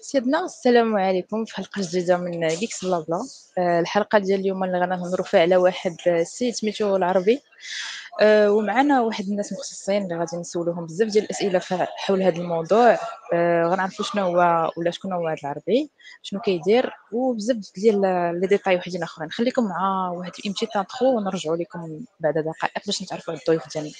سيدنا السلام عليكم. في حلقة جديدة من Geeks Blabla آه، الحلقة ديال اليوم اللي غنهضروا فيها على واحد السيد سميتو العربي. آه، ومعنا واحد الناس مختصين اللي غادي نسولوهم بزاف ديال الأسئلة حول هذا الموضوع. آه، غنعرفوا شنو هو ولا شكون هو هذا العربي شنو كيدير وبزاف ديال les détails وحدين آخرين. خليكم مع واحد la petite intro ونرجعوا لكم بعد دقائق باش نتعرفوا على الضيوف ديالنا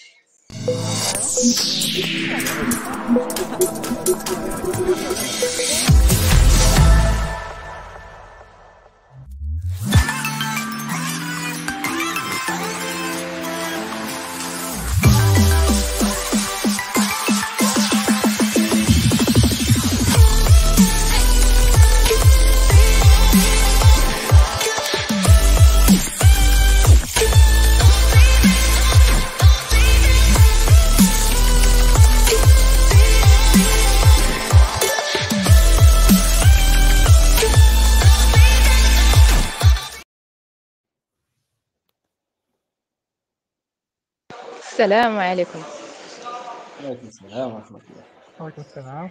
السلام عليكم. وعليكم السلام ورحمة الله. وعليكم السلام.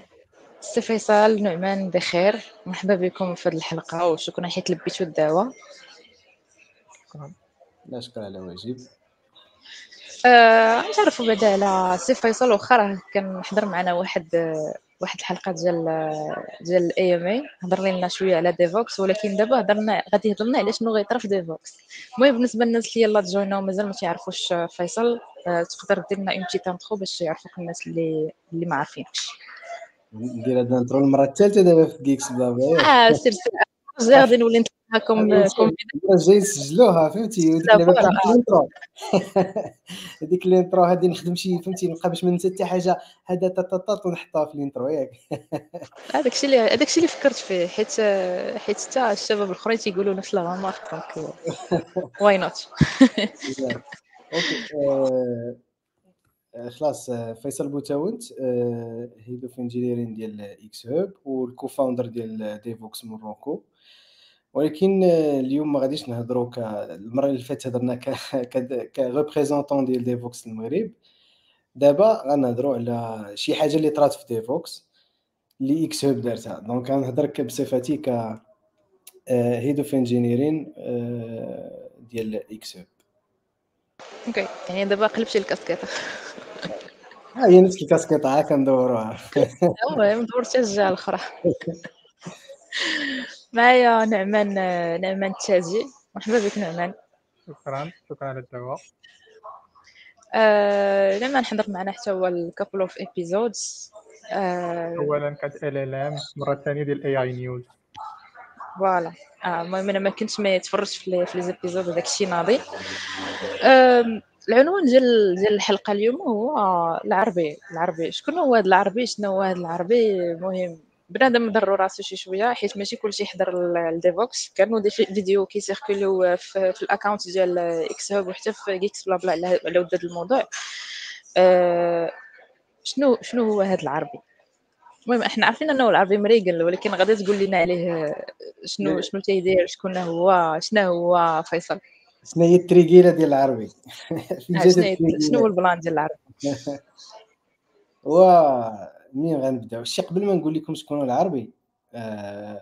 سي فيصل نعمان بخير. مرحبا بكم في هذه الحلقة وشكرا حيت لبيتوا الدعوة. شكرا. لا شكرا على واجب. نتعرفوا بعدا على سي فيصل. واخا راه كان حضر معنا واحد واحد الحلقة ديال ديال ال AMA هضر لنا شوية على Devoxx ولكن دابا هضرنا غادي يهضر لنا على شنو غيطرا في Devoxx. المهم بالنسبة للناس اللي يلاه تجوانينا ومازال ما تعرفوش فيصل آه تقدر دير لنا une petite intro باش يعرفوك الناس اللي اللي ما عارفينكش ندير هذا ال intro المرة الثالثه دابا في جيكس بابا آه سير سير. غادي نولي معكم جاي نسجلوها فهمتي؟ تاع ال intro. هذيك ال intro هذه نخدم شي فهمتي؟ نبقى باش ما ننسى حتى حاجة هذا تطاط ونحطها في ال intro ياك. هذاك الشيء اللي هذاك الشيء اللي فكرت فيه حيت حيت حتى الشباب الأخرين تيقولوا نفس الغمار donc why not okay خلاص فيصل بوطاونت head of engineering ديال xHub وال co-founder ديال Devoxx Morocco ولكن اليوم ما غاديش نهضروا ك المرة اللي فاتت هضرنا ك ك représentant ديال Devoxx المغرب. دابا غنهضروا على شي حاجة اللي طرات في Devoxx اللي xHub دارتها. donc غنهضر بصفتي ك head of engineering ديال xHub okay يعني دابا قلبتي الكاسكيطة. ها هي نفس الكاسكيطة كندوروها المهم دورتي الجهة الأخرى. معايا نعمان نعمان التاجي مرحبا بك نعمان. شكرا شكرا على الدعوة. آه نعمان حضر معنا حتى هو ل a couple of episodes voilà كانت ال ال ام مرة ثانية ديال AI news Voilà. المهم أنا ما كنتش ما تفرجت في في les épisodes وداك الشيء ناضي. آه العنوان ديال ديال الحلقة اليوم هو العربي العربي. شكون هو هذا العربي؟ شنو هو هذا العربي؟ المهم بنادم ضرو راسو شي شوية حيت ماشي كلشي يحضر ال Devoxx كانوا des vidéos كي circuler يو في, في ال account ديال xHub وحتى في Geeks Blabla على ود الموضوع. أه شنو شنو هو هذا العربي؟ المهم إحنا عارفين أنه العربي مريقل ولكن غادي تقول لنا عليه شنو شنو تيدير شكون هو شنو هو فيصل؟ شنو هي التريكيله ديال العربي؟ شنو هو البلان ديال العربي؟ و منين غنبداو شي قبل ما نقول لكم شكون العربي آه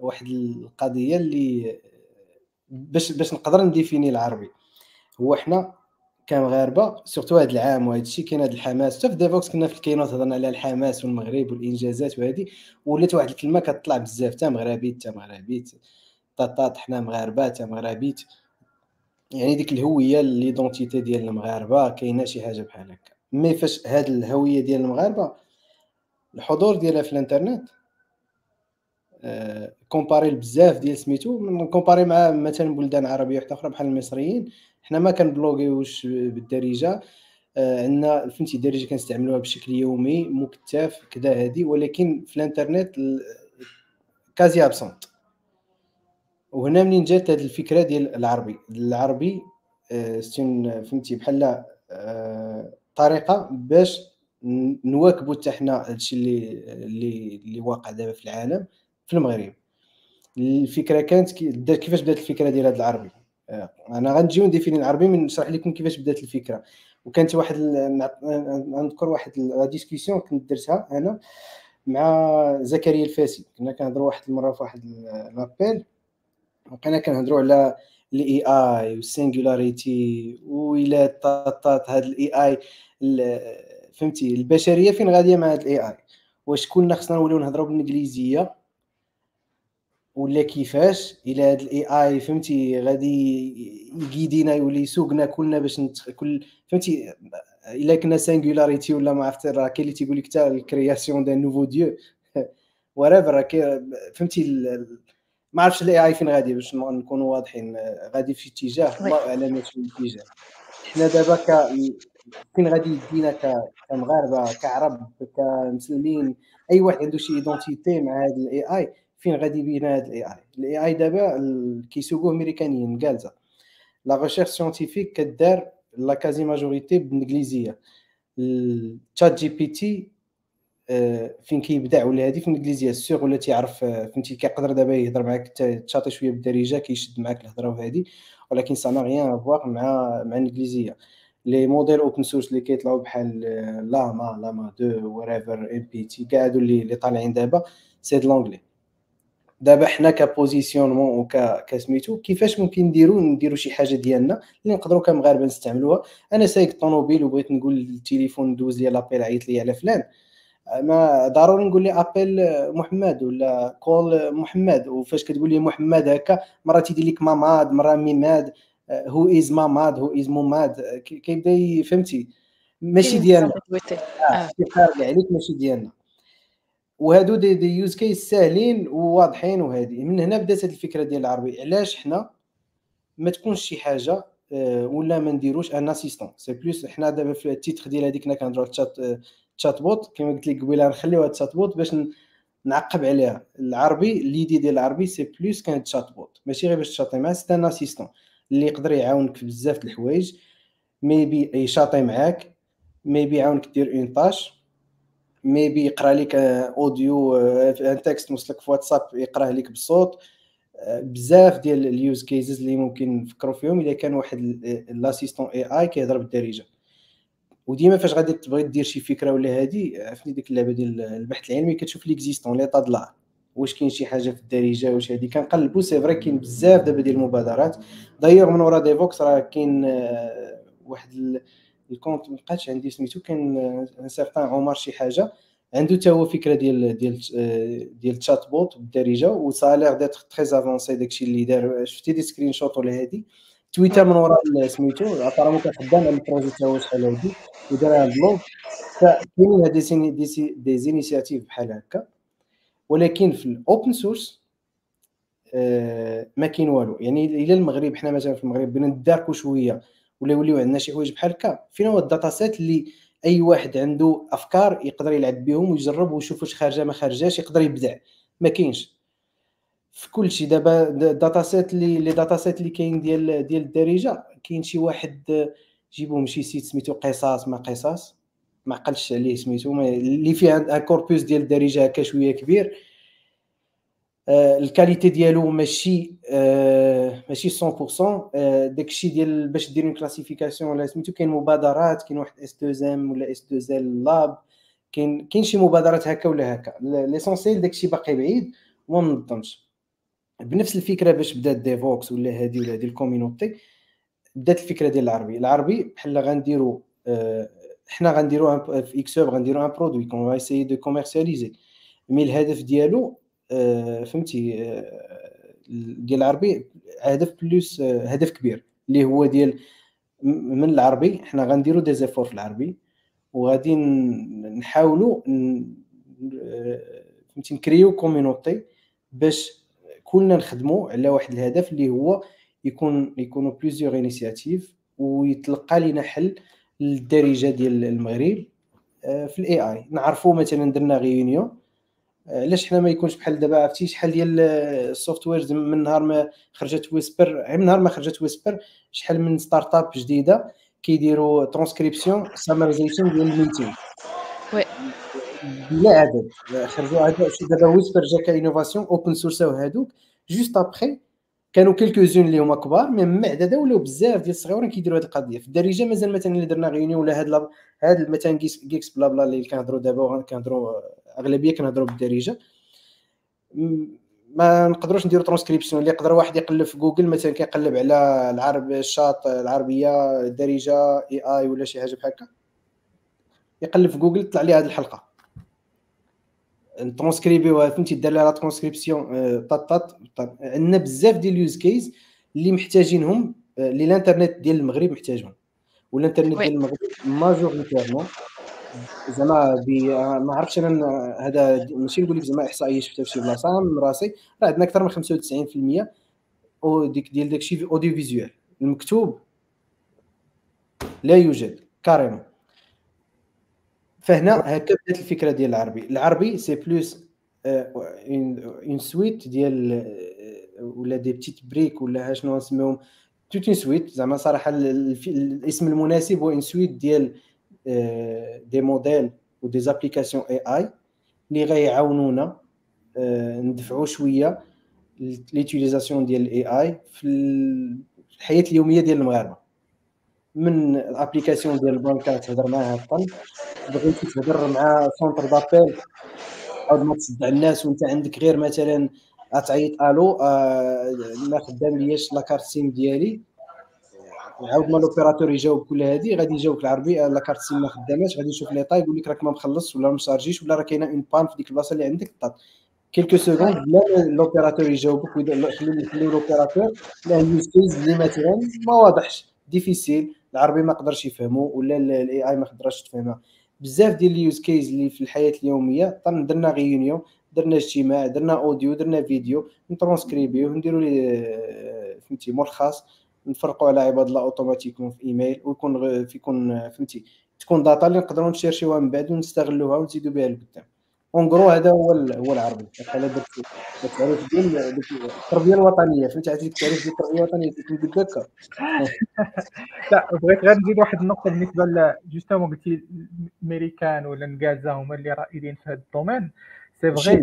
واحد القضية اللي باش باش نقدر نديفيني العربي. هو حنا كمغاربه surtout هذا العام وهذا الشيء كاين هذا الحماس. حتى في Devoxx كنا في ال keynote هضرنا على الحماس والمغرب والإنجازات وهذه ولات واحد الكلمة كتطلع بزاف تامغربيت تامغربيت طاطات حنا مغاربة تامغربيت يعني ديك الهوية l'identité ديال المغاربة كاينة شي حاجة بحال هكا. mais فاش هاد الهوية ديال المغاربة الحضور ديالها في الانترنت آه comparé بزاف ديال سميتو comparé مع مثلا بلدان عربية واحدة أخرى بحال المصريين. حنا ما كنبلوغيوش بالدارجة آه عندنا فهمتي الدارجة كنستعملوها بشكل يومي مكتف كذا هادي ولكن في الانترنت quasi absente وهنا منين جات هذه الفكرة ديال العربي؟ العربي آه فهمتي بحال آه طريقة باش نواكبوا حتى حنا هادشي اللي اللي اللي واقع دابا في العالم في المغرب. الفكرة كانت كيفاش بدات الفكرة ديال هذا العربي؟ أنا غنجيو ن définir العربي من نشرح لكم كيفاش بدات الفكرة. وكانت واحد نذكر واحد la discussion كنت درتها أنا مع زكريا الفاسي. كنا كنهضروا واحد المرة في واحد l'appel. وكنا كنهضروا على ال AI وال singularity وإلا طاطات هاد ال AI فهمتي البشرية فين غادية مع هاد ال AI واش كلنا خصنا نوليو نهضروا بالإنجليزية؟ ولا كيفاش؟ إلى هاد الاي اي فهمتي غادي يقيدينا يولي يسوقنا كلنا باش. كل فهمتي إلا كنا سينغولاريتي ولا ما عرفت راه كاين اللي تيقول لك حتى الكرياسيون دان نوفو ديو وريفر فهمتي ال... ما عرفتش الاي اي فين غادي باش نكونوا واضحين. غادي في اتجاه الله أعلم في الاتجاه حنا دابا فين غادي يدينا كمغاربة كعرب كمسلمين أي واحد عنده شي ايدونتيتي مع هذا الاي اي فين غادي يبينا هذا الاي اي الاي اي دابا كيسوقوه أمريكانيين كالزا لا ريشيرش سيونتيفيك كدار لا كازي ماجوريتي بالانجليزيه التشات جي بي تي فين كيبدع ولا هادي في الانجليزيه سيغ ولا تيعرف فهمتي كيقدر دابا يهضر معاك تشاطي شوية بالدارجة كيشد معاك الهضرة وهادي ولكن سا ما غيان افواغ مع مع الانجليزيه les modèles open source اللي كيطلعوا بحال LLaMA LLaMA 2 وريفر MPT كاع هادو اللي طالعين دابا c'est de l'anglais دابا حنا ك positionnement وك كسميتو كيفاش ممكن نديرو نديرو شي حاجة ديالنا اللي نقدروا كمغاربة نستعملوها. أنا سايق الطوموبيل وبغيت نقول التليفون دوز لي l'appel عيط لي على فلان. ما ضروري نقول لي appelle محمد ولا call محمد. وفاش كتقول لي محمد هكا مره تيدير لك ماماد مرة ميماد. who is ماماد who is موماد كيبدا فهمتي ماشي ديالنا كيقارب عليك ماشي ديالنا وهادو des, des use case ساهلين وواضحين وهادي من هنا بدات هاد الفكرة ديال العربي علاش حنا ما تكونش شي حاجة ولا ما نديروش un assistant c'est plus حنا دابا في ال titre ديال هذيك كنا كنهضروا chat chatbot كما قلت لك قبيله نخليو هاد ال chatbot باش نعقب عليها العربي l'idée ديال العربي c'est plus qu'un chatbot ماشي غير باش تشاطي معاه c'est un assistant اللي يقدر يعاونك في بزاف د الحوايج. maybe يشاطي معاك. maybe يعاونك دير une tâche maybe يقرا لك audio un texte موصلك في واتساب يقراه لك بالصوت. بزاف ديال ال use cases اللي ممكن نفكروا فيهم إلا كان واحد l'assistant AI كيهضر بالدارجة. وديما فاش غادي تبغي دير شي فكرة ولا هادي عرفتي ديك اللعبة ديال البحث العلمي كتشوف l'existant l'état de l'art واش كاين شي حاجة في الدارجة واش هادي. كنقلبوا c'est vrai كاين بزاف دابا ديال المبادرات. دايوغ من ورا Devoxx راه كاين واحد ال compte ما بقاتش عندي سميتو كان un certain عمر شي حاجة. عنده حتى هو فكرة ديال ديال ديال chatbot بالدارجه و ça a l'air d'être très avancé داكشي اللي دار. شفتي des screenshots ولا هادي؟ تويتر من وراء سميتو apparemment كان على ال projet تاعو شحال هادي ودار ال blog فكاينين هاد des initiatives بحال هكا. ولكن في ال open source آه ما كاين والو. يعني إلى المغرب حنا مثلا في المغرب بغينا نداركو شوية ولا يوليو عندنا شي حوايج بحال هكا فين هو ال dataset اللي أي واحد عنده أفكار يقدر يلعب بهم ويجرب ويشوف واش خارجة ما خارجاش يقدر يبدع. ما كاينش. في كل شيء دابا ال dataset اللي les datasets اللي كاين ديال ديال الدارجة كاين شي واحد جيبوهم شي site سميتو قصاص ما قصاص. ما عقلتش عليه سميتو اللي فيه corpus ديال الدارجة هكا شوية كبير. آه، ال qualité ديالو ماشي آه، ماشي 100% آه، داكشي ديال باش دير classification ولا سميتو كاين مبادرات كاين واحد S2M ولا S2L Lab كاين كاين شي مبادرات هكا ولا هكا. l'essentiel داكشي باقي بعيد وما منظمش بنفس الفكرة باش بدات Devoxx ولا هادي ولا هادي ال community بدات الفكرة ديال العربي. العربي بحال غنديروا حنا غنديروا في xHub غنديروا un produit qu'on essaye de commercialiser mais الهدف ديالو آه، فهمتي آه، ديال العربي هدف plus آه، هدف كبير اللي هو ديال من العربي حنا غنديروا des efforts في العربي وغادي نحاولوا فهمتي نكريو community باش كلنا نخدموا على واحد الهدف اللي هو يكون يكونوا plusieurs initiatives ويتلقى لنا حل للدارجه ديال المغرب في ال AI نعرفوا مثلا درنا réunion علاش حنا ما يكونش بحال دابا عرفتي؟ شحال ديال ال softwares من نهار ما خرجت Whisper من نهار ما خرجت Whisper شحال من startup جديدة كيديروا ترانسكريبسيون سامرايزيشن ديال ال meeting oui. بلا عدد. خرجوا عدد دابا Whisper جا ك innovation open source هادوك. juste après كانوا quelques-uns اللي هما كبار mais من بعد هذا ولاو بزاف ديال الصغيورين كيديروا هذه القضية. في الدارجة مازال مثلا اللي درنا réunion ولا هاد هاد مثلا GeeksBlabla اللي كنهضروا دابا كنهضروا أغلبية كنهضروا بالدارجة. ما نقدروش نديرو ترانسكريبسيون اللي يقدر واحد يقلب في جوجل مثلا كيقلب على العرب الشاط العربية الدارجة AI ولا شي حاجة بحال هكا. يقلب في جوجل طلع ليه هذه الحلقة. نترونسكريبيوها فهمتي دار لها لا ترانسكريبسيون طاط طاط عندنا بزاف ديال ال use case اللي محتاجينهم اللي الانترنت ديال المغرب محتاجهم. والانترنت ديال المغرب majoritairement زعما ما عرفتش أنا هذا ماشي نقول لك زعما إحصائية شفتها في شي بلاصة من راسي راه عندنا أكثر من 95% أو ديك ديال داكشي audiovisuel المكتوب لا يوجد carrément فهنا هكا بدات الفكرة ديال العربي. العربي c'est plus une suite ديال آه، ولا des petites briques ولا شنو نسميهم toute une suite زعما صراحة الاسم المناسب هو une suite ديال des modèles و des applications AI اللي غيعاونونا آه، ندفعوا شوية l'utilisation ديال ال AI في الحياة اليومية ديال المغاربة. من ال application ديال البنكه تهضر معاها الطن. بغيتي تهضر مع centre d'appel أو ما تصدع الناس وانت عندك غير مثلا غتعيط ألو آه ما خدام لياش la carte SIM ديالي. عاود ما l'opérateur يجاوب كل هذه غادي يجاوبك العربي la carte SIM ما خداماش غادي يشوف لي طاي يقول لك راك ما مخلص ولا ما شارجيش ولا راه كاينة une panne في ديك البلاصة اللي عندك طاط quelques secondes بلا l'opérateur يجاوبك خليو l'opérateur لا ال use case اللي مثلا ما واضحش. difficile. العربي ما قدرش يفهمو ولا ال AI ما قدرش تفهمها. بزاف ديال ال use cases اللي في الحياة اليومية درنا réunion درنا اجتماع درنا audio درنا فيديو نترونسكريبيو نديرو لي فهمتي ملخص نفرقوا على عباد الله automatiquement في ايميل ويكون يكون فهمتي تكون data اللي نقدروا نشيرشيوها من بعد ونستغلوها ونزيدوا بها لقدام. اون هذا هو هو العربي. على درت التعريف ديال التربيه الوطنية. فهمتي عرفتي التعريف ديال التربيه الوطنيه كنت هكا لا بغيت غير نزيد واحد النقطة بالنسبة ل justement قلتي الميريكان ولا النكازا هما اللي رائدين في هذا ال domaine. c'est vrai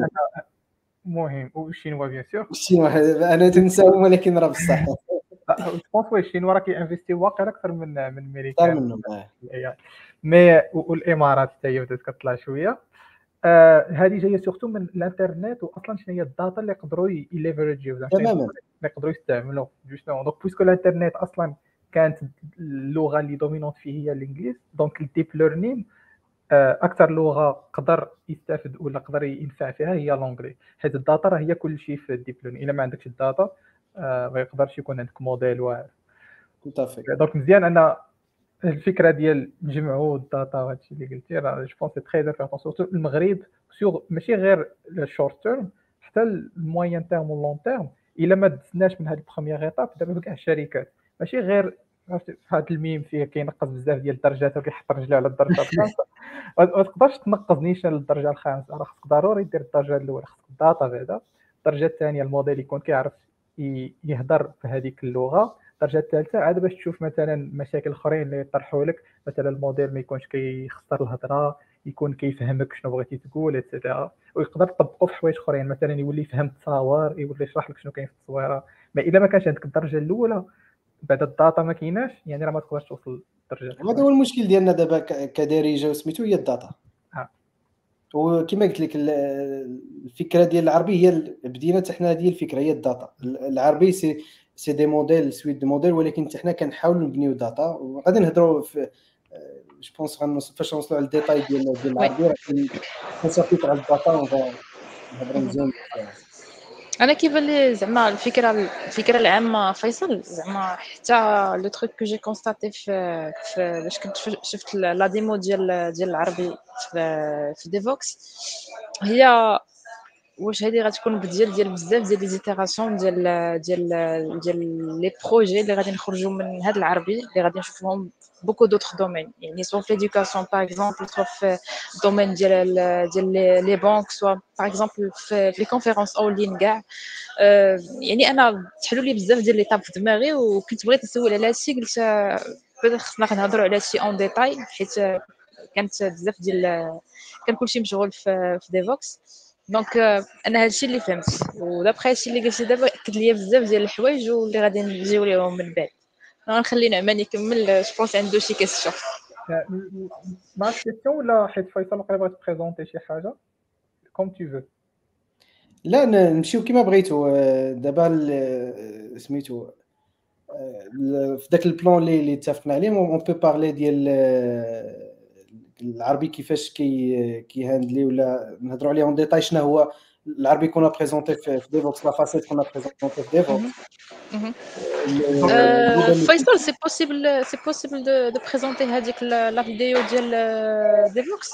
مهم. والشينوا bien sûr. الشينوا أنا تنساهم ولكن راه بصح. جو oui الشينوا راه كينفيستي واقع أكثر من من الميريكان أكثر منهم mais والإمارات حتى هي بدات كطلع شوية. آه هذه جاية surtout من الانترنت واصلا شنو هي ال data اللي يقدروا يليفرجيو تماما. اللي يقدروا يستعملوا justement. donc puisque الانترنت أصلا كانت اللغة اللي dominante فيه هي الإنجليز donc ال deep learning أكثر لغة قدر يستافد ولا قدر ينفع فيها هي l'anglais حيت ال data راه هي كل شيء في ال deep learning إلا ما عندكش ال data آه ما يقدرش يكون عندك موديل واعر. donc مزيان أن الفكرة ديال نجمعوا ال data وهادشي اللي قلتي راه je pense très important surtout المغرب sûr ماشي غير ال short term حتى ال moyen terme وال long terme إلا ما دزناش من هاد ال première étape دابا كاع الشركات. ماشي غير عرفتي هاد الميم فيه كينقص بزاف ديال الدرجات وكيحط رجليه على الدرجة الخامسة. ما تقدرش تنقص نيشان للدرجة الخامسة راه خصك ضروري دير الدرجة الأولى خصك ال data بعدا. الدرجة الثانية الموديل يكون كيعرف يهضر في هذيك اللغة. الدرجه الثالثة عاد باش تشوف مثلا مشاكل آخرين اللي يطرحوا لك. مثلا الموديل ما يكونش كيخسر الهضرة يكون كيفهمك شنو بغيتي تقول et cetera ويقدر تطبقوا في حوايج آخرين. مثلا يولي يفهم التصاور يولي يشرح لك شنو كاين في التصويره mais إلا ما كانش عندك الدرجة الأولى بعد ال data ما كايناش يعني راه ما تقدرش توصل للدرجة هذا هو المشكل ديالنا دابا كدارجه وسميتو هي ال data. آه. وكما قلت لك الفكرة ديال العربي هي بدينا حتى حنا هذه الفكرة هي ال data. العربي c'est c'est des modèles suite de modèles ولكن حنا كنحاولوا نبنيو data وغادي نهضروا في je pense فاش نوصلوا على الديتاي ديال ديال العربي راه كنسافيت على ال data ونهضروا مزيان أنا كيبان لي زعما الفكرة الفكرة العامة فيصل زعما حتى le truc que j'ai constaté في باش كنت شفت la démo ديال ديال العربي في في Devoxx هي واش هذه غتكون بديال ديال بزاف ديال les itérations ديال ديال ديال les projets اللي غادي نخرجوا من هذا العربي اللي غادي نشوفوهم beaucoup d'autres domaines. يعني soit في l'éducation par exemple soit في ال domaine ديال ديال les banques soit par exemple في les conférences en ligne كاع. يعني أنا تحلوا لي بزاف ديال les tabs في دماغي وكنت بغيت نسول على هادشي قلت خصنا نهضروا على هادشي en détail حيت كانت بزاف ديال كان كلشي مشغول في Devoxx donc أنا هادشي اللي فهمت. و d'après هادشي اللي قلتي دابا اكد ليا بزاف ديال الحوايج واللي غادي نجيو ليهم من بعد. غنخلي نعمان يكمل je pense عنده شي question ما question ولا حيت فيصل بغيت تبريزونتي شي حاجة؟ comme tu veux لا نمشيو كيما بغيتو. دابا سميتو في ذاك ال plan اللي اللي اتفقنا عليه on peut parler ديال العربي كيفاش كي كيهاندلي ولا نهضروا عليه en détail شنو هو العربي كنا بريزونتي في Devoxx لا فاسيت كنا بريزونتي في Devoxx فيصل c'est possible c'est possible de présenter هذيك la vidéo ديال Devoxx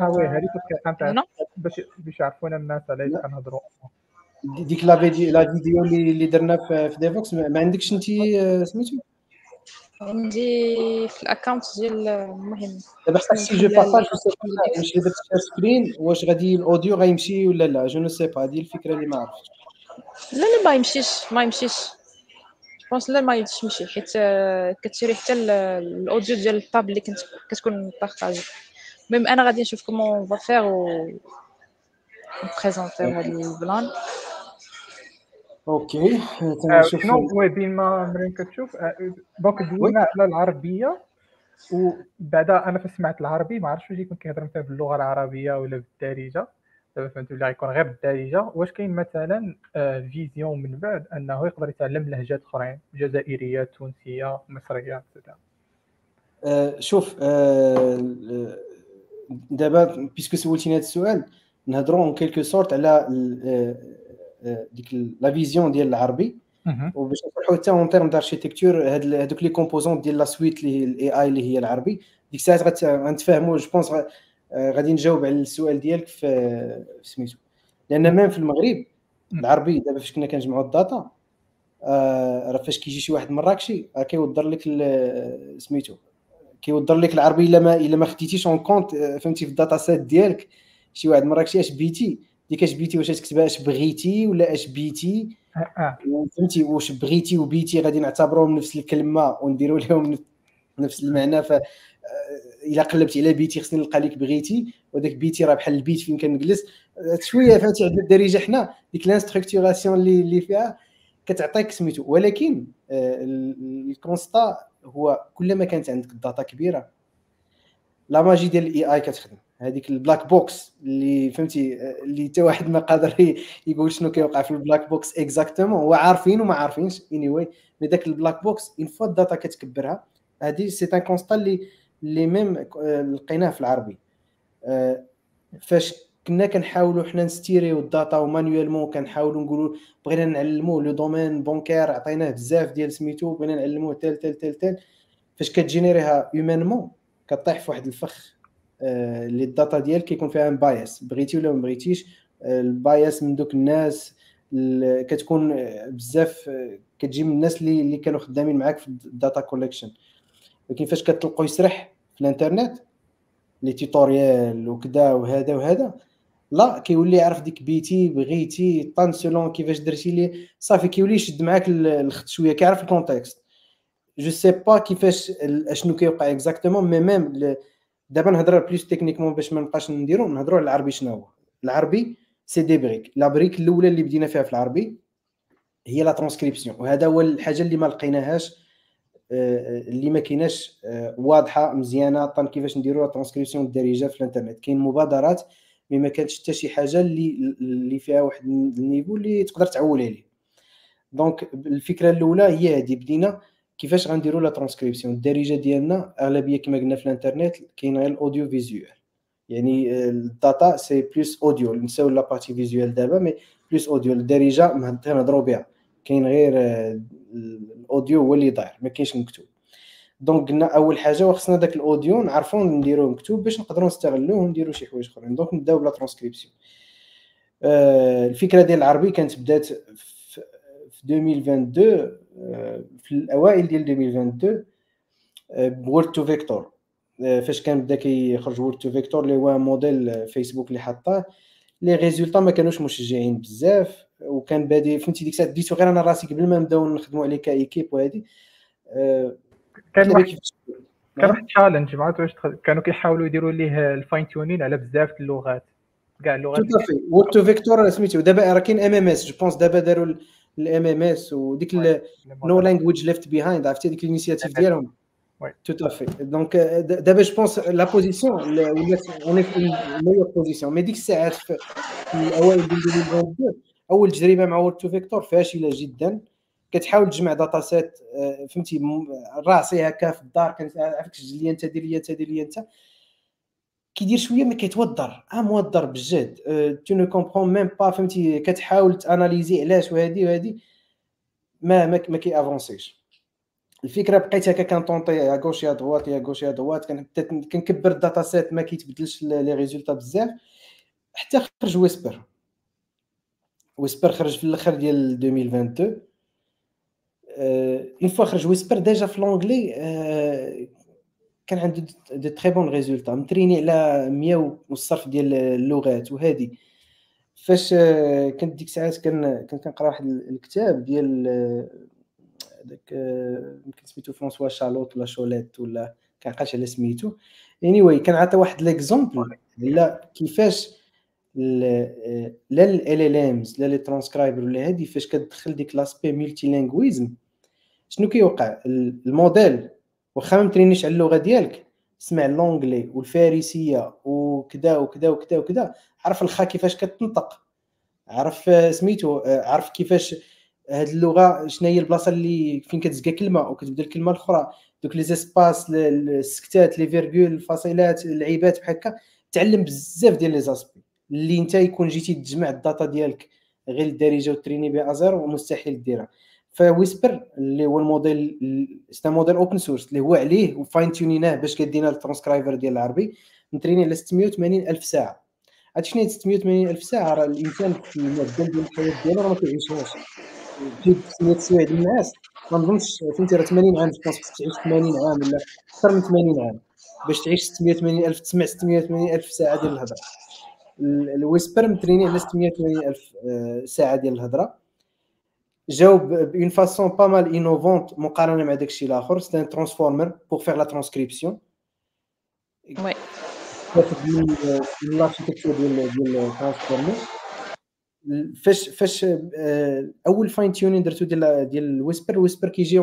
آه oui هذيك كانت باش باش يعرفونا الناس علاش كنهضروا. ديك la vidéo la vidéo اللي درنا في Devoxx ما عندكش انت سميتو؟ عندي في ال account ديال المهم دابا حتى si je partage واش درت screen واش غادي ال audio غيمشي ولا لا je ne sais pas هذه الفكرة اللي ما عرفتش. لا لا ما يمشيش ما يمشيش. pense لا ما يمشي حيت كتشري حتى ال audio ديال ال tab اللي كنت كتكون بارطاجي. même أنا غادي نشوف comment va faire و نبريزونتيو هاد ال plan OK شنو هو بين ما مريم كتشوف donc دوينا على العربية وبعدا أنا فسمعت العربي ما عرفتش واش يكون كيهضر مثلا باللغة العربية ولا بالدارجة. دابا فهمت ولا غيكون غير بالدارجة. واش كاين مثلا vision من بعد أنه يقدر يتعلم لهجات أخرين جزائرية تونسية مصرية et cetera شوف دابا puisque سولتيني هذا السؤال نهضروا en quelque sorte على ديك la vision ديال العربي. وباش نشرحوا حتى en termes d'architecture هذوك les composants ديال la suite اللي هي ال AI اللي هي العربي. ديك الساعات غنتفاهموا je pense غادي نجاوب على السؤال ديالك في سميتو. لأن même في المغرب العربي دابا فاش كنا كنجمعوا ال data راه فاش كيجي شي واحد مراكشي راه كيهضر لك سميتو كيوضر لك العربي إلا ما إلا ما خديتيش en compte فهمتي في ال data set ديالك. شي واحد مراكشي اش بيتي ديك اش بيتي واش تكتبها اش بغيتي ولا اش بيتي فهمتي واش بغيتي وبيتي غادي نعتبروهم نفس الكلمة ونديروا لهم نفس المعنى ف الا قلبت على بيتي خصني نلقى لك بغيتي وداك بيتي راه بحال البيت فين كنجلس شوية فهمتي عندنا الدارجه حنا ديك l'instructuration اللي اللي فيها كتعطيك سميتو ولكن ال constat هو كلما كانت عندك ال data كبيره la magie ديال ال AI كتخدم هذيك ال black box اللي فهمتي اللي حتى واحد ما قادر يقول شنو كيوقع في ال black box exactement هو عارفين وما عارفينش anyway mais داك ال black box une fois ال data كتكبرها. هذه c'est un constat اللي اللي même لقيناه في العربي. فاش كنا كنحاولوا حنا نستيريو ال data و manuellement كنحاولوا نقولوا بغينا نعلموا le domaine bancaire عطيناه بزاف ديال سميتو بغينا نعلموه tel tel tel tel فاش كتجينيريها humainement كطيح في واحد الفخ. اللي ال data ديالك كيكون فيها bias. بغيتي ولا ما بغيتيش ال bias من دوك الناس كتكون بزاف كتجي من الناس اللي اللي كانوا خدامين معاك في ال data collection ولكن فاش كتلقوا يسرح في الانترنت les tutoriels وكذا وهذا وهذا لا كيولي يعرف ديك بيتي بغيتي طان سولون كيفاش درتي لي صافي كيولي يشد معاك الخط شوية كيعرف ال context je sais pas كيفاش أشنو كيوقع exactement mais même دابا نهضر plus techniquement باش ما نبقاش نديرو نهضروا على العربي شنو هو؟ العربي c'est des briques la brique الأولى اللي بدينا فيها في العربي هي لا ترانسكريبسيون وهذا هو الحاجة اللي ما لقيناهاش اللي ما كايناش واضحة مزيانة طن كيفاش نديروا لا ترانسكريبسيون الدارجة في الإنترنت. كاين مبادرات mais ما كانتش حتى شي حاجة اللي اللي فيها واحد ال niveau اللي تقدر تعول عليه donc الفكرة الأولى هي هذه بدينا كيفاش غنديروا لا ترانسكريبسيون؟ الدارجة ديالنا أغلبية كما قلنا في الإنترنت كاين غير ال audio visuel. يعني ال data c'est plus audio. نساو la partie visuelle دابا mais plus audio. الدارجة نهضروا بها. كاين غير ال audio هو اللي داير ما كاينش مكتوب. donc قلنا أول حاجة خصنا داك ال audio نعرفوا نديروه مكتوب باش نقدروا نستغلوه ونديروا شي حوايج أخرين. donc نبداو بلا ترانسكريبسيون. آه الفكرة ديال العربي كانت بدات في 2022 آه في الأوائل ديال 2022 word to vector فاش كان بدا كيخرج word to vector اللي هو موديل فيسبوك اللي حطاه les résultats ما كانوش مشجعين بزاف وكان بادي فهمتي ديك الساعة ديتو غير أنا راسي قبل ما نبداو نخدموا عليه ك équipe وهذه آه كان واحد كان واحد challenge ما واش كانوا كيحاولوا يديروا ليه ال fine tuning على بزاف اللغات كاع اللغات to vector سميتو. دابا راه كاين MMS je pense دابا داروا ال MMS وديك No Language Left Behind عرفتي ديك ال initiative ديالهم tout à fait donc دابا je pense la position ولات en fait meilleure position mais ديك الساعات في الاوائل ديال 2022 أول تجربه مع word to vector فاشلة جدا. كتحاول تجمع data set فهمتي راسي هكا في الدار كنت عارفك سجل لي أنت دير لي أنت دير لي أنت. كيدير شوية ما كيتوضر. آه موضر بجد. tu ne comprends même pas فهمتي كتحاول تاناليزي علاش وهادي وهادي. ما ما, ما كي افونسيش الفكرة بقيت هكا كنطونطي يا gauche يا droite يا gauche يا droite كنكبر ال data set ما كيتبدلش les résultats بزاف. حتى خرج Whisper Whisper خرج في الأخر ديال 2022 une fois خرج Whisper déjà في l'anglais كان عنده de très bons résultats متريني على 100 والصرف ديال اللغات وهذه فاش كنت ديك الساعات كان كنت كنقرا واحد الكتاب ديال داك يمكن سميتو François Chalet ولا Chollet ولا كنعقلش على سميتو. any anyway, كان عطى واحد l'exemple على كيفاش لا ال ال امز لا لي ترانسكرايبر ولا هادي فاش كتدخل ديك l'aspect multilinguisme شنو كيوقع؟ الموديل. واخا ما ترينيش على اللغة ديالك. سمع l'anglais والفارسية وكذا وكذا وكذا وكذا عرف الخا كيفاش كتنطق. عرف سميتو عرف كيفاش هاد اللغة شنو هي البلاصة اللي فين كتزكى كلمة وكتبدا الكلمة الاخرى دوك les espaces السكتات les virgules الفاصلات اللعيبات بحال هكا. تعلم بزاف ديال les aspects. اللي انت يكون جيتي تجمع ال data ديالك غير الدارجة وتريني بها à zéro مستحيل ديرها. ف Whisper اللي هو الموديل c'est un modèle open source اللي هو عليه و fine tune يناه باش كدينا الترانسكرايبر ديال العربي متريني على 680 ألف ساعة. هادشي شنو 680 ألف ساعة راه الإنسان في المعدل ديال الحياة ديالو راه ما كيعيشهاش. 600 سوايع ديال الناس ما نظنش فهمتي راه 80 عام خاصك تعيش 80 عام ولا أكثر من 80 عام باش تعيش 680 ألف تسمع 680 ألف ساعة ديال الهضرة. ال Whisper متريني على 680 ألف آه، ساعة ديال الهضرة. جاوب une façon pas mal innovante مقارنه مع داكشي الآخر سي ان ترانسفورمر بور فيغ لا ترانسكريبسيون oui من l'architecture ديال ديال ال transformer فاش فاش اول fine-tuning درتو ديال ديال ال Whisper ال Whisper كيجي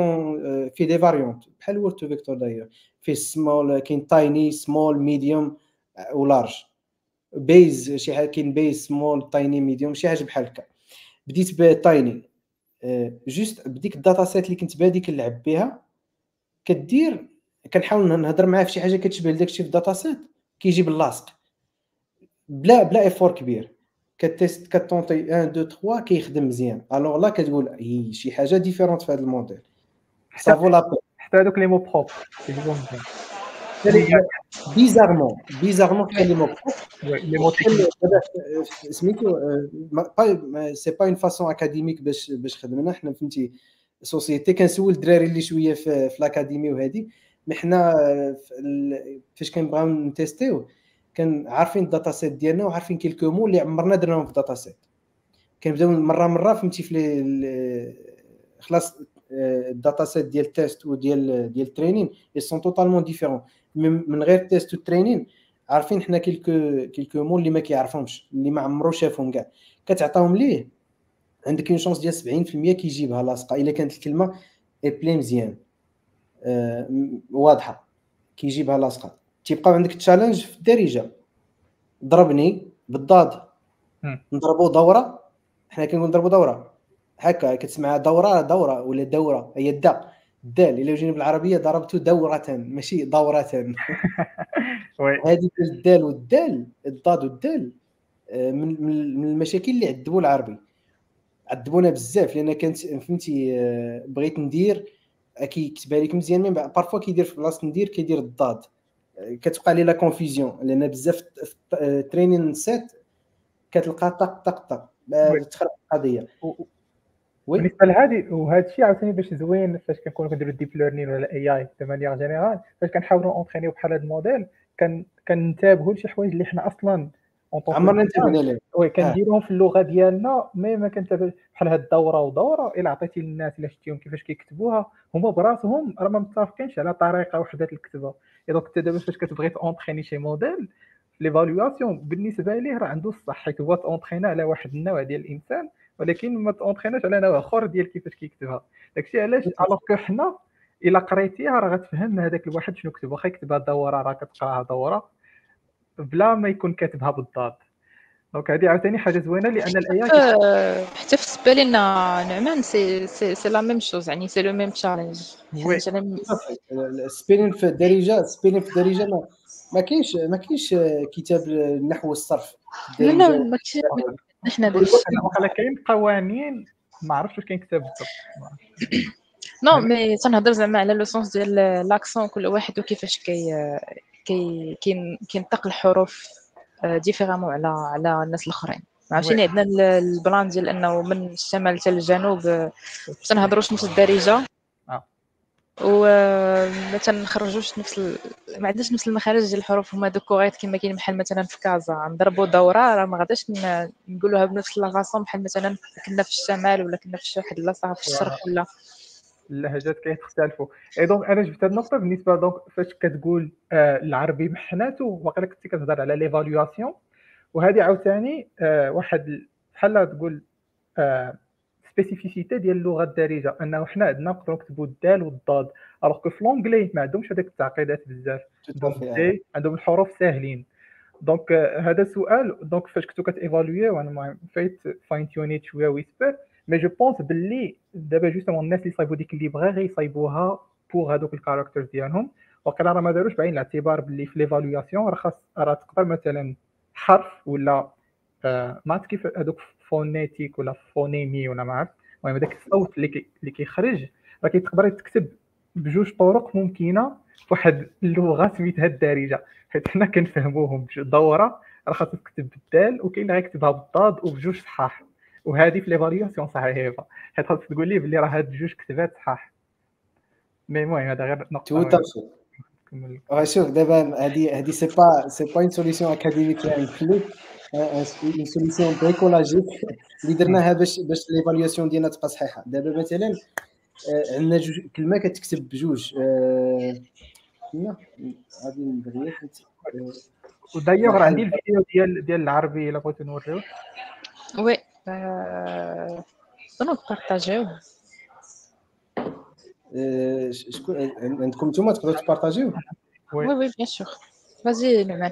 في des variantes بحال word to vector داير فيه small كاين tiny small medium و large base شي حاجة كاين base small tiny medium شي حاجة بحال هكا بديت ب tiny juste بديك ال dataset اللي كنت بادي كنلعب بها كدير كنحاول نهضر معاه في شي حاجة كتشبه لداكشي في ال dataset كيجي باللاصق بلا بلا effort كبير. كت tester كت tenter 1 2 3 كيخدم مزيان. alors لا كتقول هي شي حاجة différente في هذا ال modèle. sauf là حتى هذوك les mots propres bizarrement bizarrement كاين les mots propres سميتو c'est pas une façon académique باش باش خدمنا حنا فهمتي سوسيتي كنسول الدراري اللي شوية في, في ال académie وهذه mais حنا فاش كنبغيو ن tester و كان عارفين ال dataset ديالنا وعارفين quelques mots اللي عمرنا درناهم في ال dataset كنبداو مره مره فهمتي في خلاص ال dataset ديال ال test وديال ديال ال training ils sont totalement différents من غير ال test و ال training عارفين حنا quelques quelques mots اللي ما كيعرفهمش اللي ما عمرو شافهم كاع. كتعطاهم ليه؟ عندك une chance ديال 70% كيجيبها لاصقة. إلا كانت الكلمة اي بلي مزيان آه واضحة. كيجيبها لاصقة. تيبقاو عندك challenge في الدارجة. ضربني بالضاد. نضربو دورة. حنا كنقول نضربو دورة. هكا كتسمع دورة دورة ولا دورة. هي الدا الدال الا جينا بالعربيه ضربت دورة ماشي دورة. هذه الدال والدال الضاد والدال آه، من المشاكل اللي عذبوا العربي. عذبونا بزاف لأن كانت فهمتي آه، بغيت ندير كيكتبها لك مزيان mais parfois كيدير في بلاصة ندير كيدير الضاد. كتبقى لي la confusion لأن بزاف training set كتلقى طق طق طق. تخرب القضية. بالنسبة لهذه وهذا الشيء عاوتاني باش زوين فاش كنكونوا كنديروا deep learning ولا AI de manière générale فاش كنحاولوا entraîner و بحال هذا الموديل كان كنتابعوا لشي حوايج اللي حنا أصلا عمرنا انتبهنا لهم وي كنديروهم في اللغة ديالنا mais ما كنتابعش بحال هاد الدورة ودورة إلا عطيتي للناس إلا شفتيهم كيفاش كيكتبوها هما براسهم راه ما متفقينش على طريقة وحدة الكتابه donc أنت دابا فاش كتبغي ت entraîner شي modèle l'évaluation بالنسبة ليه راه عنده الصح. حيت هو ت entraîna على واحد النوع ديال الإنسان ولكن ما ت entraîna ش على نوع اخر ديال كيفاش كيكتبها. داكشي علاش؟ alors que حنا إلا قريتيها راه غتفهم هذاك الواحد شنو كتب. واخا يكتبها دورة راه كتقراها دورة. بلا ما يكون كاتبها بالضاد donc هذه عاوتاني حاجة زوينة لأن الايات آه، حتى في بالنسبة لنا نعمان c'est c'est c'est la même chose يعني c'est le même challenge spelling في الدارجه spelling في الدارجه ما ما كاينش ما كاينش كتاب النحو والصرف لا لا ما كاينش حنا وقيلا كاين قوانين ما عرفتش واش كاين كتاب بالضبط. non mais تنهضر زعما على le sens ديال l'accent كل واحد وكيفاش كي كي كينطق الحروف différemment على على الناس الأخرين. عرفتيني عندنا ال plan ديال أنه من الشمال حتى الجنوب ما تنهضروش نفس الدارجة. آه. وما تنخرجوش نفس ال... ما عندناش نفس المخارج ديال الحروف. هما دوك كوغيت كما كاين بحال مثلا في كازا نضربوا دورة راه ما غاداش نقولوها بنفس l'accent بحال مثلا كنا في الشمال ولا كنا في واحد البلاصه في الشرق ولا. اللهجات كيختلفوا إي donc أنا جبت هذه النقطة. بالنسبة donc فاش كتقول آه العربي محناتو واقيلا كنتي كتهضر على l'évaluation وهذه عاوتاني آه واحد بحال تقول آه spécificité ديال اللغة الدارجة أنه حنا عندنا نقدروا نكتبوا الدال والضاد alors que في l'anglais ما عندهمش هذيك التعقيدات بزاف عندهم الحروف ساهلين. donc هذا السؤال donc فاش كنتو كت évaluer وأنا فايت fine-tune يت شوية Whisper mais je pense باللي دابا justement الناس اللي صايبوا ديك ال librairie صايبوها pour هذوك ال characters ديالهم وقيلا راه ما داروش بعين الاعتبار باللي في l'évaluation راه خاص راه تقدر مثلا حرف ولا آه ما عرفت كيف هذوك phonétique ولا phonème ولا ما عرفت؟ المهم هذاك الصوت اللي كي اللي كيخرج راه كتقدر تكتب بجوج طرق ممكنة في واحد اللغة سميتها الدارجة حيت حنا كنفهموهم دورة راه خاصك تكتب بالدال وكاين اللي غيكتبها بالضاد وبجوج صحاح وهذه في l'évaluation صحيحة حيت خاصك تقول لي بلي راه هاد جوج كتبات صحاح. mais المهم هذا غير نقطة تو شوف دابا هذه هذه c'est pas c'est pas une solution académique يعني plutôt une solution bricolagique اللي درناها باش باش l'évaluation ديالنا تبقى صحيحه دابا مثلا عندنا جوج كلمه كتكتب بجوج لا غادي ندير ودايوغ عندي الفيديو ديال ديال العربي الا بغيتو نوريوه oui نقدروا ن partager و شكون عندكم نتوما تقدروا ت partager و oui oui bien sûr vas-y نعمان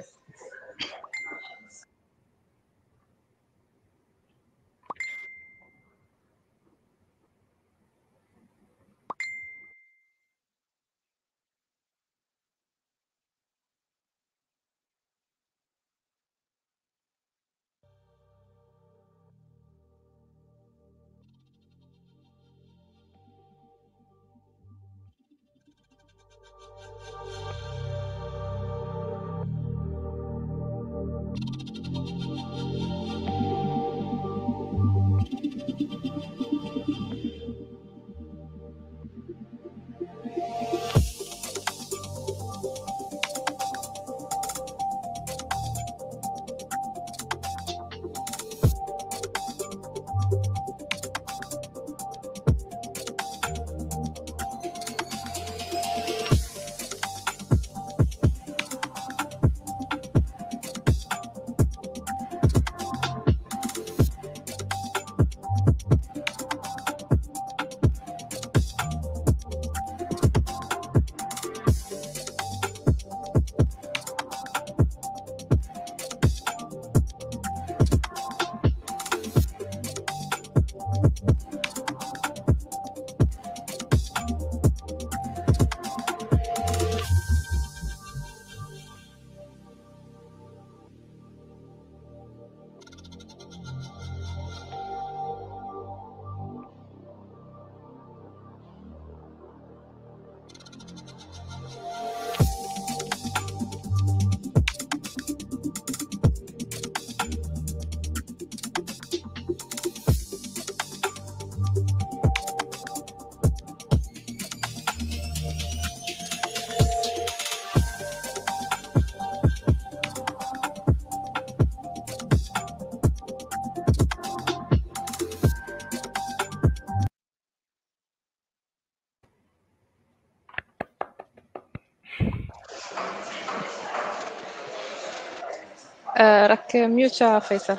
راك mute يا فيصل.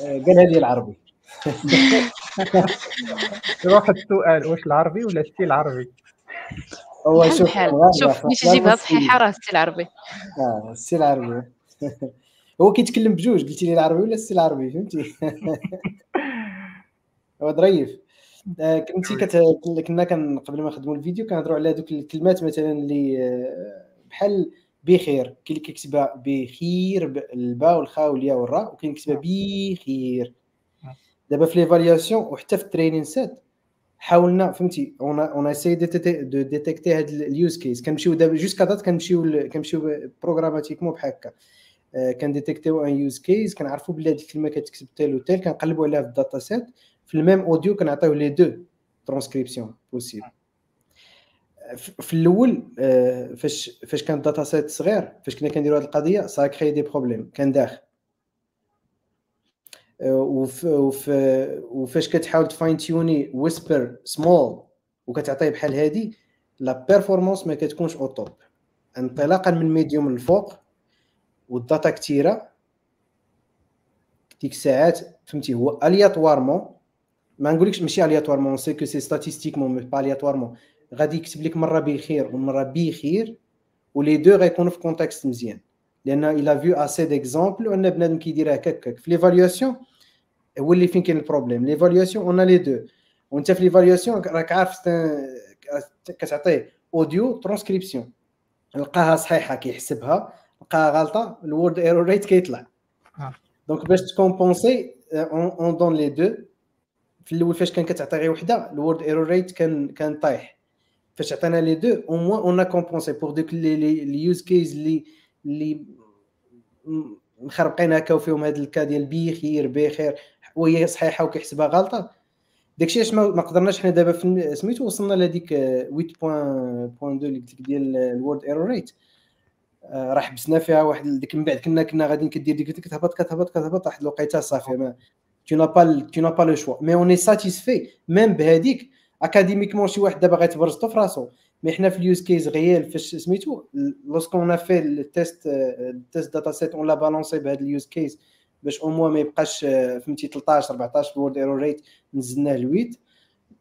آه، قالها لي العربي. واحد السؤال واش العربي ولا السي العربي؟ هو شوف شوف باش تجيبها صحيحه راه c'est العربي آه السي العربي. هو كيتكلم بجوج قلتي لي العربي ولا السي العربي فهمتي؟ هو ظريف. آه، كنتي كت... كنا كان قبل ما نخدموا الفيديو كنهضروا على هذوك الكلمات مثلا اللي آه، بحال بخير. كاين اللي كيكتبها بخير بالباء والخاء والياء والراء وكاين اللي كيكتبها بخير. دابا في l'évaluation وحتى في ال training set حاولنا فهمتي on on essaye de détecter هاد ال use case كنمشيو دابا jusqu'à date كنمشيو كنمشيو programmatiquement بحال هكا. آه، كنديتيكتيو un use case كنعرفوا بلي هاد الكلمة كتكتب tel و tel كنقلبوا عليها في ال dataset في ال même audio كنعطيو لي دو ترانسكريبسيون بوسيبل في الأول آه، فاش فاش كان ال dataset صغير فاش كنا كنديروا هذه القضية ça crée des problèmes كان داخل. آه، وف وف وفاش كتحاول ت fine-tune ي Whisper small وكتعطيه بحال هادي la performance ما كتكونش au top انطلاقا من medium للفوق وال data كثيره ديك الساعات فهمتي هو aléatoirement. ما نقولكش ماشي aléatoirement c'est que c'est statistiquement mais pas aléatoirement. غادي يكتب لك مرة بخير ومرة بخير و les deux غيكونوا في contexte مزيان. لأن il a vu assez d'exemples وأن بنادم كيديرها هكاك في l'évaluation هو اللي فين كاين ال problème l'évaluation on les deux وأنت في l'évaluation راك عارف كتعطيه اوديو ترانسكريبسيون لقاها صحيحة كيحسبها. لقاها غلطة ال word error rate كيطلع. آه. donc باش ت compenser on donne les deux في الأول فاش كان كتعطي غير وحدة ال word error rate كان كان طايح. فاش عطينا les deux au moins on compense pour دوك les les use cases اللي م- مخربقين هكا وفيهم هذا ال cas ديال بخير بخير وهي صحيحة وكيحسبها غلطة. داكشي علاش ما قدرناش حنا دابا سميتو وصلنا لهذيك 8.2 اللي قلت لك ديال ال word error rate راه حبسنا فيها واحد ديك من بعد كنا كنا غاديين كدير ديك كتهبط كتهبط كتهبط واحد الوقيته صافي ما tu n'as le- tu n'as pas le choix. Mais on est satisfait. بهذيك académiquement شي واحد دابا غيتبرزطو في راسو mais حنا في ال use case réel فاش سميتو lorsqu'on في ال test ال test dataset on l'a balancé بهذا ال use case باش au moins ما يبقاش فهمتي 13 14 ال word error rate نزلناه ل 8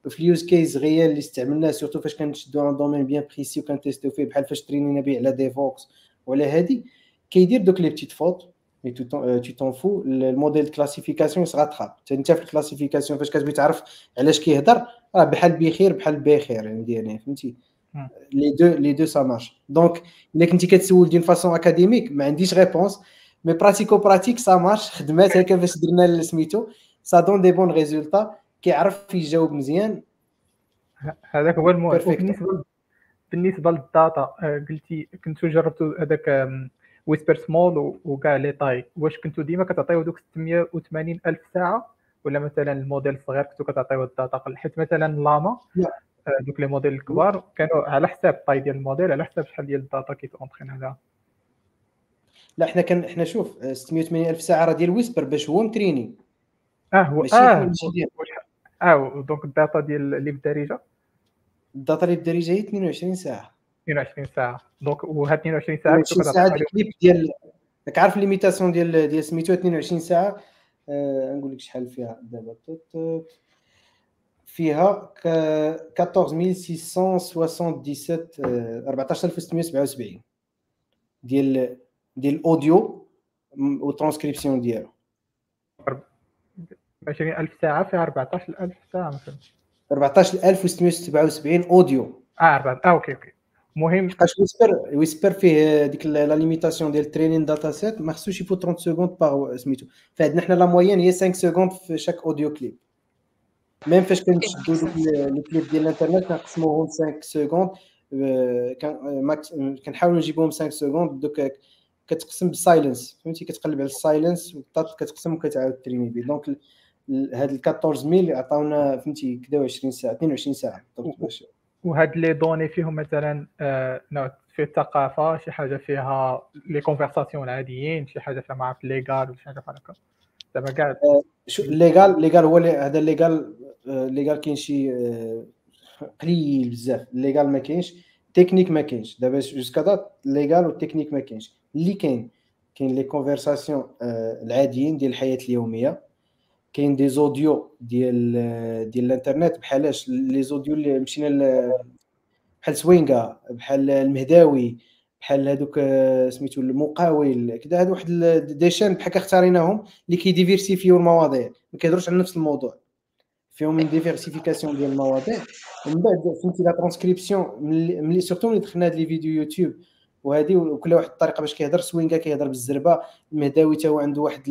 في ال use case réel اللي استعملناه surtout فاش كنشدو un domaine bien précis وكنتيستيو فيه بحال فاش ترينينا به على ديفوكس ولا هادي كيدير دوك les petites fautes mais tu tu t'en fous ال modèle classification ça rattrape انت في ال classification فاش كتبغي تعرف علاش كيهضر؟ راه بحال بخير بحال بخير يعني فهمتي. les deux les deux ça marche donc إلا كنتي كتسول d'une façon académique ما عنديش réponse mais pratico pratique ça marche خدمات هكا باش درنا سميتو. ça donne des bons résultats كيعرف يجاوب مزيان. هذاك هو المهم. بالنسبة بالنسبة لل data آه، قلتي كنتو جربتوا هذاك Whisper small وكاع les tailles. واش كنتو ديما كتعطيو دوك 680 ألف ساعة؟ ولا مثلا الموديل الصغير كنتو كتعطيو ال data قل حيت مثلا لاما لا. آه، دوك les modèles الكبار كانوا على حساب ال taille ديال الموديل على حساب شحال ديال ال data كيت entraîne عليها لا حنا كان حنا شوف آه، 680 ألف ساعة راه ديال Whisper باش هو متريني. آه هو آه آه donc ال data ديال اللي بالدارجه ال data اللي بالدارجه هي 22 ساعة. 22 ساعة. donc وهاد 22 ساعة كنتو 22 ساعة الكليب ديال راك عارف limitation ديال ديال سميتو 22 ساعة؟ آه نقول لك شحال فيها دابا. فيها ك 14677 آه، 14677 ديال ديال الاوديو والترانسكريبسيون ديالو. 20000 ساعة فيها 14000 ساعة مثلا. 14677 audio. آه 4 آه أوكي أوكي. المهم لحقاش Whisper Whisper فيه ديك la limitation ديال ال training dataset ما خصوش يفوت 30 secondes par سميتو فعندنا حنا la moyenne هي 5 secondes في chaque audio clip même فاش كنشدو دوك les clips ديال الانترنت كنقسموهم 5 secondes آه، كنحاولوا نجيبوهم 5 secondes دوك كتقسم بال silence فهمتي؟ كتقلب على ال silence كتقسم وكتعاود تريني به donc هاد ال 14000 عطاونا فهمتي كدا 20 ساعة 22 ساعة. بالضبط وهاد les données فيهم مثلا آه، نوع في الثقافة شي حاجة فيها les conversations العاديين شي حاجة فيها ما عرفت légal شي حاجة بحال هكا. زعما كاع شو ال légal légal هو هذا ال légal آه، ال légal كاين شي آه، قليل بزاف. ال légal ما كاينش تكنيك ما كاينش. دابا jusqu'à date ال légal وال technique ما كاينش. اللي كاين كاين les conversations العاديين ديال الحياة اليومية. كاين des audios ديال ديال الانترنت بحالاش les audios اللي مشينا بحال سوينغا بحال المهداوي بحال هذوك سميتو المقاول كذا هادو واحد des chaînes بحال اختاريناهم اللي كي diversifier يو المواضيع ما كيهضروش على نفس الموضوع. فيهم من diversification ديال المواضيع. ومن بعد فهمتي لا ترانسكريبسيون ملي surtout ملي دخلنا هاد les vidéos YouTube وهذه وكل واحد الطريقة باش كيهضر سوينغا كيهضر بالزربة المهداوي تا هو عنده واحد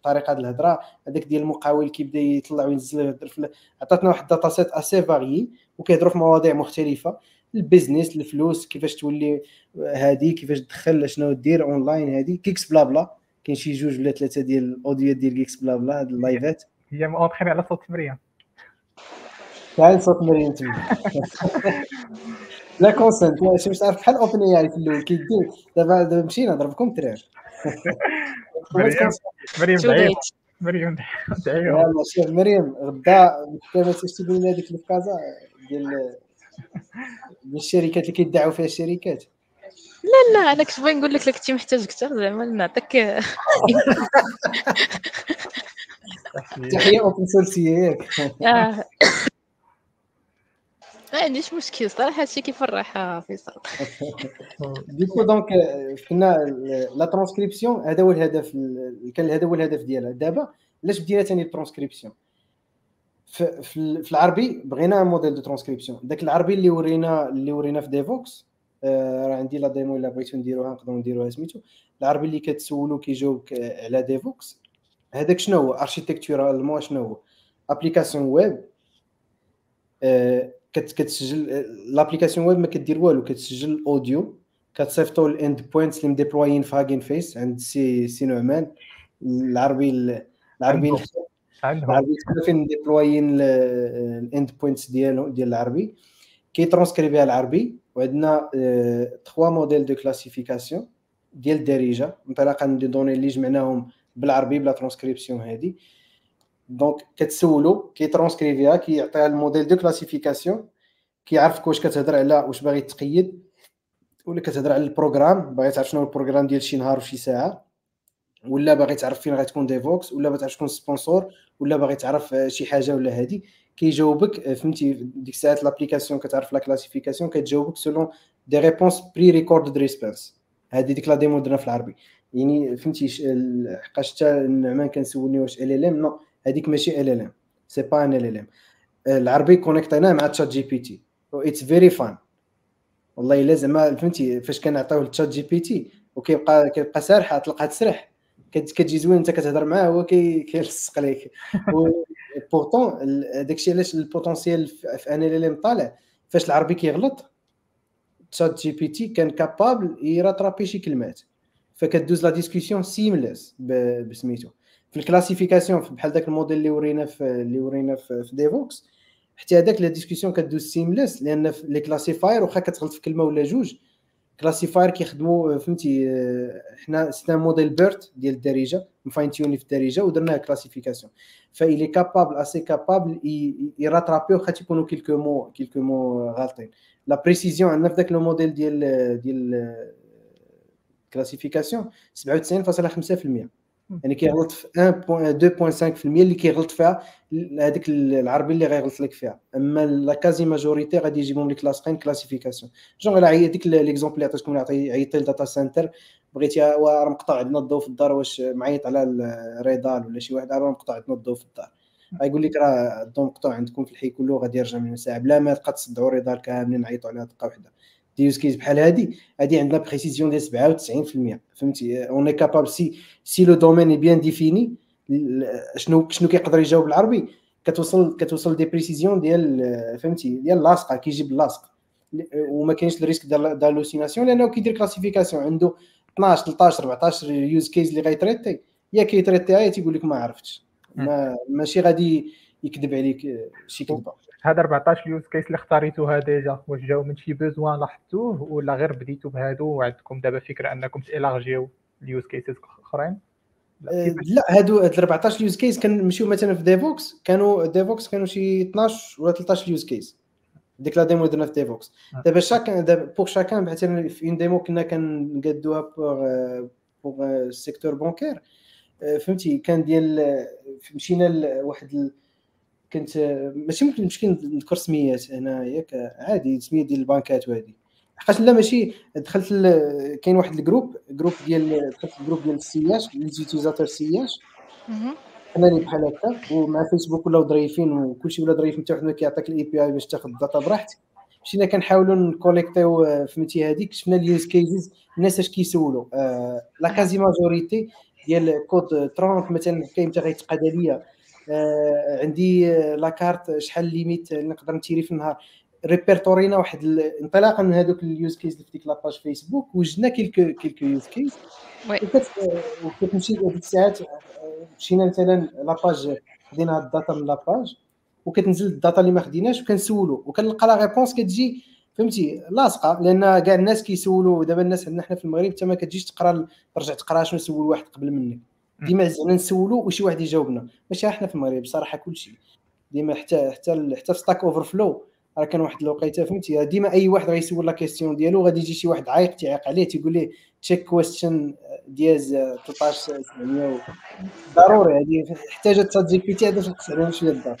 الطريقة ديال الهضرة. هذاك ديال المقاول كيبدا يطلع وينزل يهضر عطاتنا واحد ال data set assez variée وكيهضروا في مواضيع مختلفة. ال business الفلوس كيفاش تولي هادي كيفاش تدخل شنو دير اونلاين هادي كيكس بلا بلا. كاين شي جوج ولا ثلاثة ديال الاوديو ديال كيكس بلا بلا هاد اللايفات. هي مونطخيني على صوت مريم تعال صوت مريم تما. لا كونسنت شي مش تعرف بحال اوبن اي في الأول كيدير. دابا دابا مشينا ضربكم التراب مريم. مريم ضعيف مريم يلا شوف مريم غدا كما تشتي لنا هذيك اللي في كازا ديال ديال الشركات اللي كيدعوا فيها الشركات. لا لا أنا كنت بغي نقول لك كنتي محتاج أكثر زعما نعطيك. تحية open sourcée ياك ما عنديش مشكل صراحة هادشي كيفرح فيصل؟ d'accord donc كنا لا ترانسكريبسيون هذا هو الهدف كان هذا هو الهدف ديالها. دابا علاش بدينا ثاني الترانسكريبسيون؟ في, العربي بغينا موديل دو ترانسكريبسيون داك العربي اللي ورينا اللي ورينا في Devoxx آه، راه عندي la démo إلا بغيتو نديروها نقدروا نديروها سميتو. العربي اللي كتسولو كيجاوبك على Devoxx هذاك شنو هو؟ architecturalement شنو هو؟ application web كتسجل l'application web ما كدير والو كتسجل ال audio كتصيفطو ال endpoints اللي م déployer ين في Hugging Face عند سي نعمان العربي العربي العربي فين déployer ين ال endpoints ديالو ديال العربي. كيترونسكريبيها العربي وعندنا trois modèles de classification ديال الدارجه انطلاقا من des données اللي جمعناهم بالعربي بلا ترانسكريبسيون هذه donc كتسولو كيترونسكريفيها كيعطيها ال modèle de classification كيعرفك واش كتهضر على واش باغي تقيد ولا كتهضر على ال programme باغي تعرف شنو ال programme ديال شي نهار وشي ساعه ولا باغي تعرف فين غتكون Devoxx ولا باغي تعرف شكون sponsor ولا باغي تعرف شي حاجة ولا هادي كيجاوبك فهمتي ديك الساعات l'application كتعرف la classification كتجاوبك selon des réponses pre-recorded responses هذه ديك la démo درنا في العربي يعني فهمتي حقاش حتى النعمان كنسولني واش LLM non هذيك ماشي LLM c'est pas un LLM العربي connecter يناه مع ChatGPT it's very fun والله إلا زعما فهمتي فاش كنعطيوه ل ChatGPT وكيبقى كيبقى سارحه تلقاها تسرح. كتجي زوين أنت كتهضر معاه هو كيلصق لك pourtant داكشي علاش ال potentiel في un LLM طالع؟ فاش العربي كيغلط ChatGPT كان capable ي rattraper شي كلمات. فكدوز la discussion seamless بسميتو. في ال classification بحال داك الموديل اللي ورينا في اللي ورينا في, في Devoxx حتى هذاك la discussion كدوز seamless لأن في les classifiers واخا كتغلط في كلمة ولا جوج classifiers كيخدموا فهمتي حنا سنا modèle BERT ديال الدارجة م fine-tuné في الدارجة ودرنا classification ف il est capable assez capable ي rattraper واخا تيكونوا quelques mots quelques mots غالطين. la précision عندنا في ذاك le modèle ديال ديال classification 97.5% يعني كيغلط في 1.2.5% اللي كيغلط فيها هذيك العربي اللي غيغلط لك فيها. أما لا كازي ماجوريتي غادي يجيبهم لك لاصقين كلاسيفيكاسيون جونغ إلا هذيك ليكزومبل اللي عطيتكم عيطت لداتا سنتر بغيتي راه مقطع عندنا الضوء في الدار واش معيط على الريدال ولا شي واحد راه مقطع عندنا الضوء في الدار. غايقول لك راه الضوء مقطوع عندكم في الحي كله غادي يرجع من ساعه بلا ما تبقى تصدعوا الريدال كاملين نعيطوا عليها دقه واحدة دي يوز كيس بحال هادي هادي عندنا بريسيزيون ديال 97% فهمتي اون اي كابابل سي si le domaine bien défini شنو شنو كيقدر يجاوب بالعربي كتوصل كتوصل des précisions ديال فهمتي ديال لاصقه كيجيب اللاصق وما كاينش ال risque d'hallucination لأنه كيدير classification عنده 12 13 14 use cases اللي غي traiter يا كي traiter يها يا تيقول لك ما عرفتش ما ماشي غادي يكذب عليك شي كذبه هاد 14 use cases اللي اختاريتوها déjà واش جاو من شي besoin لاحظتوه ولا غير بديتو بهادو؟ وعندكم دابا فكرة أنكم ت élargir يو ال use cases أخرين؟ لا هادو هاد 14 use cases كنمشيو مثلا في Devoxx كانوا Devoxx كانوا شي 12 ولا 13 use cases ديك la démo درنا في Devoxx. دابا chacun دابا pour chacun مثلا في une démo كنا كنقادوها pour pour ال secteur bancaire فهمتي؟ كان ديال مشينا لواحد كنت ماشي ممكن نمشي نذكر سميات أنا ياك عادي سميات ديال البنكات وهذه حقاش لا ماشي دخلت كاين واحد الجروب جروب ديال دخلت الجروب ديال السياج لي زوتيزاتور سياج. أنا اللي بحال هكا ومع فيسبوك ولاو ظريفين وكلشي ولا ظريف حتى واحد ما كيعطيك الاي بي اي باش تاخذ الداتا براحتك. مشينا كنحاولوا نكوليكتيو فهمتي هذيك شفنا اليوز كيزز الناس اش كيسولوا آه لا كازي ماجوريتي ديال كود 30 مثلا كاين حتى غيتقاد ليا آه عندي لا كارت شحال ليميت نقدر نتيري في النهار. ريبرتورينا واحد انطلاقا من هذوك ال use cases اللي في ديك la page Facebook وجدنا quelques quelques use cases وكتمشي هذيك الساعات مشينا مثلا la page خدينا ال data من la page وكتنزل ال data اللي ما خديناش وكنسولو. وكنلقى la réponse كتجي فهمتي لاصقة. لأن كاع الناس كيسولوا دابا الناس عندنا حنا في المغرب حتى ما كتجيش تقرا ترجع تقرا شنو سول واحد قبل منك. ديما زعما نسولو وشي واحد يجاوبنا. ماشي إحنا في المغرب صراحة كلشي. ديما حتى حتى حتى في Stack Overflow راه كان واحد الوقيتة فهمتي ديما أي واحد غيسول la question ديالو غادي يجي شي واحد عايق تيعيق عليه تيقول ليه check question دياز 13 700 ضروري هذه احتاجت ChatGPT هذا نقص عليهم شوية الضغط.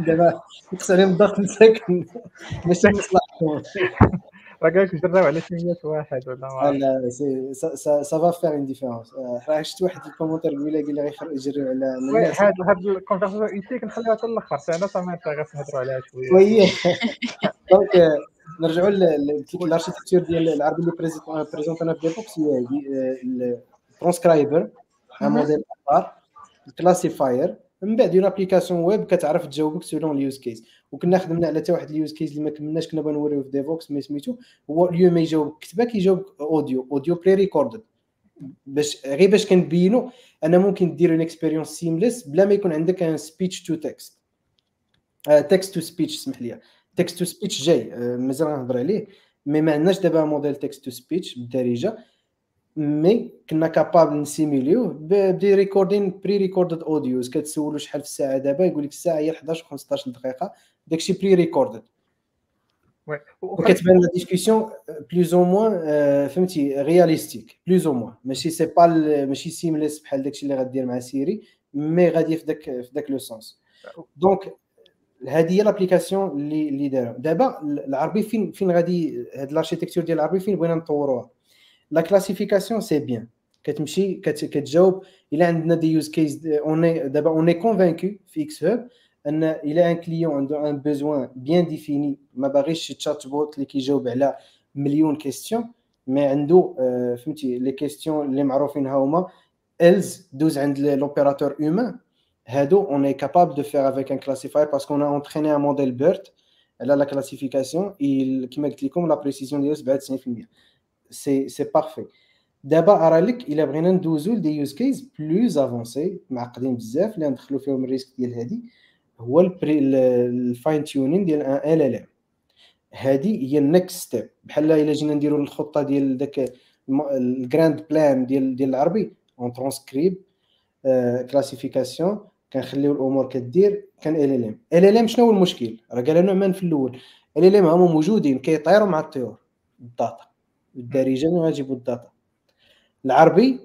دابا نقص عليهم الضغط مساكن ماشي مصلحتهم راه قالك جربوا على 800 واحد ولا لا ça va faire une différence راه شفت واحد ال commentaire قبيله قال لي غير يجريو على هاد هاد ال conversation ايتي كنخليها حتى الآخر أنا صافي غنهضروا عليها شوية. Oui. Donc نرجعوا لل architecture ديال العربي اللي بريزونتنا في Devoxx هي الترانسكرايبر ان موديل اخر ال classifier من بعد une application web كتعرف تجاوبك سولون ال use case وكنا خدمنا على حتى واحد ال use case اللي ما كملناش كنا بنوريو في Devoxx mais سميتو. هو اليوم ما يجاوبك كتبه كيجاوبك audio audio pre-recorded باش غير باش كنبينو أنا ممكن دير une expérience seamless بلا ما يكون عندك un speech to text text to speech سمح لي. text to speech جاي. مازال غنهضر عليه. mais ما عندناش دابا modèle text to speech بالدارجة. mais كنا capable نسيميليو ب des recording pre-recorded audios كتسولو شحال في الساعة دابا يقول لك الساعة هي 11 و 15 دقيقه داكشي pre-recorded وكتبان la discussion plus ou moins فهمتي realistic plus ou moins ماشي c'est pas ماشي seamless بحال داكشي اللي غدير مع Siri mais غادي في داك في داك le sens donc هذه هي l'application اللي اللي داروا دابا العربي فين فين غادي هاد ال architecture ديال العربي فين بغينا نطوروها la classification c'est bien كتمشي كتجاوب الا عندنا des use cases on دابا on convaincu في xHub ان إلى un client عنده un besoin bien défini ما باغيش شي chatbot اللي كيجاوب على مليون question mais عنده فهمتي les questions اللي معروفين ها هما الز دوز عند l'opérateur humain هادو on est capable de faire avec un classifier parce que on a entraîné un modèle BERT على la classification كيما قلت لكم la précision ديالو 97% c'est c'est parfait دابا ارى لك الا بغينا ندوزو ل des use cases plus avancés معقدين بزاف اللي ندخلو فيهم ال risque ديال هادي هو ال fine-tuning ديال un LLM هادي هي ال next step بحال الا جينا نديرو الخطه ديال داك ال grand plan ديال ديال العربي اون ترانسكريب كلاسيفيكاسيون كنخليو الأمور كدير كان LLM ال ال ام شنو هو المشكل راه قالها نعمان في الأول ال ال ام هما موجودين كيطيروا مع الطيور ال data الدارجه من غنجيبوا ال data. العربي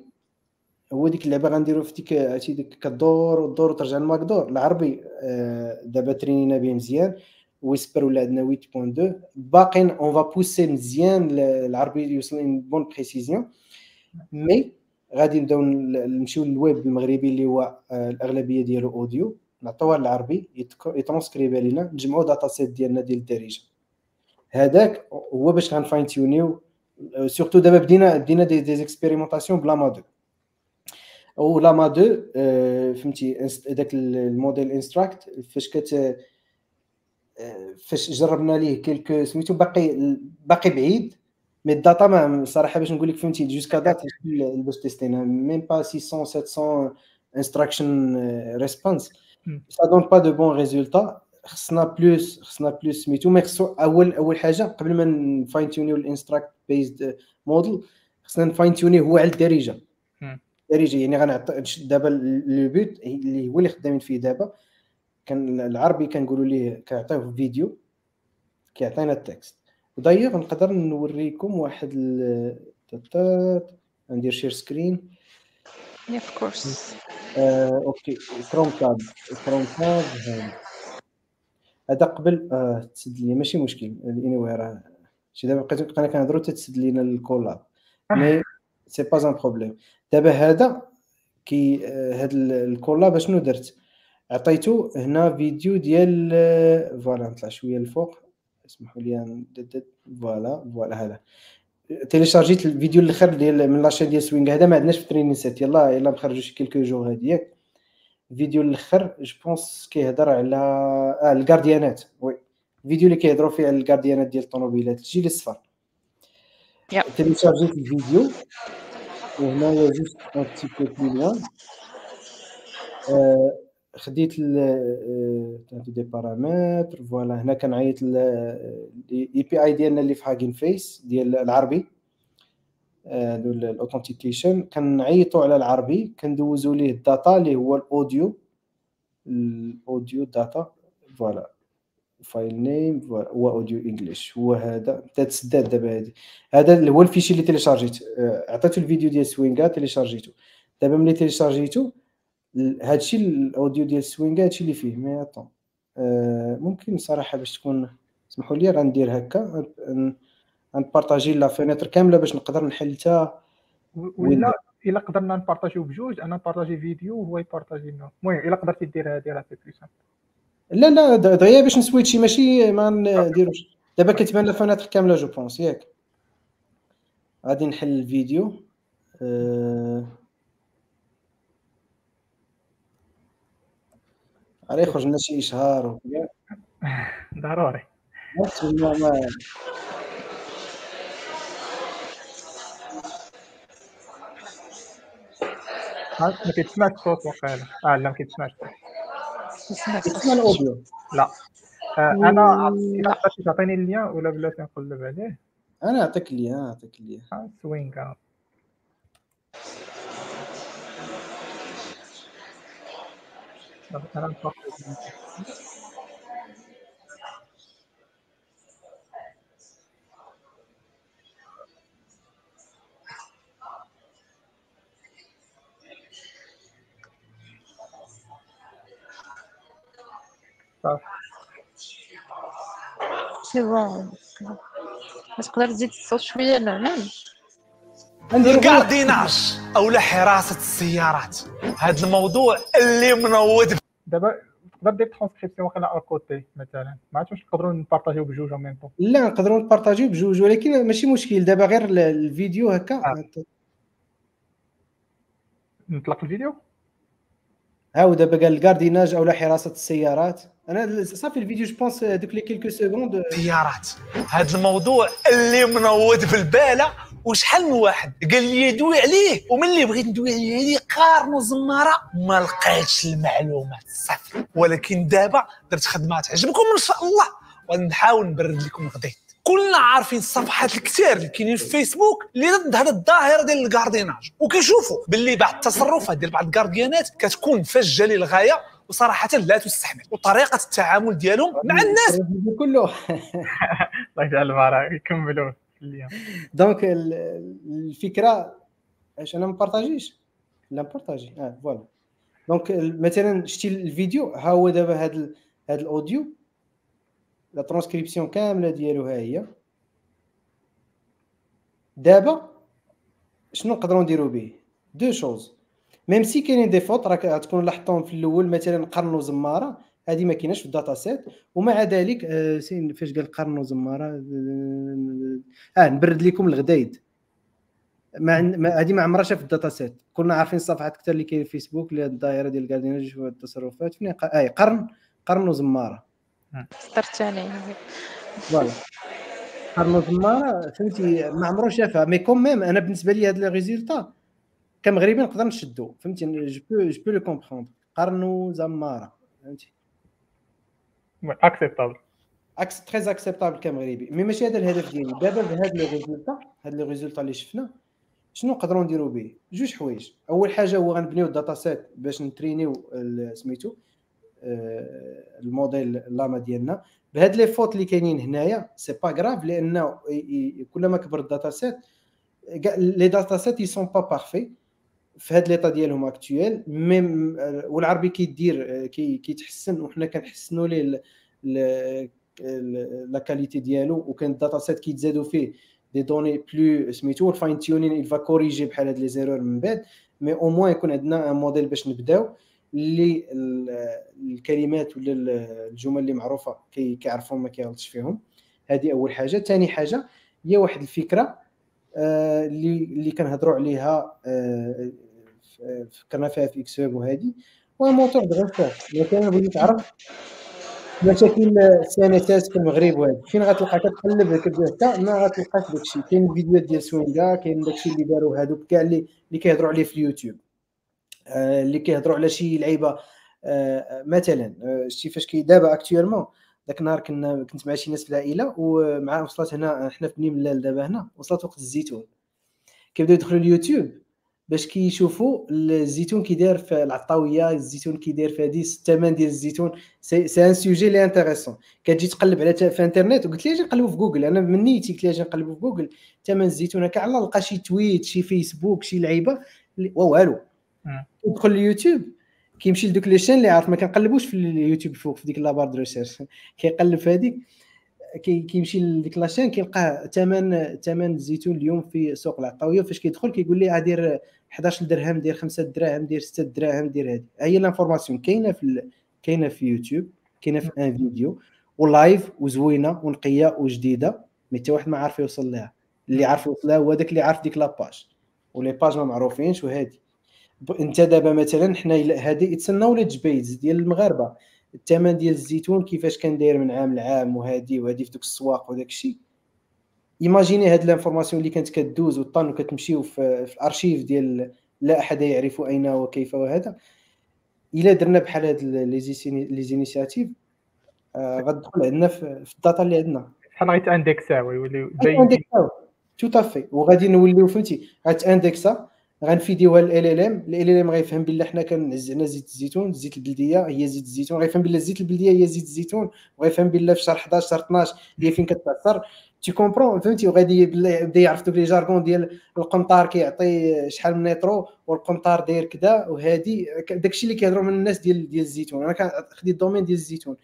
هو ديك اللعبة غنديروا في ديك عرفتي ديك كدور ودور وترجع لماكدور العربي آه دابا ترينينا به مزيان. Whisper ولا عندنا 8.2 باقين on va pousser مزيان العربي يوصل bonne précision mais غادي نبداو نمشيو للويب المغربي اللي هو الأغلبية ديالو audio نعطوها للعربي يترونسكريبي لينا. نجمعوا dataset ديالنا ديال الدارجة. هذاك هو باش غن fine-tune يو surtout دابا بدينا بدينا des expérimentations ب Llama deux أو Llama deux فهمتي داك ال model instruct فاش كت فاش جربنا ليه quelques سميتو باقي باقي بعيد mais ال data ما صراحة باش نقول لك فهمتي jusqu'à date باش تيستينا même pas 600 700 instruction response ça donne pas de bons résultats خصنا plus خصنا plus سميتو mais خصو اول اول حاجة قبل ما ن fine-tune يو ال instruct based موديل خصنا ن fine-tune يو هو على الدارجة. الدارجة يعني غنعطي دابا le but اللي هو اللي خدامين فيه دابا. كان العربي كنقولوا ليه كيعطيوه فيديو كيعطينا ال text. ودايوغ نقدر نوريكم واحد ندير share screen of course okay. Chrome tab Chrome tab هذا. قبل آه تسد لي. ماشي مشكل. anyway راه شي دابا بقيت بقينا كنهضروا تتسد لينا ال Colab mais c'est pas un problème دابا هذا كي هاد ال- ال Colab شنو درت عطيتو هنا فيديو ديال voilà نطلع شوية الفوق اسمحوا لي voilà voilà هذا تيليشارجيت الفيديو الآخر ديال من la chaîne ديال سوينغ هذا ما عندناش في training set يلا يلا نخرجوا شي quelques jours هادي ياك الفيديو الآخر je pense كيهضر على آه الكارديانات oui الفيديو اللي كيهضروا فيه على الكارديانات ديال الطوموبيلات الجيل الصفر يا. تيليشارجيت الفيديو وهنايا juste un petit peu plus loin آه، خديت ال des paramètres voilà هنا كنعيط ال API ديالنا اللي في Hugging Face ديال العربي. هادو ال authentication كنعيطوا على العربي كندوزوا ليه ال data اللي هو ال audio. ال audio data voilà. file name هو audio English هو هذا تتسداد دابا هادي. هذا هو ال fichier اللي تيليشارجيت آه، عطيتو الفيديو ديال سوينغا تيليشارجيتو. دابا ملي تيليشارجيتو هادشي ال audio ديال سوينغا هادشي اللي فيه. mais attends آه، ممكن صراحة باش تكون اسمحوا لي غندير هكا غنبارطاجي la fenêtre كاملة باش نقدر نحل حتى ولا إلا قدرنا نبارطاجيو بجوج أنا نبارطاجي فيديو وهو يبارطاجي لنا. المهم إلا قدرتي دير هادي راه c'est plus لا لا دغيا باش نسويتشي ماشي ما نديروش. دابا كتبان la fenêtre كاملة je pense ياك. غادي نحل الفيديو. آه، غادي يخرج لنا شي إشهار ضروري. ما كيتسمعش الصوت وقيلا. آه لا ما كيتسمعش الصوت ال audio لا. آه أنا. قدرتي تعطيني ال lien ولا بلاتي نقلب عليه أنا نعطيك لي نعطيك لي ها سوينغ أنا نفكر. Bon تقدر تزيد الصوت شوية نعمان ال gardiennage أو حراسه السيارات. هذا الموضوع اللي منوض دابا تقدر دير ترانسكريبسيون وقيلا écouter مثلا. ما عرفتش واش نقدروا نبارطاجيو بجوج en même temps لا نقدروا نبارطاجيو بجوج ولكن ماشي مشكل. دابا غير ال- الفيديو هكا. آه. نطلق الفيديو؟ هاو دابا قال ال gardiennage أو حراسة السيارات. أنا صافي الفيديو je pense دوك les quelques secondes السيارات هذا الموضوع اللي منوض في الباله وشحال من واحد قال لي دوي عليه وملي بغيت ندوي عليه قارنو زمارة. ما لقيتش المعلومات صافي. ولكن دابا درت خدمة تعجبكم إن شاء الله. ونحاول نبرد لكم الغدايد كلنا عارفين الصفحات الكثير اللي كاينين في فيسبوك اللي ضد هذا الظاهرة ديال ال gardiennage وكيشوفوا باللي بعض التصرفات ديال بعض الكارديانات كتكون فجه للغايه وصراحة لا تستحمل. وطريقة التعامل ديالهم مع الناس. كله. الله يجعل البركة يكملوا اللين donc ال- الفكرة اش أنا ما بارطاجيش لا مبارطاجي. آه voilà. donc مثلا شتي الفيديو ها هو دابا ال- هاد الأوديو. لا ترانسكريبسيون كاملة ديالو ها هي. دابا شنو نقدروا نديروا به؟ deux choses même si كاينين des fautes راك غتكون لاحظتهم في الأول. مثلا قرن وزمارة هذه ما كايناش في ال data set ومع ذلك آه سين فاش قال قرن وزمارة آه نبرد لكم الغدايد. ما هذه ما عمرها في ال data set كنا عارفين الصفحات أكثر اللي كاين في فيسبوك اللي الدائرة ديال ال gardiennage والتصرفات فين اي قرن قرن وزمارة. سطر ثاني voilà. قرن وزماره فهمتي ما عمرو شافها. mais quand même أنا بالنسبة لي هاد les résultats كمغربي نقدر نشدو. فهمتي je peux je peux le comprendre قرن وزماره فهمتي. acceptable c'est très acceptable كمغربي mais ماشي هذا الهدف ديالي. دابا بهاد les résultats هاد les résultats اللي شفنا شنو نقدروا نديروا به جوج حوايج. أول حاجة هو غنبنيو ال data set باش نترينيو ال- سميتو ال modèle Llama ديالنا. بهاد les fautes اللي كاينين هنايا c'est pas grave لأنه كلما كبر الداتا سيت لي داتا سيت يي سون با بارفي في هذا ليطا ديالهم اكطويل ميم والعربي كيدير كي كيتحسن وحنا كنحسنوا ليه لا كاليتي ديالو وكان الداتا سيت كيتزادوا فيه دي دوني بلو سميتو الفاين تيونين il va كوريجي بحال هاد لي زيرور من بعد مي أو موان يكون عندنا ان موديل باش نبداو. اللي الكلمات ولا الجمل اللي معروفة كي كيعرفهم ما كيغلطش فيهم. هذه أول حاجة. ثاني حاجة هي واحد الفكرة آه، اللي اللي كنهضروا عليها آه، فكرنا فيها في إكس ويب وهذه موتور الا كان بغيتي تعرف مشاكل السيانات في المغرب وهذا فين غتلقى؟ كتقلب كتبدا ما غتلقاش داكشي. كاين الفيديوهات ديال سوينغا كاين داكشي اللي داروا هذوك كاع اللي كيهضروا عليه في اليوتيوب. اللي كيهضروا على شي لعيبة آه، مثلا آه، شتي فاش كي دابا actuellement ذاك النهار كنا كنت مع شي ناس في العائلة ومع وصلت هنا حنا في بني ملال دابا هنا وصلت وقت الزيتون. كيبداو يدخلوا اليوتيوب باش كيشوفوا الزيتون كي داير في العطاوية الزيتون كي داير في هذه الثمن ديال الزيتون. c'est un sujet très intéressant كتجي تقلب على في انترنت وقلت لي أجي نقلبوا في جوجل أنا من نيتي قلت لي أجي نقلبوا في جوجل ثمن الزيتون هكا على لقى شي tweet شي فيسبوك شي لعيبة والو. يدخل اليوتيوب كيمشي لدوك les chaînes اللي عارف ما كنقلبوش في اليوتيوب فوق في ديك la barre de recherche. كيقلب في هذيك كيمشي لديك la chaîne كيلقاه ثمن ثمن الزيتون اليوم في سوق العطاويه فاش كيدخل كيقول لي دير 11 درهم دير 5 دراهم دير 6 دراهم دير هذه هي l'information كاينة في كاينة في يوتيوب كاينة في en vidéo و live وزوينة ونقية وجديدة. mais حتى واحد ما عارف يوصل لها. اللي عارف يوصل لها هو داك اللي عارف ديك la page و les pages ما معروفينش وهذه انت دابا مثلا حنا هذه it's knowledge base ديال المغاربة. الثمن ديال الزيتون كيفاش كان داير من عام لعام وهذه وهذه في دوك السواق وداك الشيء. imaginez هاد l'information اللي كانت كدوز وطن وكتمشيو في, في الأرشيف ديال لا أحد يعرف أين وكيف وهذا إلا درنا بحال هاد les initiatives آه غتدخل عندنا في, في ال data اللي عندنا. بحال غيتأندكساو ويوليو tout à fait وغادي نوليو فهمتي. غتأندكسا. غنفيديوها ال ال ام ال ال ام غيفهم بلي حنا كنزعنا زيت الزيتون زيت البلدية هي زيت الزيتون. غيفهم بلي زيت البلدية هي زيت الزيتون. وغيفهم بلي في شهر 11 شهر 12 هي فين كتأثر. tu comprends فهمتي؟ وغادي يبدا يعرف دوك les jargons ديال القنطار كيعطي شحال من نيترو والقنطار داير كذا وهادي داكشي اللي كيهضروا من الناس ديال ديال الزيتون. أنا خديت ال domaine ديال الزيتون.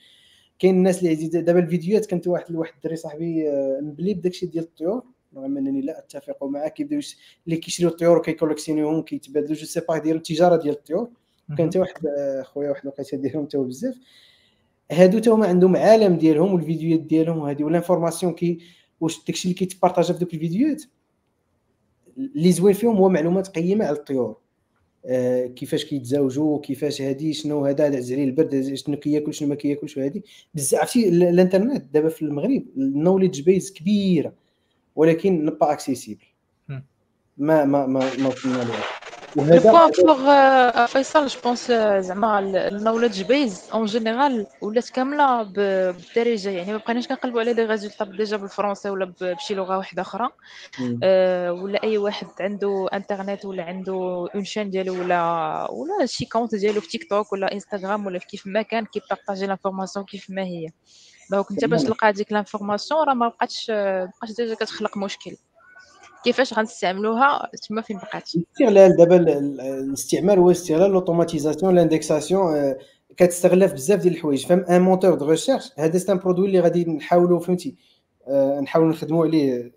كاين الناس اللي دابا الفيديوهات كانت واحد واحد الدري صاحبي آه، مبلي بداكشي ديال الطيور. رغم انني لا أتفق معه كيبداو اللي كيشريو الطيور وكيكوليكسيونيهم كيتبادلوا je sais pas يديروا التجاره ديال الطيور. كان حتى واحد خويا واحد الوقيته ديالهم حتى بزاف. هادو حتى هما عندهم عالم ديالهم والفيديوهات ديالهم وهذه وال information كي واش داكشي اللي كيتبارطاجا في دوك الفيديوهات اللي زوين فيهم هو معلومات قيمة على الطيور. آه كيفاش كيتزاوجوا كيفاش هادي شنو هذا داز عليه البرد شنو كياكل شنو ما كياكلش وهادي. بزاف عرفتي الانترنت دابا في المغرب ال knowledge base كبيرة. ولكن n'est pas accessible ما ما ما ما وهذا pour فيصل je pense زعما ال knowledge base en général ولات كاملة بالدارجه يعني ما بقيناش كنقلبوا على les résultats déjà بالفرونسي ولا بشي لغة واحدة أخرى. أه ولا أي واحد عنده انترنت ولا عنده une chaîne ديالو ولا ولا شي compte ديالو في تيك توك ولا انستغرام ولا في كيف ما كان كيبارطاجي l'information كيف ما هي. donc انت باش تلقى هذيك l'information راه ما بقاتش بقاش déjà كتخلق مشكل. كيفاش غنستعملوها؟ تما فين بقات؟ الاستغلال دابا الاستعمال هو استغلال l'automatisation l'indexation كتستغلها في بزاف ديال الحوايج. فهم un moteur de recherche هذا c'est un produit اللي غادي نحاولوا فهمتي آه، نحاولوا نخدموا عليه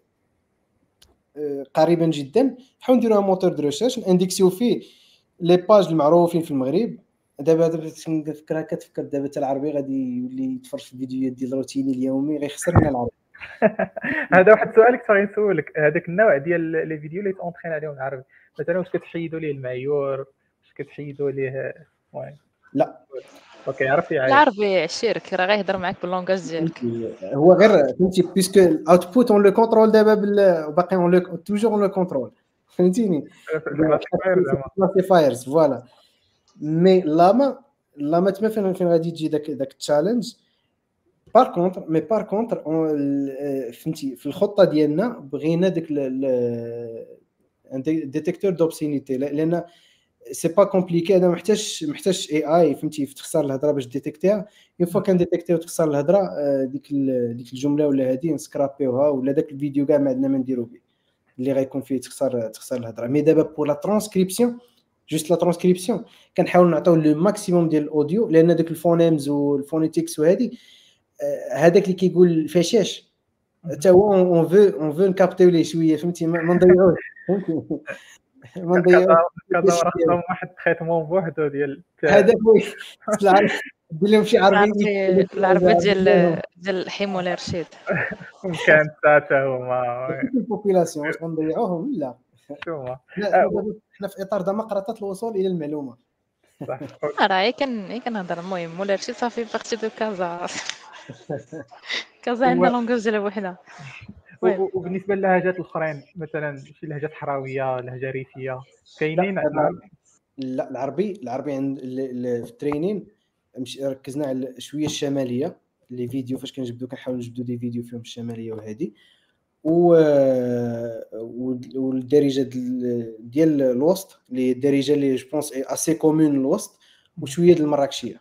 آه، قريبا جدا. نحاول نديروا un moteur de recherche اندكسيو فيه les pages المعروفين في المغرب. دابا دابا كنفكر كتفكر دابا حتى العربي غادي يولي يتفرج في الفيديوهات ديال روتيني اليومي غيخسر من العربي. هذا واحد السؤال كنت غادي نسولك. هذاك النوع ديال les vidéos اللي t'entraînes عليهم العربي مثلا واش كتحيدوا ليه المعيور واش كتحيدوا ليه؟ المهم لا. ok عرفتي العربي عشيرك راه غيهضر معاك بال langage ديالك. هو غير فهمتي parce que ال output on le contrôle دابا باقي on le toujours on le contrôle فهمتيني؟ classifiers voilà. mais لاما لاما تما فين غادي تجي داك داك ال challenge par contre mais par contre فهمتي في الخطة ديالنا بغينا داك détecteur d'obscénité لأن c'est pas compliqué هذا محتاج محتاج AI فهمتي تخسر الهضرة باش ديتيكتيها une fois qu'on détecte وتخسر الهضرة ديك ديك الجملة ولا هذه نسكرابيوها ولا داك الفيديو كاع ما عندنا ما نديرو به اللي غيكون فيه تخسر تخسر الهضرة. مي دابا بور لا ترانسكريبسيون جوست لا ترانسكريبسيون كنحاول نعطيو le maximum ديال ال audio لأن دوك ال phonemes وال phonetics وهذه هذاك اللي كيقول الفشاش حتى هو on veut on veut نكابتيو ليه شوية فهمتي؟ ما نضيعوش. فهمتي؟ ما نضيعوش. واحد traitement بوحدو ديال هذاك دير لهم شي عربي. العربي العربي ديال ديال الحيم ولا رشيد كان حتى هما. ال population واش غنضيعوهم لا. شو هما لا دابا حنا في إطار ديمقراطية الوصول إلى المعلومة. صح. راه هي كان كنهضر المهم. ولا رشيد صافي partie de كازا كازا عندنا langage ديالها بوحدها وبالنسبة للهجات الأخرين مثلا شي لهجات حراوية لهجة ريفية كاينين لا، العربي العربي عند ال- ال- في ال training مش ركزنا على شوية الشمالية les vidéos فاش كنجبدو كنحاول نجبدو des vidéos فيهم الشمالية وهذه و وال- والدارجه ديال الوسط اللي هي الدارجة اللي je pense assez commune الوسط وشوية ديال المراكشية.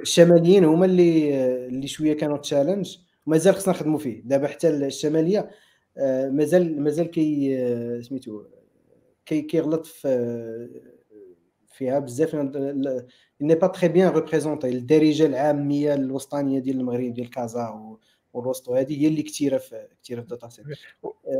الشماليين هما اللي اللي شوية كانوا challenge ومازال خصنا نخدموا فيه. دابا حتى الشمالية مازال مازال كي سميتو كي كيغلط في فيها بزاف n'est pas très bien représenté الدارجة العامية الوسطانية ديال المغرب ديال كازا و- والوسط وهذه هي اللي كثيره في كثيره في ال data set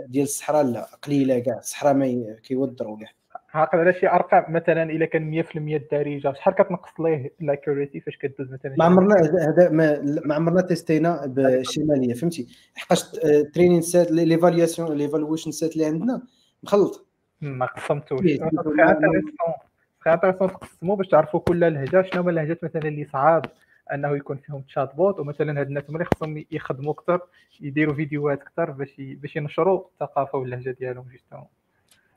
ديال الصحراء لا قليله كاع الصحراء ما كيودروا كاع عاقل على شي ارقام مثلا الا كان 100% الدارجه شحال كتنقص ليه l'accuracy فاش كدوز مثلا ما عمرنا هذا- ما, عمرنا تيستينا بالشماليه فهمتي حقاش training set l'évaluation l'evaluation set اللي عندنا مخلط ما قسمتوش إيه، intéressant تقسموا باش تعرفوا كل لهجه شنو هما اللهجات مثلا اللي صعاب أنه يكون فيهم chatbot ومثلا هاد الناس اللي خصهم يخدموا أكثر يديروا فيديوهات أكثر باش باش ينشروا الثقافة واللهجة ديالهم justement.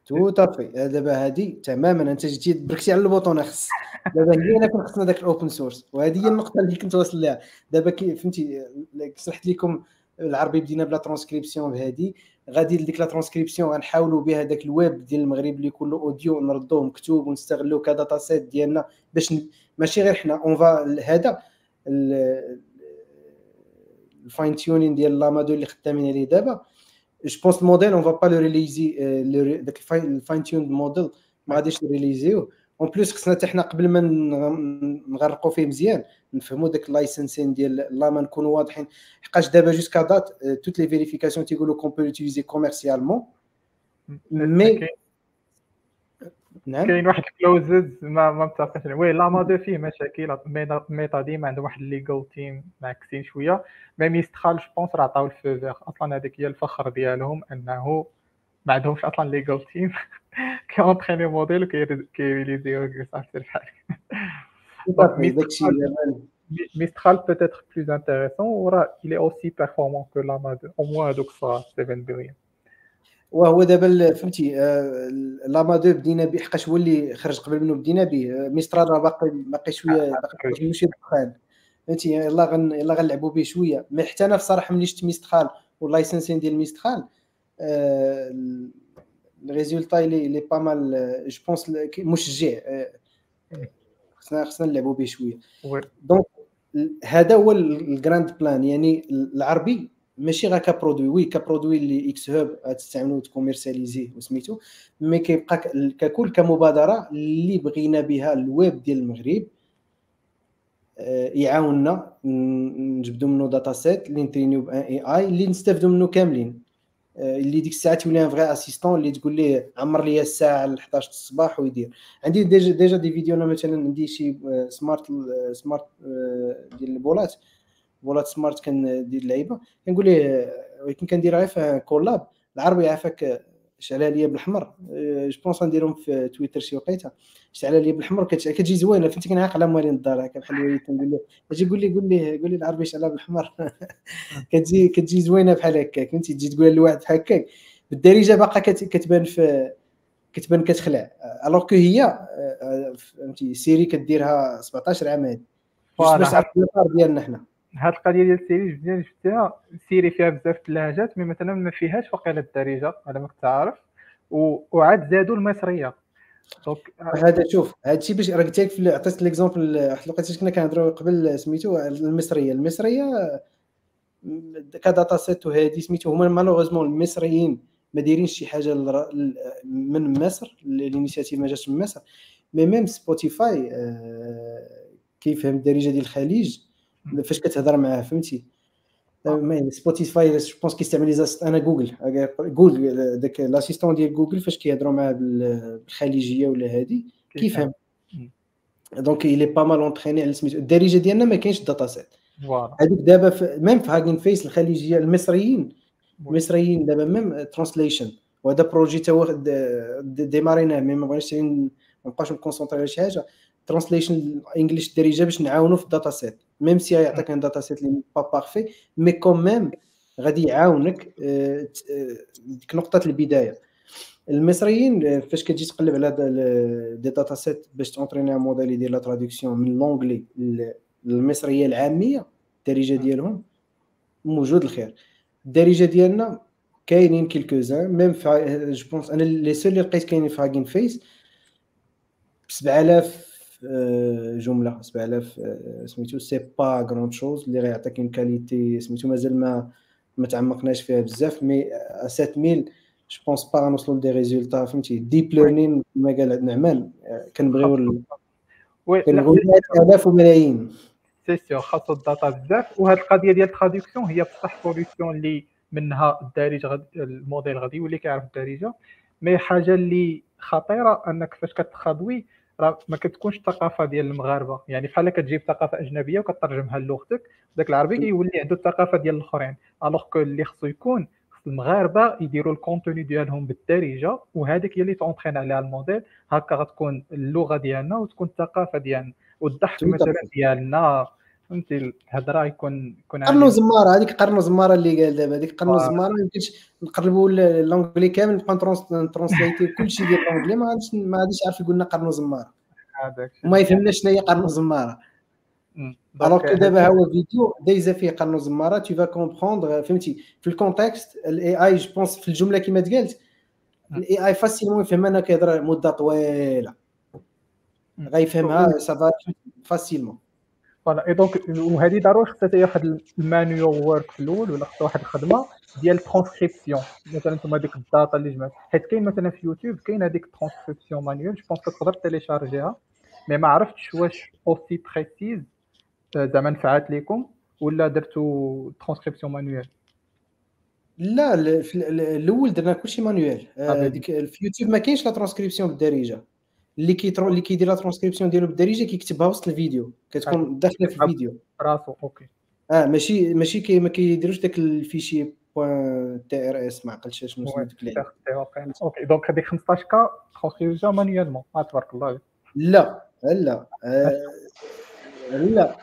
tout à fait دابا هادي تماما أنت جيتي بركتي على ال bouton خص دابا هي أنا كون خصنا داك ال open source وهذه هي النقطة اللي كنت واصل لها دابا كي فهمتي شرحت لكم العربي بدينا بلا ترانسكريبسيون بهادي. غادي لديك لا ترانسكريبسيون غنحاولوا بها داك الويب ديال المغرب اللي كله audio نردوه مكتوب ونستغلوه كـ data set ديالنا باش ماشي غير حنا on va هذا الـ fine-tuning ديال LLaMA دو اللي خدامين عليه دابا. je pense الـ modèle on va pas le releaser داك الـ fine-tuned model ما غاديش نـ releaser يوه. En plus خصنا حتى حنا قبل ما نغ- نغرقوا فيه مزيان نفهموا داك الـ licensing ديال LLaMA نكونوا واضحين. حقاش دابا jusqu'à date toutes les vérifications تيقولوا qu'on peut l'utiliser commercialement mais نعم. كاين واحد الـ clauses ما ما متفقش عليه. oui LLaMA deux فيه مشاكل ميتا- ميتا ديما عندهم واحد الـ legal team معكسين شوية. mais Mistral je pense راه عطاو الفو فيغ أصلا هذيك هي الفخر ديالهم إنه ما عندهمش أصلا ليغال تيم كيونطريني موديل وكيريليزيو صافي الحال داكشي دابا Mistral peut-être plus intéressant. وراه il est aussi performant que LLaMA deux au moins هذوك الصغار 7 بليون وهو دابا فهمتي آه، LLaMA deux بدينا به حقاش هو اللي خرج قبل منه بدينا به آه، Mistral راه باقي باقي شوية باقي ماشي دخان فهمتي يلا غن يلا غنلعبوا به شوية. mais حتى أنا بصراحه ملي شفت Mistral والـ licensing ديال Mistral آه، ال- الـ résultat اللي اللي pas mal je pense مشجع آه، خصنا خصنا نلعبوا به شوية. donc هذا هو الـ grand plan يعني العربي ماشي غير كـ produit oui كـ produit اللي إكس هوب تستعملو وت commercialiser يه وسميتو mais كيبقى ككل كمبادرة اللي بغينا بها الويب ديال المغرب آه، يعاوننا نجبدو منه data set اللي نـ traîner يو به un AI اللي نستافدو منه كاملين. آه، اللي ديك الساعة تولي un vrai assistant اللي تقول ليه عمر لي الساعة ل 11 الصباح ويدير. عندي déjà déjà des vidéos أنا مثلا عندي شي smart آه، smart ديال البولات. بولات smart كندير اللعيبه كنقول ليه ولكن كنديرها غير في كولاب. العربي عافاك شعلها ليا بالاحمر je pense غنديرهم في تويتر شي وقيتة. شعلها ليا بالاحمر كت- كتجي زوينه فهمتي؟ كنعاق على موالين الدار هكا بحال الوالد كنقول له أجي قول لي قول لي قول لي العربي شعلها بالاحمر كتجي كتجي زوينة بحال هكاك. فهمتي؟ تجي تقولها لواحد بحال هكاك. بالدارجة باقا كت- كتبان في كتبان كتخلع. alors que هي آه، فهمتي؟ Siri كديرها 17 عام هادي. باش تعرف ديالنا حنا. هاد القضية ديال Siri مزيان شفتها. Siri فيها بزاف اللهجات mais مثلا ما فيهاش وقيله الدارجة على ما كنت عارف. وعاد زادوا المصرية. donc هذا شوف هذا الشيء باش راه قلت لك عطيت l'exemple واحد الوقت كنا كنهضروا قبل سميتو المصرية. المصرية كـ data set وهذه سميتو هما malheureusement المصريين ما دايرين شي حاجة من مصر الـ initiative ما جاتش من مصر. mais même Spotify آه، كيفهم الدارجة ديال الخليج فاش كتهضر معاه فهمتي؟ آه. mais Spotify je pense كيستعمل لي أنا جوجل جوجل داك l'assistant ديال جوجل فاش كيهضروا معاه بال- بالخليجية ولا هادي كيفهم. donc est pas mal entraîné على سميتو الدارجة ديالنا ما كاينش data set هذوك دابا même في Hugging Face الخليجية المصريين المصريين دابا même translation وهذا projet تا هو démarrer يناه mais ما بغيناش ما نبقاوش نـ concentrer على شي حاجة. translation English الدارجة باش نعاونوا في الـ data set même si يعطيك un data set اللي pas parfait mais quand même غادي يعاونك آه، آه، ديك نقطة البداية. المصريين آه، فاش كتجي تقلب على des data sets باش ت entraîner un modèle يدير la traduction من l'anglais للمصرية العامية الدارجة ديالهم موجود الخير. الدارجة ديالنا كاينين quelques-uns même في je pense أنا les seuls اللي لقيت كاينين في Hugging Face ب 7000 آه، جملة 7000 آه، سميتو. c'est pas grande chose اللي غيعطيك une qualité سميتو. مازال ما ما تعمقناش فيها بزاف mais 7000 je pense pas غنوصلوا ل des résultats فهمتي؟ Deep learning كما قال نعمان آه، كنبغيو كنبغيو آلاف وملايين. c'est sûr خاصو الـ data بزاف. وهاد القضية ديال الـ traduction هي بصح solution اللي منها الدارج الموديل غادي يولي كيعرف الدارجة. mais حاجة اللي خطيرة أنك فاش كتخاضوي راه ما كتكونش الثقافة ديال المغاربة. يعني بحال كتجيب ثقافة أجنبية وكترجمها للغتك داك العربي كيولي عنده الثقافة ديال الأخرين. alors que اللي خصو يكون المغاربة يديروا الـ contenu ديالهم بالدارجة وهذيك هي اللي ت entraîner عليها الموديل. هكا غتكون اللغة ديالنا وتكون الثقافة ديالنا. والضحك. مثلا ديالنا. فهمتي الهضره يكون يكون قرنو عالي. زمارة هذيك قرنو زمارة اللي قال دابا هذيك قرنو آه. زمارة ما يمكنش نقربوا l'anglais كامل نبقى translater كلشي ديال l'anglais ما غاديش ما غاديش يعرف يقول لنا قرنو زمارة. هذاك وما يفهمناش شنو هي قرنو زمارة. alors que دابا هو فيديو دايزة فيه قرنو زمارة tu vas comprendre فهمتي في الـ contexte الـ AI je pense في الجملة كما تقالت الـ AI facilement يفهم أنا كيهضر مدة طويلة. غيفهمها ça va facilement voilà et donc وهذه ضروري خصها هي واحد الـ manual work في الأول ولا خصها واحد الخدمه ديال الترانسكريبسيون مثلا أنتم هذيك ال data اللي جمعت حيت كاين مثلا في يوتيوب كاين هذيك الترانسكريبسيون مانيوال جو بونس تقدر تيليشارجيها mais ما عرفتش واش aussi précise زعما نفعات لكم ولا درتو ترانسكريبسيون مانيوال لا الأول درنا كلشي manuel آه، آه، ديك في يوتيوب ما كاينش لا ترانسكريبسيون بالدارجه اللي كيترو اللي كيدير لا ترانسكريبسيون ديالو بالدارجه كيكتبها وسط الفيديو كتكون داخله في الفيديو راسو OK آه ماشي ماشي كي ما كيديروش داك ال fichier point TRS ما عقلتش شنو سميتو. OK donc هذيك 15 كا ترانسكريبسيون مانيوالمون تبارك الله عليك. لا لا آه، لا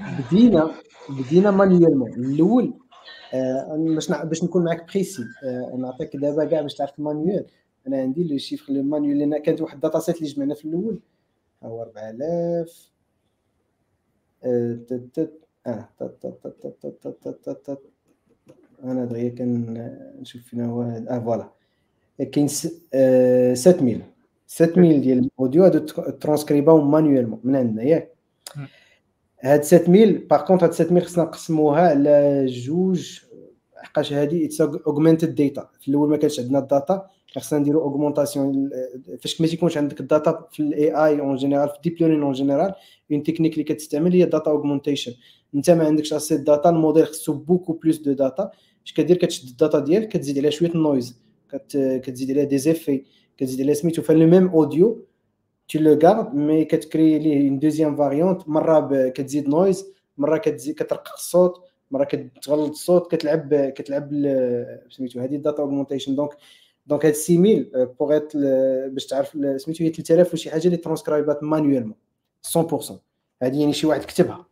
بدينا بدينا manuellement الأول آه، باش باش نكون معاك précis آه، نعطيك دابا كاع باش تعرف ال manuel أنا عندي le chiffre ال manuel لأن كانت واحد ال data set اللي جمعنا في الأول. ها هو 4000 آه، تت- تت- آه. أنا دغيا كنشوف فين هو هذا. آه voilà. كاين س- آه، 7000 7000 ديال ال audio هادو ترانسكريباو manuellement من عندنا ياك. هاد 7000 par contre هاد 7000 خصنا نقسموها على جوج. حقاش هادي it's augmented data في الأول ما كانش عندنا ال data. خصنا نديرو augmentation فاش ما تيكونش عندك ال data في ال AI en général في ال deep learning en général une technique اللي كتستعمل هي data augmentation انت ما عندكش assez data ال modèle خصو beaucoup plus de data اش كدير كتشد ال data ديالك كتزيد عليها شوية ال noise كت- كتزيد عليها des effets كتزيد عليها سميتو ف le même audio tu le gardes mais كتكري ليه une deuxième variante مره ب- كتزيد noise مره كتزيد كترقق الصوت مره كتغلط الصوت كتلعب كتلعب سميتو هذه ال data augmentation donc donc هاد 6000 pour être باش تعرف سميتو هي 3000 وشي حاجة اللي ترانسكرايبات manuellement 100% هذه يعني شي واحد كتبها.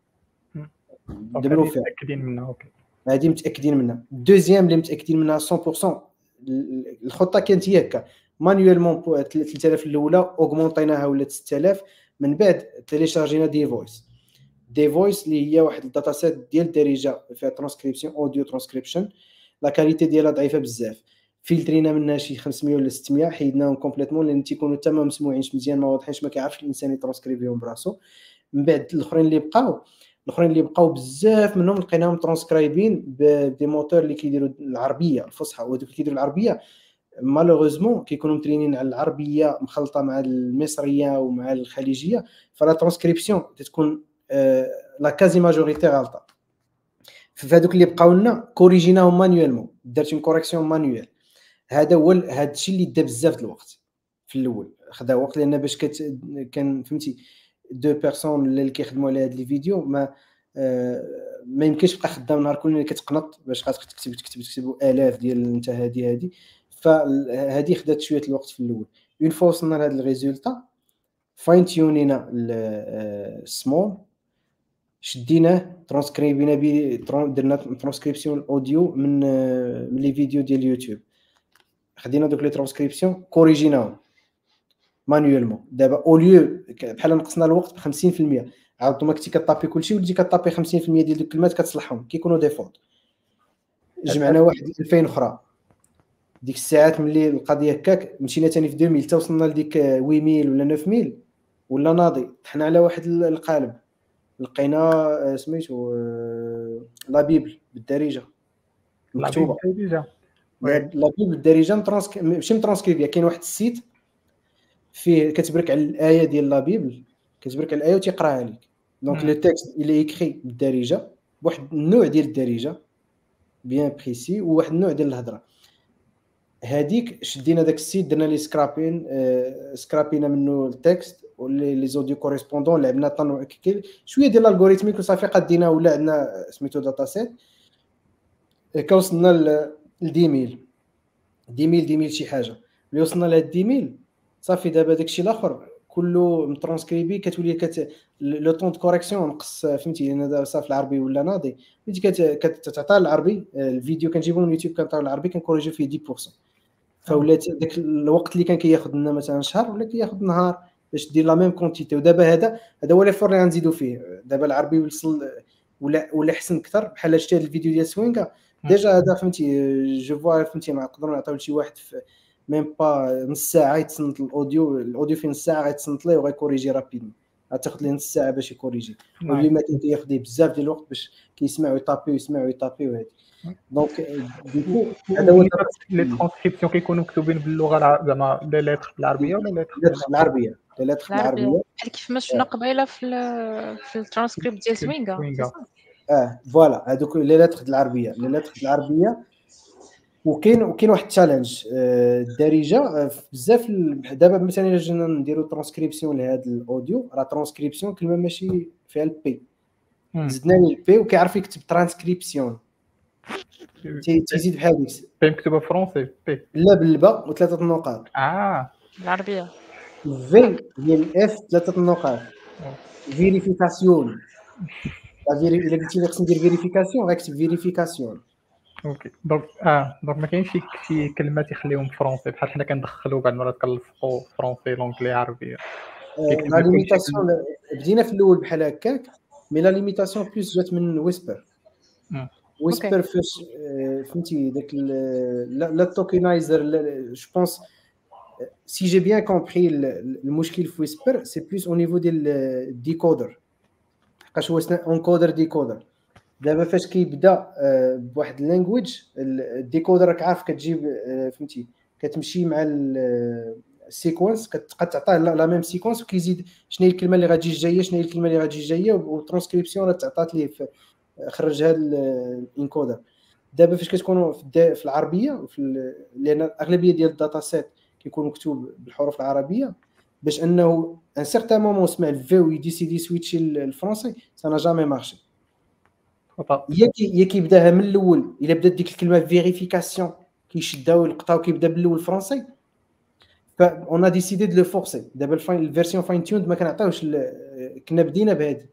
دبلو فيها. متأكدين منها OK. هذه متأكدين منها. ال deuxième اللي متأكدين منها 100% ال- الخطة كانت هي هكا. manuellement 3000 الأولى اوغمونطيناها ولات 6000 من بعد تيليشارجينا DVoice DVoice اللي هي واحد ال data set ديال الدارجه فيها ترانسكريبسيون اوديو ترانسكريبشن la qualité ديالها ضعيفة بزاف. فلترينا منها شي 500 ولا 600 حيدناهم complètement لأن تيكونوا حتى ما مسموعينش مزيان ما واضحينش ما كيعرفش الإنسان يترانسكريبيهم براسو. من بعد الأخرين اللي بقاو الأخرين اللي بقاو بزاف منهم لقيناهم ترانسكرايبين ب des moteurs اللي كيديروا العربية الفصحى وهذوك اللي كيديروا العربية. malheureusement كيكونوا مترينين على العربية مخلطة مع المصرية ومع الخليجية. فلا ترانسكريبسيون تكون la quasi majorité غلطه فهذوك اللي بقاو لنا كوريجيناهم manuellement درت une correction manuelle هذا هو هذا الشيء اللي دا بزاف الوقت في الأول. خدا وقت لأن باش كت... كان فهمتي deux personnes اللي كيخدموا على هاد les vidéos ما آه ما يمكنش تبقى خدام نهار كل كتقنط باش خاصك تكتب تكتب تكتب آلاف ديال انت هادي هادي. فهادي خدات شوية الوقت في الأول. une fois وصلنا لهاد ال résultat fine-tune ينا ال small شديناه ترانسكريبينا بيه درنا ترانسكريبسيون اوديو من من لي فيديو ديال اليوتيوب خدينا دوك لي ترانسكريبسيون كوريجيناهم manuellement دابا au lieu بحال نقصنا الوقت ب 50% عاود ما كنتي كطابي كلشي وليتي كطابي 50% ديال دوك الكلمات كتصلحهم كيكونوا des fautes. جمعنا واحد 2000 أخرى. ديك الساعات ملي القضية هكاك مشينا ثاني في 2000 حتى وصلنا لديك 8000 ولا 9000 ولا ناضي. طحنا على واحد القالب. لقينا آه، سميتو آه، la Bible بالدارجة. مكتوبة. la Bible بالدارجه ماشي مترانسكريبيا كاين واحد ال site فيه كتبرك على الآية ديال la Bible كتبرك على الآية وتيقرأها لك donc le texte il est écrit بالدارجه بواحد النوع ديال الدارجه bien précis وواحد النوع ديال الهضرة. هذيك شدينا داك ال site درنا le scraping آه سكرابينا منه ال texte و les audios correspondants لعبنا طن شوية ديال ال algorithmique وصافي قدينا ولا عندنا سميتو data set كوصلنا ل 10000 10000 10000 شي حاجة. ملي وصلنا ل 10000 صافي دابا داكشي الآخر كله مترانسكريبي كتولي كت le temps de correction نقص فهمتي أنا دابا صافي العربي ولا ناضي. فهمتي كتعطى العربي الفيديو كنجيبو من اليوتيوب كنعطيو العربي كنكوريجيو فيه 10% فولات داك الوقت اللي كان كياخذ لنا مثلا شهر ولا كياخذ نهار باش دير la même quantité. ودابا هذا هذا هو فور اللي غنزيدو فيه. دابا العربي وصل ولا ولا أحسن أكثر بحال شتي الفيديو ديال سوينغا déjà هذا فهمتي je vois فهمتي نقدروا نعطيو لشي واحد في même pas نص ساعة يتصنت ال audio ال audio في نص ساعة غيتصنت ليه وغيكوريجي rapidement. غتاخذ ليه نص ساعة باش يكوريجي. واللي ما كان كياخذ بزاف ديال الوقت باش كيسمع ويطابي ويسمع ويطابي وهادي donc du coup هذا هو لي ترانسكريبسيون كيكونوا مكتوبين باللغة زعما les lettres بالعربيه ولا lettres بالعربيه les lettres بالعربيه بحال كيف ما شفنا قبيله في في الترانسكريبت ديال سوينغا آه voilà هذوك les lettres العربية les lettres العربية. وكاين وكاين واحد ال challenge الدارجة بزاف دابا مثلا إلا جينا نديرو ترانسكريبسيون لهذا الأوديو راه ترانسكريبسيون كلمة ماشي فيها ال P زدنا لي ال P وكيعرف يكتب ترانسكريبسيون تيزيد بحال هكا P مكتوبة فرونسي P لا بالباء وثلاثة النقاط. آه. العربية. في هي الاف ثلاثة النقاط. vérification الا قلتي لي خصني ندير vérification غنكتب vérification OK donc آه donc ما كاينش شي كلمات يخليهم فرونسي بحال حنا كندخلوا بعض المرات كنلصقوا فرونسي l'anglais عربي la limitation بدينا في الأول بحال هكاك mais la limitation plus جات من Whisper Whisper فاش فهمتي داك la tokenizer je pense si j'ai bien compris المشكل في Whisper c'est plus au niveau ديال ال decoder حقاش هو encoder decoder. دابا فاش كيبدا بواحد ال language ال decoder راك عارف كتجيب فهمتي كتمشي مع ال séquence كتبقى تعطيه la même séquence وكيزيد شنو هي الكلمة اللي غتجي جاية شنو هي الكلمة اللي غتجي جاية والترانسكريبسيون راه تعطات ليه خرج هذا ال encoder دابا فاش كتكونوا في العربية في لأن الاغلبيه ديال ال data set كيكون مكتوب بالحروف العربية باش انه un certain moment سمع ال V ويdécidé switchي للفرونسي ça n'a jamais marché يا يا كيبداها من الأول الا بدات ديك الكلمة vérification كيشدها ويلقطها وكيبدا بالاول فرونسي ف on décidait de le forcer دابا ال version fine-tuned ما كنعطيوش كنا بدينا بهذه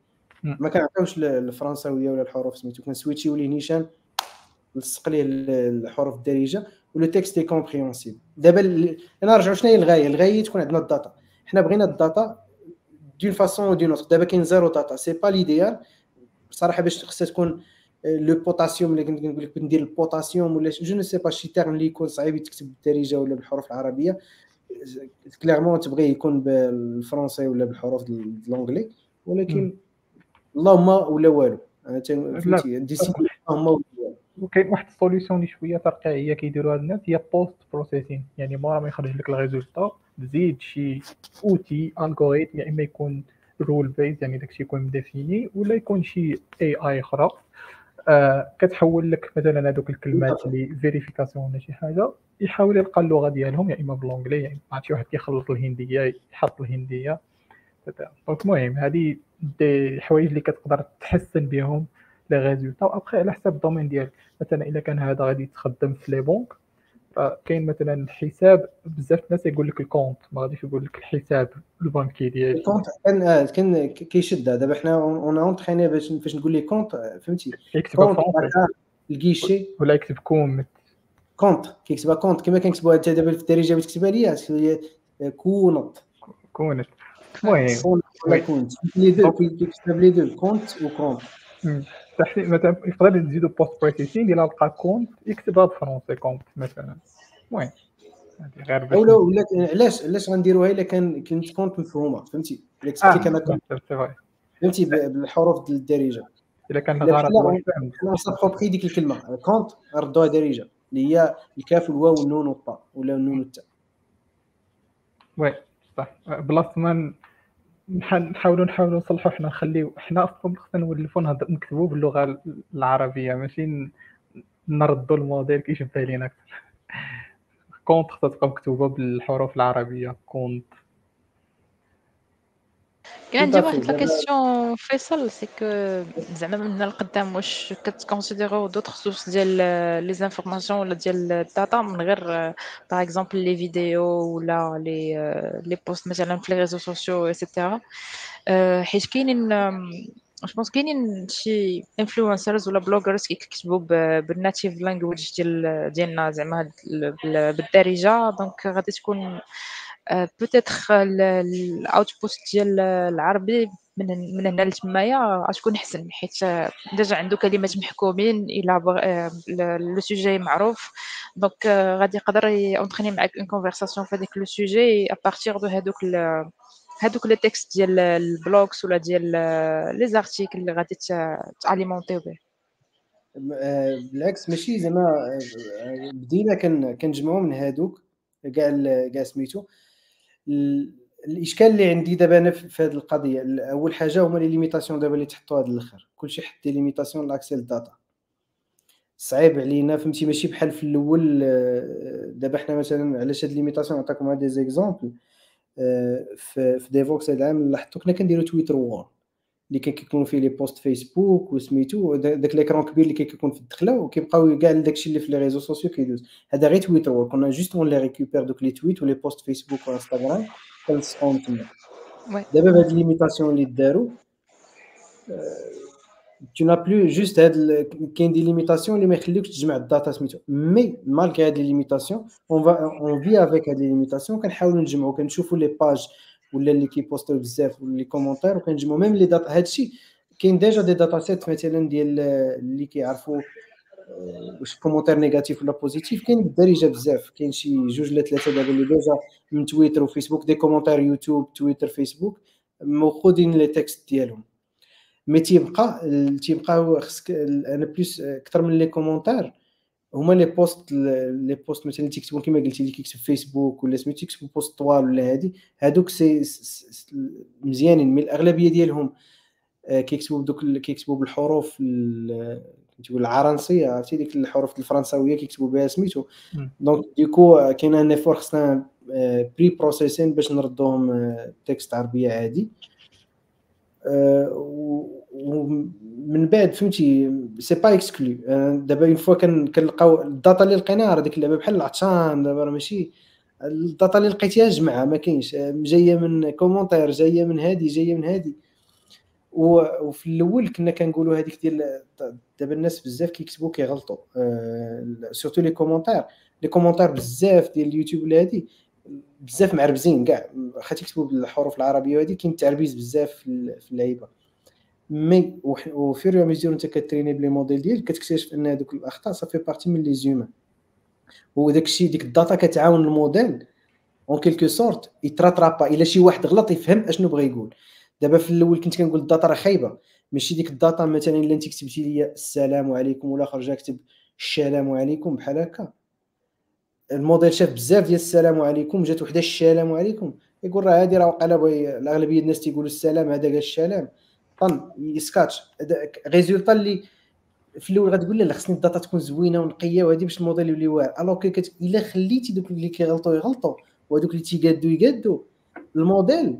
ما كنعطيوش الفرنساويه ولا الحروف سميتو كنswitchيو ليه نيشان نلصق ليه الحروف الدارجه و le texte est compréhensible دابا أنا نرجعوا شنو هي الغايه الغايه تكون عندنا ال data حنا بغينا ال data d'une façon ou d'une autre دابا كاين zéro data. c'est pas l'idéal بصراحه باش خصها تكون le potassium اللي كنت نقول لك ندير البوتاسيوم ولا je ne sais pas شي terme اللي يكون صعيب يتكتب بالدارجة ولا بالحروف العربية. clairement تبغي يكون بالفرنسي ولا بالحروف ال anglais ولكن اللهم ولا والو. أنا فهمتي؟ اللهم ولا. وكاين واحد ال solution اللي شوية ترقيعية كيديروها الناس هي post-processing يعني مورا ما يخرج لك ال résultat تزيد شي outil algorithm يا إما يكون rule-based يعني داكشي يكون مdéfini ولا يكون شي AI أخرى. آه كتحول لك مثلا هذوك الكلمات اللي vérification ولا شي حاجة يحاول يلقى اللغة ديالهم يا إما ب l'anglais يعني عرفت شي واحد كيخلط الهندية يحط الهندية. donc المهم هذه دي الحوايج اللي كتقدر تحسن بهم les résultats. و après على حسب ال domaine ديالك. مثلا إلا كان هذا غادي يتخدم في les banques فكاين مثلا الحساب بزاف الناس يقول لك الكونت ما غاديش يقول لك الحساب البنكي ديالي كونت كان آه، كان كيشد. دابا حنا اون اونتريني باش فاش نقول لي كونت آه، فهمتي؟ كونت معناها الكيشي ولا يكتب كوم كونت كيكتبها كونت. كما كنكتبوها انت دابا في الدارجه باش تكتبها ليا كونت. كونت. المهم. كونت. كونت. لي دو كيكتب لي دو كونت وكونت. تحسين مثلا يقدر نزيدو post-processing إلى لقى كونت يكتبها بالفرونسي compte مثلا. المهم غير اولا ولا علاش علاش غنديروها إلا كان كلمه compte مفهومه فهمتي؟ إلا كتبتي c'est vrai فهمتي؟ بالحروف ديال الدارجة. إلا كان الغرض نs'approprier ديك الكلمة. compte ردوها دارجة. اللي هي الكاف والواو والنون والطاء ولا النون والتاء. oui صح. بلاصه ما نحاولوا نحاولوا نصلحوا حنا نخليو حنا أصلا خصنا نولفوا نكتبوا باللغة العربية ماشي نردوا الموديل كيشبه لينا أكثر. كونت خصها تبقى مكتوبة بالحروف العربية كونت Tout عندي واحد. لا كيسيون فيصل سي كو زعما من هنا لقدام واش كتكونسيديرو دوطخ سورس ديال لي زانفورماسيون ولا ديال الداتا من غير باغ اكزومبل لي فيديو ولا لي les posts مثلا في les réseaux sociaux et cetera حيت كاينين je pense كاينين شي influencers ولا bloggers كيكتبوا بال native language ديال ديالنا زعما بالدارجه donc غادي تكون peut-être ال output ديال العربي من من هنا لتمايا غتكون أحسن. حيت آه، déjà عنده كلمات محكومين إلى le sujet معروف. donc آه، غادي يقدر يentraîner معاك une conversation في هذاك le sujet à partir de هذوك هذوك les textes ديال ال blogs ولا ديال les articles اللي غادي تalimentيو به. آه، بالعكس ماشي زعما آه، آه، بدينا كن كنجمعوا من هادوك كاع كاع سميتو. الإشكال اللي عندي دابا أنا في هذه القضية ال- أول حاجة هما les limitations دابا اللي تحطوا هذا الأخر كلشي حط des limitations l'accès لل data صعيب علينا فهمتي؟ ماشي بحال في الأول آه، دابا حنا مثلا علاش هاد limitations نعطيكم هاد des exemples في في Devoxx هاد العام لاحظتو كنا كنديرو Twitter Wall. اللي كان كيكون فيه les posts Facebook وسميتو دا- داك l'écran كبير اللي كان كيكون في الدخلة وكيبقاو كاع داكشي اللي في les réseaux sociaux كيدوز. هذا غير Twitter Wall كنا juste on les récupère donc les tweets و les posts Facebook و Instagram كنلصقوهم تما. oui. دابا بهاد limitations اللي داروا tu n'as plus juste هاد ال- كاين des limitations اللي ما يخليوكش تجمع الـ data سميتو. mais مالكي هاد les limitations on va on fait avec هاد les limitations كنحاولوا نجمعوا كنشوفوا les pages ولا اللي كي postiw بزاف ولا les commentaires وكنجمعوا même les data هادشي كاين déjà des data sets مثلا ديال اللي كيعرفوا واش commentaire négatif ولا positif كاين بالدارجه بزاف كاين شي جوج ولا ثلاثة دابا اللي déjà من تويتر وفيسبوك des commentaires يوتيوب تويتر فيسبوك موخودين les textes ديالهم mais تيبقى تيبقى خصك أنا plus أكثر من les commentaires هما les posts les posts مثلا اللي تيكتبوا كما قلتي اللي كيكتب فيسبوك ولا سميتو يكتبوا posts طوال ولا هادي هادوك سي مزيانين mais الأغلبية ديالهم. آه، كيكتبوا بدوك كيكتبوا بالحروف ال- كنتقول العرنسية عرفتي؟ ديك الحروف الفرنساوية كيكتبوا بها سميتو. donc ديكو آه، كاين un effort خصنا preprocessing باش نردوهم texte عربية عادي. آه، و- ومن بعد فهمتي؟ c'est pas exclu دابا une fois كن- كنلقاو الـ data اللي لقيناها راه ديك اللعبة بحال العطشان دابا راه ماشي. الـ data اللي لقيتيها جمعها ما كاينش. آه، جاية من commentaires جاية من هادي جاية من هادي. وفي الأول كنا كنقولوا هذيك ديال دابا الناس بزاف كيكتبوا كيغلطوا. surtout les commentaires les commentaires بزاف ديال اليوتيوب ولا هادي بزاف معربزين كاع. واخا تكتبوا بالحروف العربية وهادي كاين تعربيز بزاف في اللعيبة. mais au fur et à mesure انت كت entraîni بلي موديل ديالك كتكتشف ان هذوك الاخطاء صافي partie من les humains وداك الشيء ديك الـ data كتعاون الـ modèle en quelque sorte يتراترابا الا شي واحد غلط يفهم اشنو بغى يقول. دابا في الأول كنت كنقول الـ data راه خايبة. ماشي ديك الـ data مثلا الا انت كتبتي لي السلام عليكم ولا خرج كتب السلام عليكم بحال هكا. الموديل شاف بزاف ديال السلام عليكم جات وحدة السلام عليكم. يقول راه هادي راه بغي الأغلبية الناس تيقولوا السلام هذا قال السلام. طن يسكاتش. ريزولتا اللي في الأول غتقول لا خصني الداتا تكون زوينة ونقية وهذه باش الموديل يولي واعر. الوغ كت... إلا خليتي دوك اللي كيغلطوا يغلطوا. وهذوك اللي تيقادوا يقادوا الموديل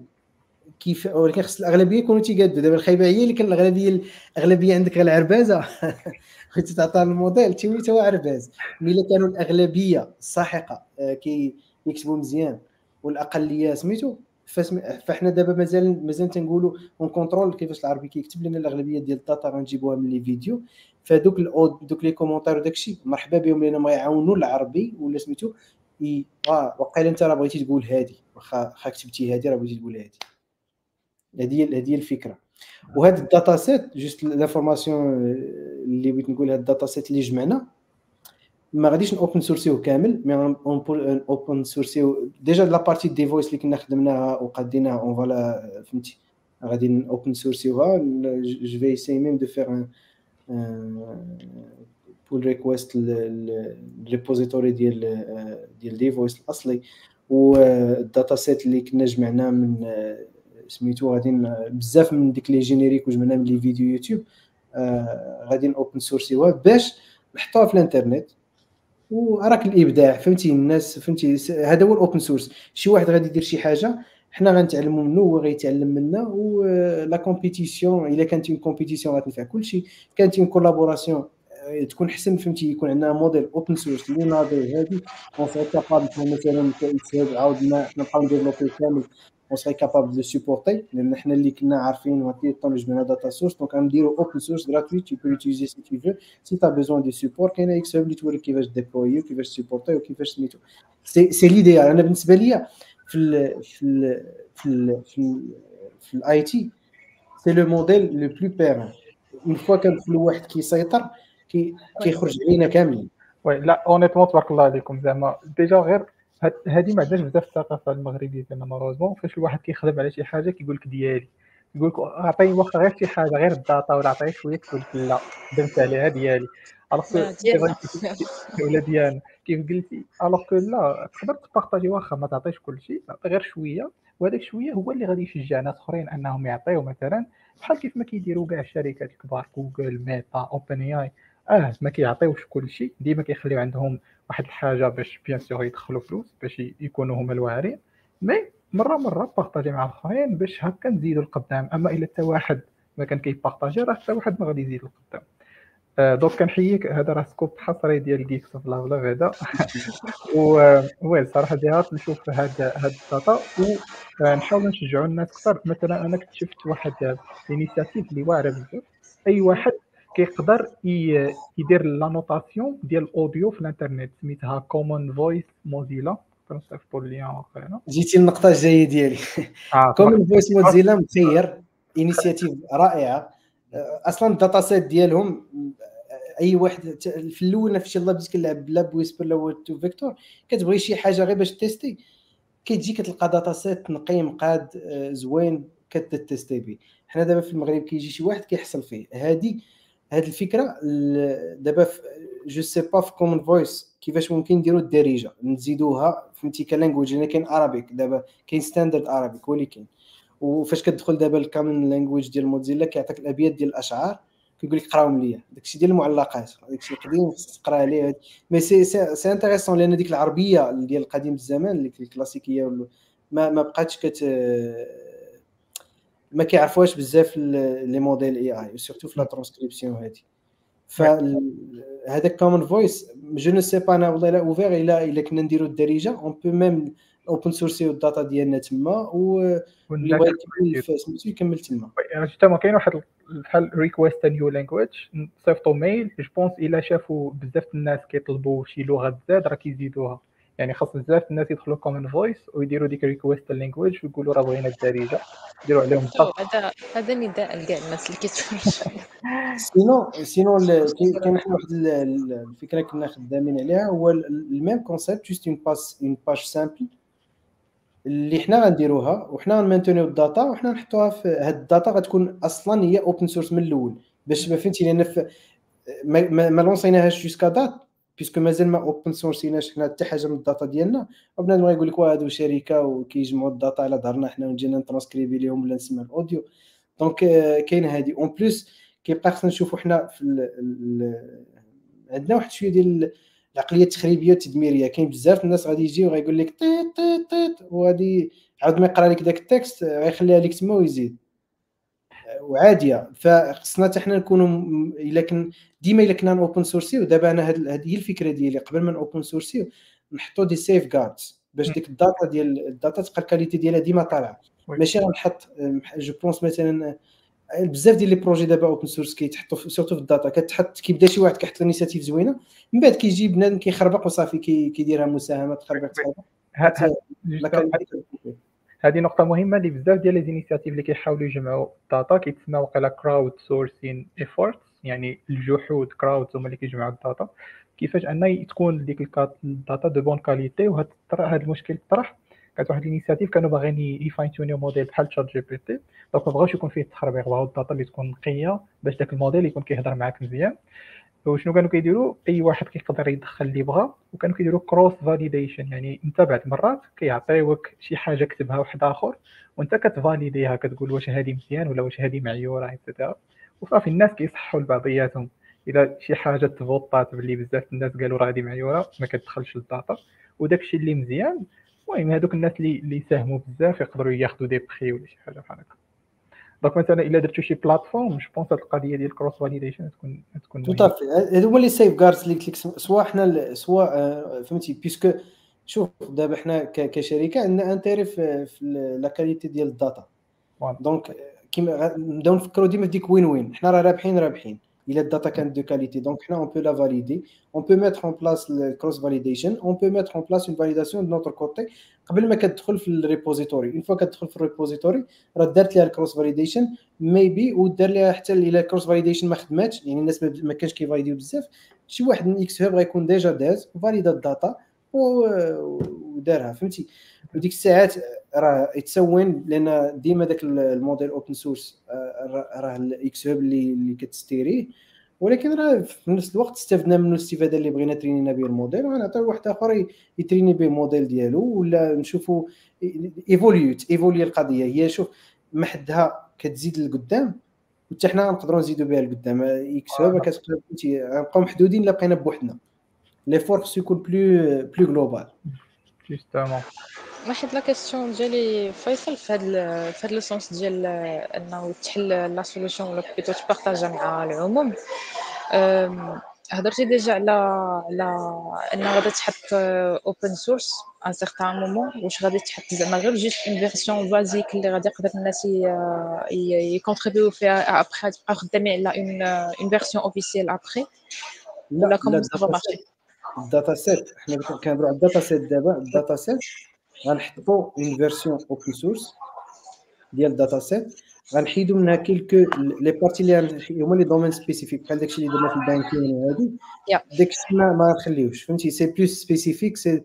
كيف ولكن خص الأغلبية يكونوا تيقادوا دابا الخايبة هي اللي كان الأغلبية الأغلبية عندك غير العربازة. كنت تعطى الموديل تيولي هو عرباز. mais إلا كانوا الأغلبية الساحقة آه، كي يكتبوا مزيان. والأقلية سميتو فاحنا دابا مازال مازال تنقولوا on contrôle كيفاش العربي كيكتب لنا الأغلبية ديال الـ data غنجيبوها من les vidéos. فدوك دوك les commentaires وداك الشيء مرحبا بهم لأن ما يعاونوا العربي ولا سميتو آه وقيلا أنت راه بغيتي تقول هادي واخا كتبتي هادي راه بغيتي تقول هادي. هذه هذه الفكرة. وهاد الـ data set juste l'information اللي بغيت نقولها الـ data set اللي جمعنا ما غاديش open sourciw كامل mais open sourciw déjà la partie دي فويس اللي كنا خدمناها وقادينها on voilà فهمتي؟ غادي open sourciwها je vais essayer même de faire pull request لل repository ديال ديال دي فويس الأصلي. وال data set اللي كنا جمعناه من سميتو غادي بزاف من ديك les génériques وجمعناه من les vidéos يوتيوب. غادي open sourciwها باش نحطوها في الانترنت. وراك الإبداع فهمتي الناس فهمتي هذا هو الـ open source شي واحد غادي يدير شي حاجة حنا غنتعلموا منه وهو غيتعلم منا ولا compétition إلا كانت en compétition غتنفع كلشي كانت en collaboration تكون حسن فهمتي يكون عندنا modèle open source اللي ناضي هذه اون سي كابابل مثلا عاودنا حنا نبقاو نديفلوبي كامل. اون سي كابابل دو سيبورتي لأن حنا اللي كنا عارفين وهادي الطون جبنا داتا سورس دونك غنديرو اوبن سورس غراتوي tu peux l'utiliser si tu veux. Si tu as besoin de support كاينة إكس اللي توريك كيفاش ديبلوي وكيفاش سيبورتي وكيفاش سميتو سي سي ليديال أنا بالنسبة ليا في ال في ال في ال في, ال في الاي تي سي لو موديل لو بلو بيران اون فوا كندخلوا واحد كيسيطر كي كيخرج علينا كاملين oui là honnêtement تبارك الله عليكم زعما déjà غير هذه ما عندناش بزاف الثقافة المغربية زعما malheureusement فاش الواحد كيخدم على شي حاجة كيقول لك ديالي. يقول لك أعطيني واخا غير شي حاجة غير الـ data ولا عطيني شوية تقول لك لا درت عليها ديالي. ولا ديالنا. كيف قلتي alors que لا تقدر ت partagi واخا ما تعطيش كل شيء تعطي غير شوية. وهذاك شوية هو اللي غادي يشجع ناس أخرين أنهم يعطيو مثلا. بحال كيف ما كيديروا كاع الشركات الكبار جوجل ميتا OpenAI آه ما كيعطيوش كل شيء. ديما كيخليو عندهم واحد الحاجة باش bien sûr يدخلوا فلوس باش يكونوا هما الواعرين. mais مرة مرة partagi مع الأخرين باش هكا نزيدوا القدام. أما إلا حتى واحد ما كان كي partagi راه حتى واحد ما غادي يزيد القدام. آه donc كنحييك هذا راه scoop حصري ديال Geeksblabla هذا oui صراحة جهات نشوف هاد هاد الـ data. ونحاول نشجعوا الناس أكثر. مثلا أنا اكتشفت واحد initiative اللي واعرة بزاف. أي واحد كيقدر يدير l'annotation ديال الـ audio في الانترنت سميتها Common Voice Mozilla كنصيفطوا اللين جيتي النقطة الجاية ديالي. Common Voice Mozilla مخير initiative رائعة. أصلا الـ data set ديالهم أي واحد في الأول فاش يلاه بديت كنلعب بلاب Whisper ولا تو فيكتور. كتبغي شي حاجة غير باش tester كتجي كتلقى dataset نقي مقاد زوين ك tester به حنا دابا في المغرب كيجي شي واحد كيحصل فيه. هذه هذه الفكرة دابا je sais pas في Common Voice كيفاش ممكن نديروا الدارجة. نزيدوها فهمتي ك language هنا كاين Arabic دابا كاين standard اللي كاين. وفاش كتدخل دابا ال common language ديال موزيلا كيعطيك الأبيات ديال الأشعار كيقول لك قراهم ليا. داكشي ديال المعلقات داكشي القديم خصك تقرا عليه mais c'est c'est intéressant لأن ديك العربية ديال قديم الزمان اللي الكلاسيكية ما ما بقاتش كت ما كيعرفوهاش بزاف لي موديل اي اي سورتو في لا ترانسكريبسيون هادي. فهذاك Common Voice je ne sais pas أنا والله à ouvrir الا إلا كنا نديرو الدارجة on peut même open sourcer ال data ديالنا تما و اللي بغا يكمل سميتو يكمل تما. justement كاين واحد بحال request new language صيفطوا mail je pense إلا شافوا بزاف الناس كيطلبوا شي لغة تزاد راه كيزيدوها. يعني خاص بزاف الناس يدخلوا Common Voice ويديروا ديك request language ويقولوا راه بغينا الدارجة يديروا عليهم هذا هذا نداء لكاع الناس اللي كيتفرجوا sinon sinon كاين واحد الفكرة كنا خدامين عليها. هو ال même concept juste en base une page simple اللي حنا غنديروها وحنا غن maintenir ال data وحنا نحطوها في هاد ال data غتكون أصلا هي open source من الأول. باش ما فهمتي لأن ما, ما lancer ناهاش jusqu'à date puisque مازال ما open source يناش حنا حتى حاجة من ال data ديالنا وبنادم غيقول لك واه هادو شركة وكيجمعوا ال data على ظهرنا حنا ونجينا نترانسكريبي لهم ولا نسمع ال audio. donc آه، كاين هادي. en plus كيبقى خصنا نشوفوا حنا في ال ال عندنا واحد شوية ديال العقلية التخريبية والتدميرية. كاين بزاف الناس غادي يجي وغايقول لك طيط طيط طيط وغادي عاود ما يقرأ لك داك ال text غيخليها لك تما ويزيد. وعادية. فخصنا حتى حنا نكونوا إلا كن ديما إلا كنا open sourcer دابا أنا هذه هي الفكرة ديالي. قبل ما open sourcer نحطوا des safeguards باش ديك ال data ديال ال data تبقى ال qualité ديالها ديما طالعة. ماشي غنحط je pense مثلا بزاف ديال les projets دابا open source كيتحطوا surtout في ال data. كتحط كيبدا شي واحد كيحط initiative زوينة من بعد كيجي بنادم كيخربق وصافي كيديرها مساهمة تخربق هذه نقطة مهمة اللي بزاف ديال les initiatives اللي كيحاولوا يجمعوا ال data كيتسمى وقيلا crowdsourcing effort يعني الجهود crowd هما اللي كيجمعوا ال data. كيفاش؟ أن تكون ديك ال data de bonne qualité وهذا المشكل طرح كانت واحد ال initiative كانوا باغيين ي fine-tuner modèle بحال ChatGPT donc ما بغاوش يكون فيه التخربيق بغاو ال data اللي تكون نقية باش داك الموديل يكون كيهضر معاك مزيان. وشنو كانوا كيديروا؟ أي واحد كيقدر يدخل اللي بغا وكانوا كيديروا cross-validation يعني انت بعد مرات كيعطيوك شي حاجة كتبها واحد آخر وأنت كت valider ها كتقول واش هذه مزيان ولا واش هذه معيورة et cetera وصافي الناس كيصحوا لبعضياتهم الا شي حاجة ت voter ات باللي بزاف الناس قالوا راه هذه معيورة ما كتدخلش لل data. وداك الشيء اللي مزيان المهم هذوك الناس اللي اللي ساهموا بزاف يقدروا ياخذوا des prix ولا شي حاجة بحال هكا. donc مثلا الا درتو شي plateforme je pense هاد القضية ديال ال cross-validation تكون تكون توتافي هادو هما les safeguards اللي قلت لك سواء حنا سواء آه، فهمتي puisque شوف دابا حنا كشركه عندنا intérêt في, في la qualité ديال ال data donc كيما نبداو نفكروا ديما في ديك win-win حنا راه رابحين رابحين il a data kind de qualité. Donc là, on peut la valider. On peut mettre en place le cross-validation. On peut mettre en place une validation de notre côté. قبل ما كتدخل في ال repository une fois كتدخل في ال repository راه دارت ليها ال cross-validation maybe ودار ليها حتى إلا ال cross-validation ما خدماتش يعني الناس ما كانش كي valider و بزاف شي واحد من XHub غيكون déjà داز valid ا ال data ودارها فهمتي؟ وديك الساعات راه يتسون لأن ديما داك ال modèle open source راه ال XHub اللي اللي كتستيريه. ولكن راه في نفس الوقت استفدنا منه الاستفادة اللي بغينا train ينا به الموديل وغنعطيو واحد آخر ي trainer به الموديل ديالو ولا نشوفوا évolue évoluer القضية. هي شوف ما حدها كتزيد لقدام وحتى حنا غنقدروا نزيدوا بها لقدام. إكس هاب كتقدر غنبقاو محدودين الا بقينا بوحدنا. لي فور خصو يكون بلو بلو جلوبال جوستومون واحد لا كيسيون ديالي فيصل في هذا في هذا لو ديال انه تحل لا سوليوشن ولا بيتو تبارطاجا مع العموم هضرتي ديجا على على ان غادي تحط اوبن سورس ان سيغتان مومون واش غادي تحط زعما غير جوست اون فيرسيون بازيك اللي غادي يقدر الناس ي contribuer فيها après تبقى خدامين على une une version officielle après ولا comment ça va marcher ال dataset حنا كنهضروا على ال dataset دابا ال dataset غنحطوا une version open source ديال ال dataset غنحيدوا منها quelques les parties اللي هما les domaines spécifiques بحال داكشي اللي درنا في ال banking وهادي داكشي ما ما نخليوش فهمتي c'est plus spécifique c'est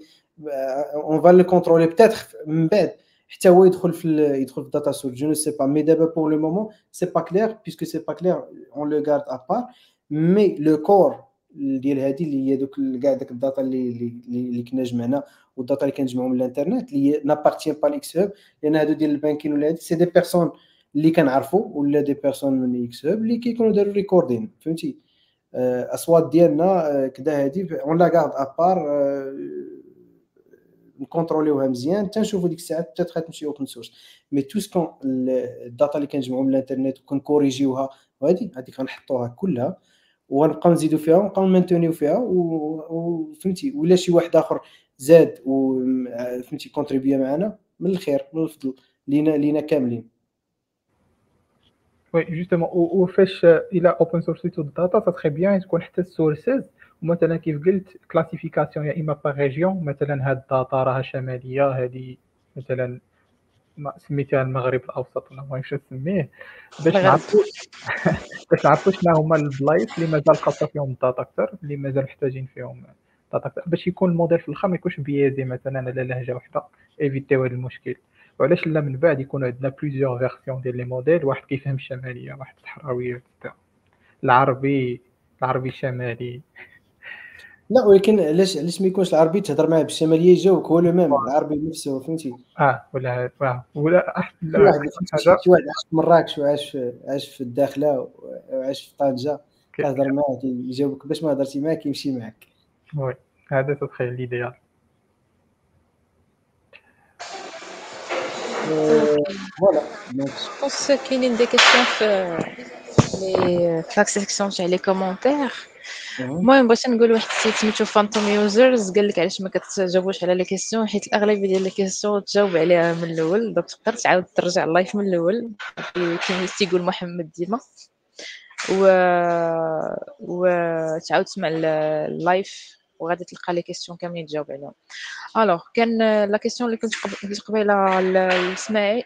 on va le contrôler peut-être من بعد حتى هو يدخل في يدخل في ال data source je ne sais pas mais دابا pour le moment c'est pas clair puisque c'est pas clair on le garde à part mais le cœur ديال هذه اللي هي دوك كاع داك ال data اللي اللي, كنا جمعنا وال data اللي كنجمعوا من الانترنت اللي n'appartient pas à l'XHub. لأن هادو ديال ال banking ولا هادي c'est des personnes اللي كنعرفوا ولا des personnes من XHub اللي كيكونوا داروا recording فهمتي؟ أصوات ديالنا كدا هادي on l'a à part نكونتروليوها مزيان حتى نشوفوا ديك الساعات حتى غتمشي open source mais tout ce qu'on الداتا اللي كنجمعوا من الانترنت وكنكوريجيوها وهادي هذيك غنحطوها كلها. وغنبقاو نزيدو فيها ونبقاو نمانتونيو فيها وفهمتي ولا شي واحد آخر زاد وفهمتي كونتريبوا معنا من الخير من الفضل لينا لينا كاملين. oui justement وفاش إلى open sourceيتو الداتا très bien تكون حتى ال sources ومثلا كيف قلت classification يا إما par région مثلا هاد ال data راها شمالية هذه مثلا سميتها المغرب الأوسط ولا ما نعرفش نسميه باش نعرفوا باش نعرفوا شنو هما البلايص اللي مازال خاصة فيهم ال data أكثر اللي مازال محتاجين فيهم باش يكون الموديل في الآخر ما يكونش biaisé مثلا على لهجة واحدة نإيفيتيو هذا المشكل. وعلاش لا من بعد يكون عندنا plusieurs versions ديال les modèles واحد كيفهم الشماليه واحد الصحراويه العربي العربي الشمالي لا ولكن علاش علاش ما يكونش العربي تهضر معاه بالشمالية يجاوبك هو لو ميم العربي نفسه فهمتي؟ آه ولا آه. ولا احد شي واحد شي واحد عاش في مراكش وعاش عاش في الداخلة وعاش في طنجة. تهضر معاه يجاوبك باش ما هضرتي معاه كيمشي معاك. وي. هذا تتخيل ليديال voilà. Bon كاينين des questions في les في la section تاع les commentaires المهم بغيت نقول واحد السيد سميتو phantom users قال لك علاش ما كتجاوبوش على les questions حيت الأغلبية ديال les questions تجاوب عليها من الأول. donc تقدر تعاود ترجع ال live من الأول كيما تيقول محمد ديما. و و تعاود تسمع ال live وغادي تلقى les questions كاملين تجاوب عليهم. alors كان la question اللي كنت قلت قبيلة الإسماعيل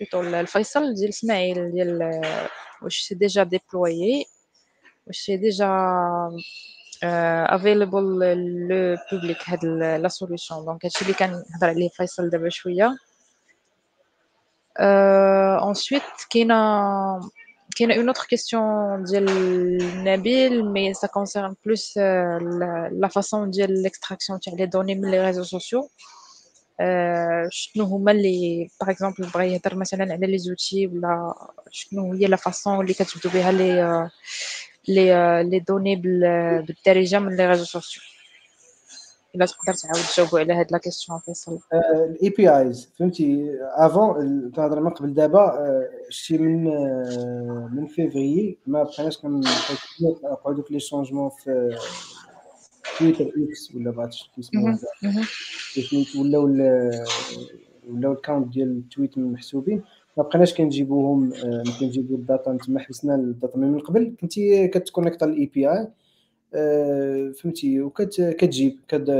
plutôt لفيصل ديال إسماعيل ديال واش c'est déjà déployé واش c'est déjà available le public هاد la solution donc هادشي اللي كان هضر عليه فيصل دابا شوية ensuite كاينة كاينة une autre question ديال نبيل mais ça concerne plus la façon ديال l'extraction تاع les données من les réseaux sociaux شنو هما اللي par exemple بغا يهضر مثلا على les outils ولا شنو هي la façon اللي كتبدو بها لي لي لي دوني بالدارجه من les réseaux sociaux الا تقدر تعاود تجاوبوا على هاد la question فيصل ال APIs فهمتي؟ avant كنهضر من قبل دابا شتي من من فيفري ما بقيناش كنوقعوا دوك les changements في تويتر إكس ولا بعد كيسموه ولا ولا ولا ال count ديال ال tweet محسوبين. ما بقيناش كنجيبوهم؟ ما كنجيبو ال data تما حبسنا ال data من قبل كنتي كتكونيكت على ال API فهمتي وكتجيب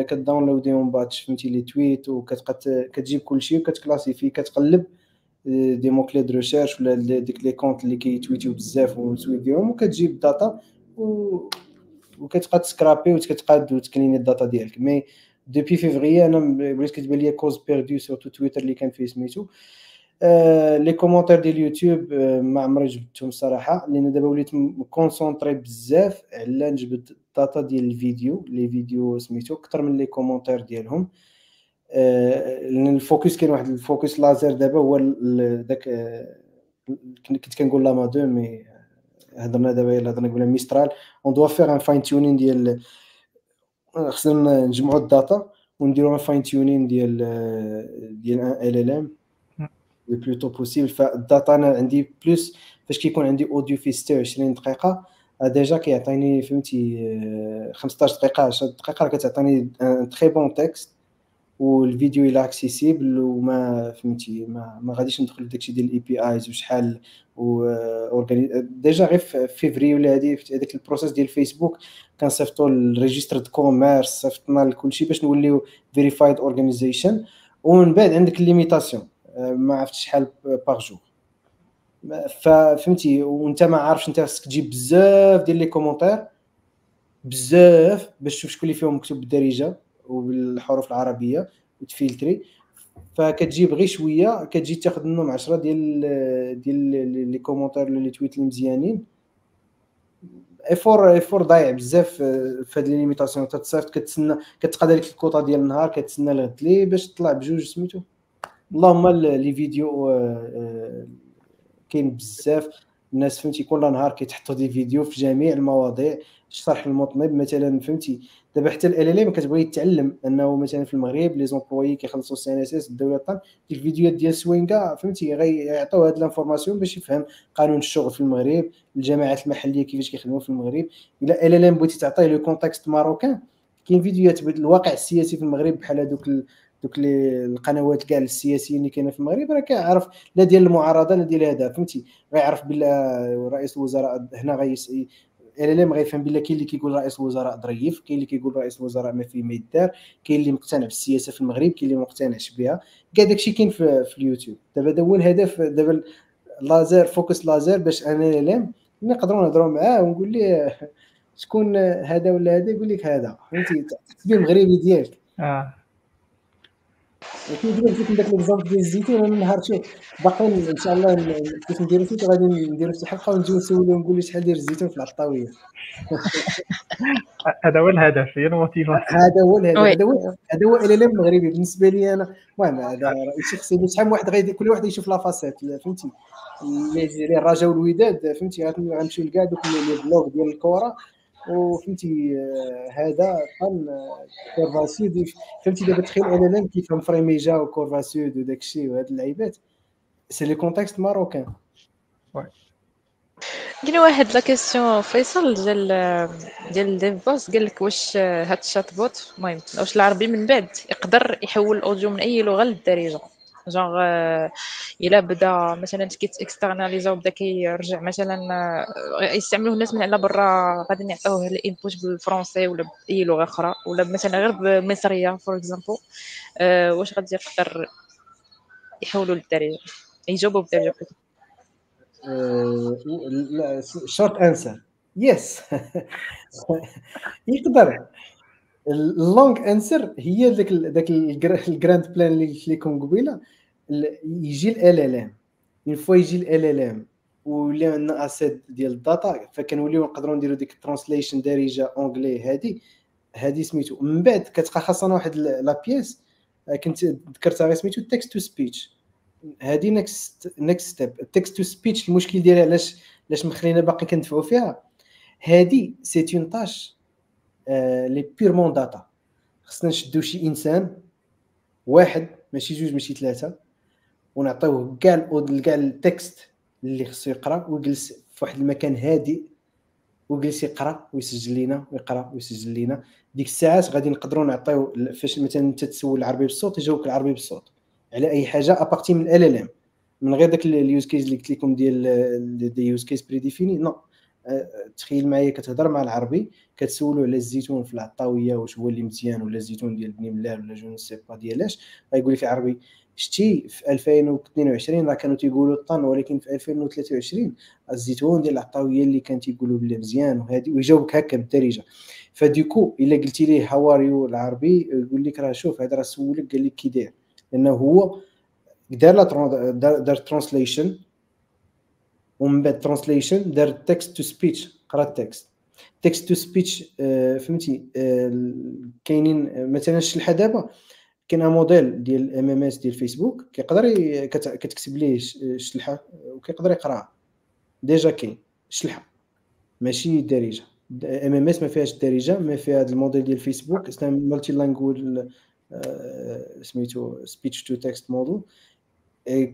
كت downloadيهم batch فهمتي les tweets وكتجيب كلشي وكتكلاسيفي كتقلب des mots clés de recherche ولا ديك les comptes اللي كيتويتيو بزاف وتويتيهم وكتجيب data و وكتبقى ت scrapeي وكتبقى تكليني ال data ديالك. mais depuis février أنا بغيت كتبان ليا cause perdue surtout تويتر اللي كان فيه سميتو. آه les commentaires ديال اليوتيوب آه ما عمري جبتهم الصراحه لأن دابا وليت كونسونطري بزاف على نجبد ال data ديال الفيديو les vidéos سميتو أكثر من les commentaires ديالهم. آه لأن ال focus كاين واحد ال focus laser دابا هو داك آه كنت كنقول لا ما دو mais هضرنا دابا الا هضرنا قبل ميسترال. on doit faire un fine-tuning ديال خصنا نجمعوا ال data ونديروا fine-tuning ديال ديال LLM le plus tôt possible فال data أنا عندي plus فاش كيكون عندي audio فيه 26 دقيقة. déjà كيعطيني فهمتي 15 دقيقة 10 دقيقة كتعطيني un très bon texte والفيديو إلى accessible وما فهمتي ما, ما غاديش ندخل داكشي ديال ال APIs وشحال و déjà غير في فيفري ولا هادي هذاك ال process ديال فيسبوك كنصيفطو لل registre de commerce صيفطنا لكلشي باش نوليو verified organization ومن بعد عندك ال limitation ما عرفت شحال par jour فهمتي وانت ما عارفش انت خصك تجيب بزاف ديال les commentaires بزاف باش تشوف شكون اللي فيهم مكتوب بالدارجة وبالحروف العربية وتفلتري. فكتجيب غير شوية كتجي تاخذ منهم 10 ديال ديال les commentaires ولا les tweets اللي مزيانين effort effort ضايع بزاف في هاد limitation تتصيفط كتسنى كتقاد لك الكوطة ديال النهار كتسنى لغد لي باش تطلع بجوج سميتو. اللهم les vidéos كاين بزاف. الناس فهمتي كل نهار كيتحطوا des vidéos في جميع المواضيع. الشرح المطنب مثلا فهمتي. دابا حتى LLM كتبغي يتعلم أنه مثلا في المغرب les employés كيخلصوا ال CNSS الدولة الطن ديك الفيديوهات ديال سوينكا فهمتي غيعطيو هاد l'information باش يفهم قانون الشغل في المغرب الجماعات المحلية كيفاش كيخدموا في المغرب. إلا LLM بغيتي تعطيه le contexte marocain كاين فيديوهات الواقع السياسي في المغرب بحال هذوك دوك القنوات كاع السياسيين اللي كاينة في المغرب راه كيعرف لا ديال المعارضة لا ديال هذا فهمتي؟ غيعرف بلا رئيس الوزراء هنا غيس LM غيفهم بلا كاين اللي كيقول رئيس الوزراء ظريف كاين اللي كيقول رئيس الوزراء ما فيه ما يدار كاين اللي مقتنع بالسياسة في المغرب كاين اللي ما مقتنعش بها. كاع داكشي كاين في, في اليوتيوب. دابا هذا هو الهدف دابا laser focus laser باش أنا LLM نقدروا نهضروا معاه ونقول ليه شكون هذا ولا هذا يقول لك هذا. فهمتي؟ تحسبيه مغربي ديالك. آه. ولكن دابا جبت داك l'exemple ديال الزيتون أنا نهار شوف باقيين إن شاء الله كيف نديرو فيك غادي نديرو شي حلقة ونجيو نسولو نقول له شحال داير الزيتون في العطاوية. هذا هو الهدف هي ال motivation. هذا هو oui. هذا هو هذا هو ال LLM المغربي. بالنسبة لي أنا المهم هذا راي شخصي شحال من واحد غادي كل واحد يشوف la facette فهمتي؟ اللي الرجاء والوداد فهمتي؟ غنمشيو لكاع دوك les blogs ديال الكورة وفهمتي هذا كان كورفا سود فهمتي دابا تخيل ال LLM كيفهم فريميجا وكورفا سود وداك الشيء وهاد اللعيبات. c'est le contexte marocain كاين واحد la question فيصل ديال ديال ديف بوس قال لك واش هاد ال chatbot المهم واش العربي من بعد يقدر يحول ال audio من أي لغة للدارجة؟ جونغ آه، الا بدا مثلا كيت externalisa وبدا كيرجع مثلا آه، يستعملوه الناس من على برا غادي يعطيوه ال input بالفرنسي ولا بأي لغة أخرى ولا مثلا غير بمصرية for example واش غادي يقدر يحولوا للدارجه يجاوبوا بالدارجه plutôt. short answer. yes يقدر. ال long answer هي ذاك ذاك ال grand plan اللي قلت لكم قبيلة. يجي ال LLM une fois يجي ال LLM ولا عندنا assez ديال ال data فكنوليو نقدروا نديروا ديك ال translation دارجة anglais هادي. هادي سميتو. من بعد كتبقى خاصنا واحد la pièce آه، كنت ذكرتها غير سميتو text to speech هادي next next step ال text to speech المشكل ديالها علاش علاش مخلينا باقي كندفعوا فيها؟ هادي c'est une tâche اللي purement data خصنا نشدو شي إنسان واحد ماشي جوج ماشي ثلاثة ونعطيوه كاع كاع ال text اللي خصو يقرأ ويجلس في واحد المكان هادئ ويجلس يقرأ ويسجل لينا ويقرأ ويسجل لينا. ديك الساعات غادي نقدروا نعطيو فاش مثلا أنت تسول العربي بالصوت يجاوبك العربي بالصوت. على أي حاجة à partir من ال LLM من غير داك ال use case اللي قلت لكم ديال des use cases prédéfinis non تخيل معايا كتهضر مع العربي كتسولو على الزيتون في العطاوية واش هو اللي مزيان ولا الزيتون ديال بني ملال ولا je sais pas ديالاش غيقول لك عربي شتي في 2022 راه كانوا تيقولوا الطن ولكن في 2023 الزيتون ديال العطاوية اللي كان تيقولوا بلي مزيان وهذه ويجاوبك هكا بالدارجة. فديكو إلا قلتي ليه how are you العربي يقول لك راه شوف هذا راه سولك قال لك كي داير لأنه هو دار دار translation ومن بعد translation دار text to speech قرا ال text text to speech فهمتي آه، كاينين مثلا الشلحه دابا كاين موديل ديال MMS ديال فيسبوك كيقدر كتكتب ليه الشلحه وكيقدر يقراها déjà كاين شلحة ماشي دارجة. MMS ما فيهاش الدارجه ما فيها هذا الموديل ديال فيسبوك multi language سميتو speech to text model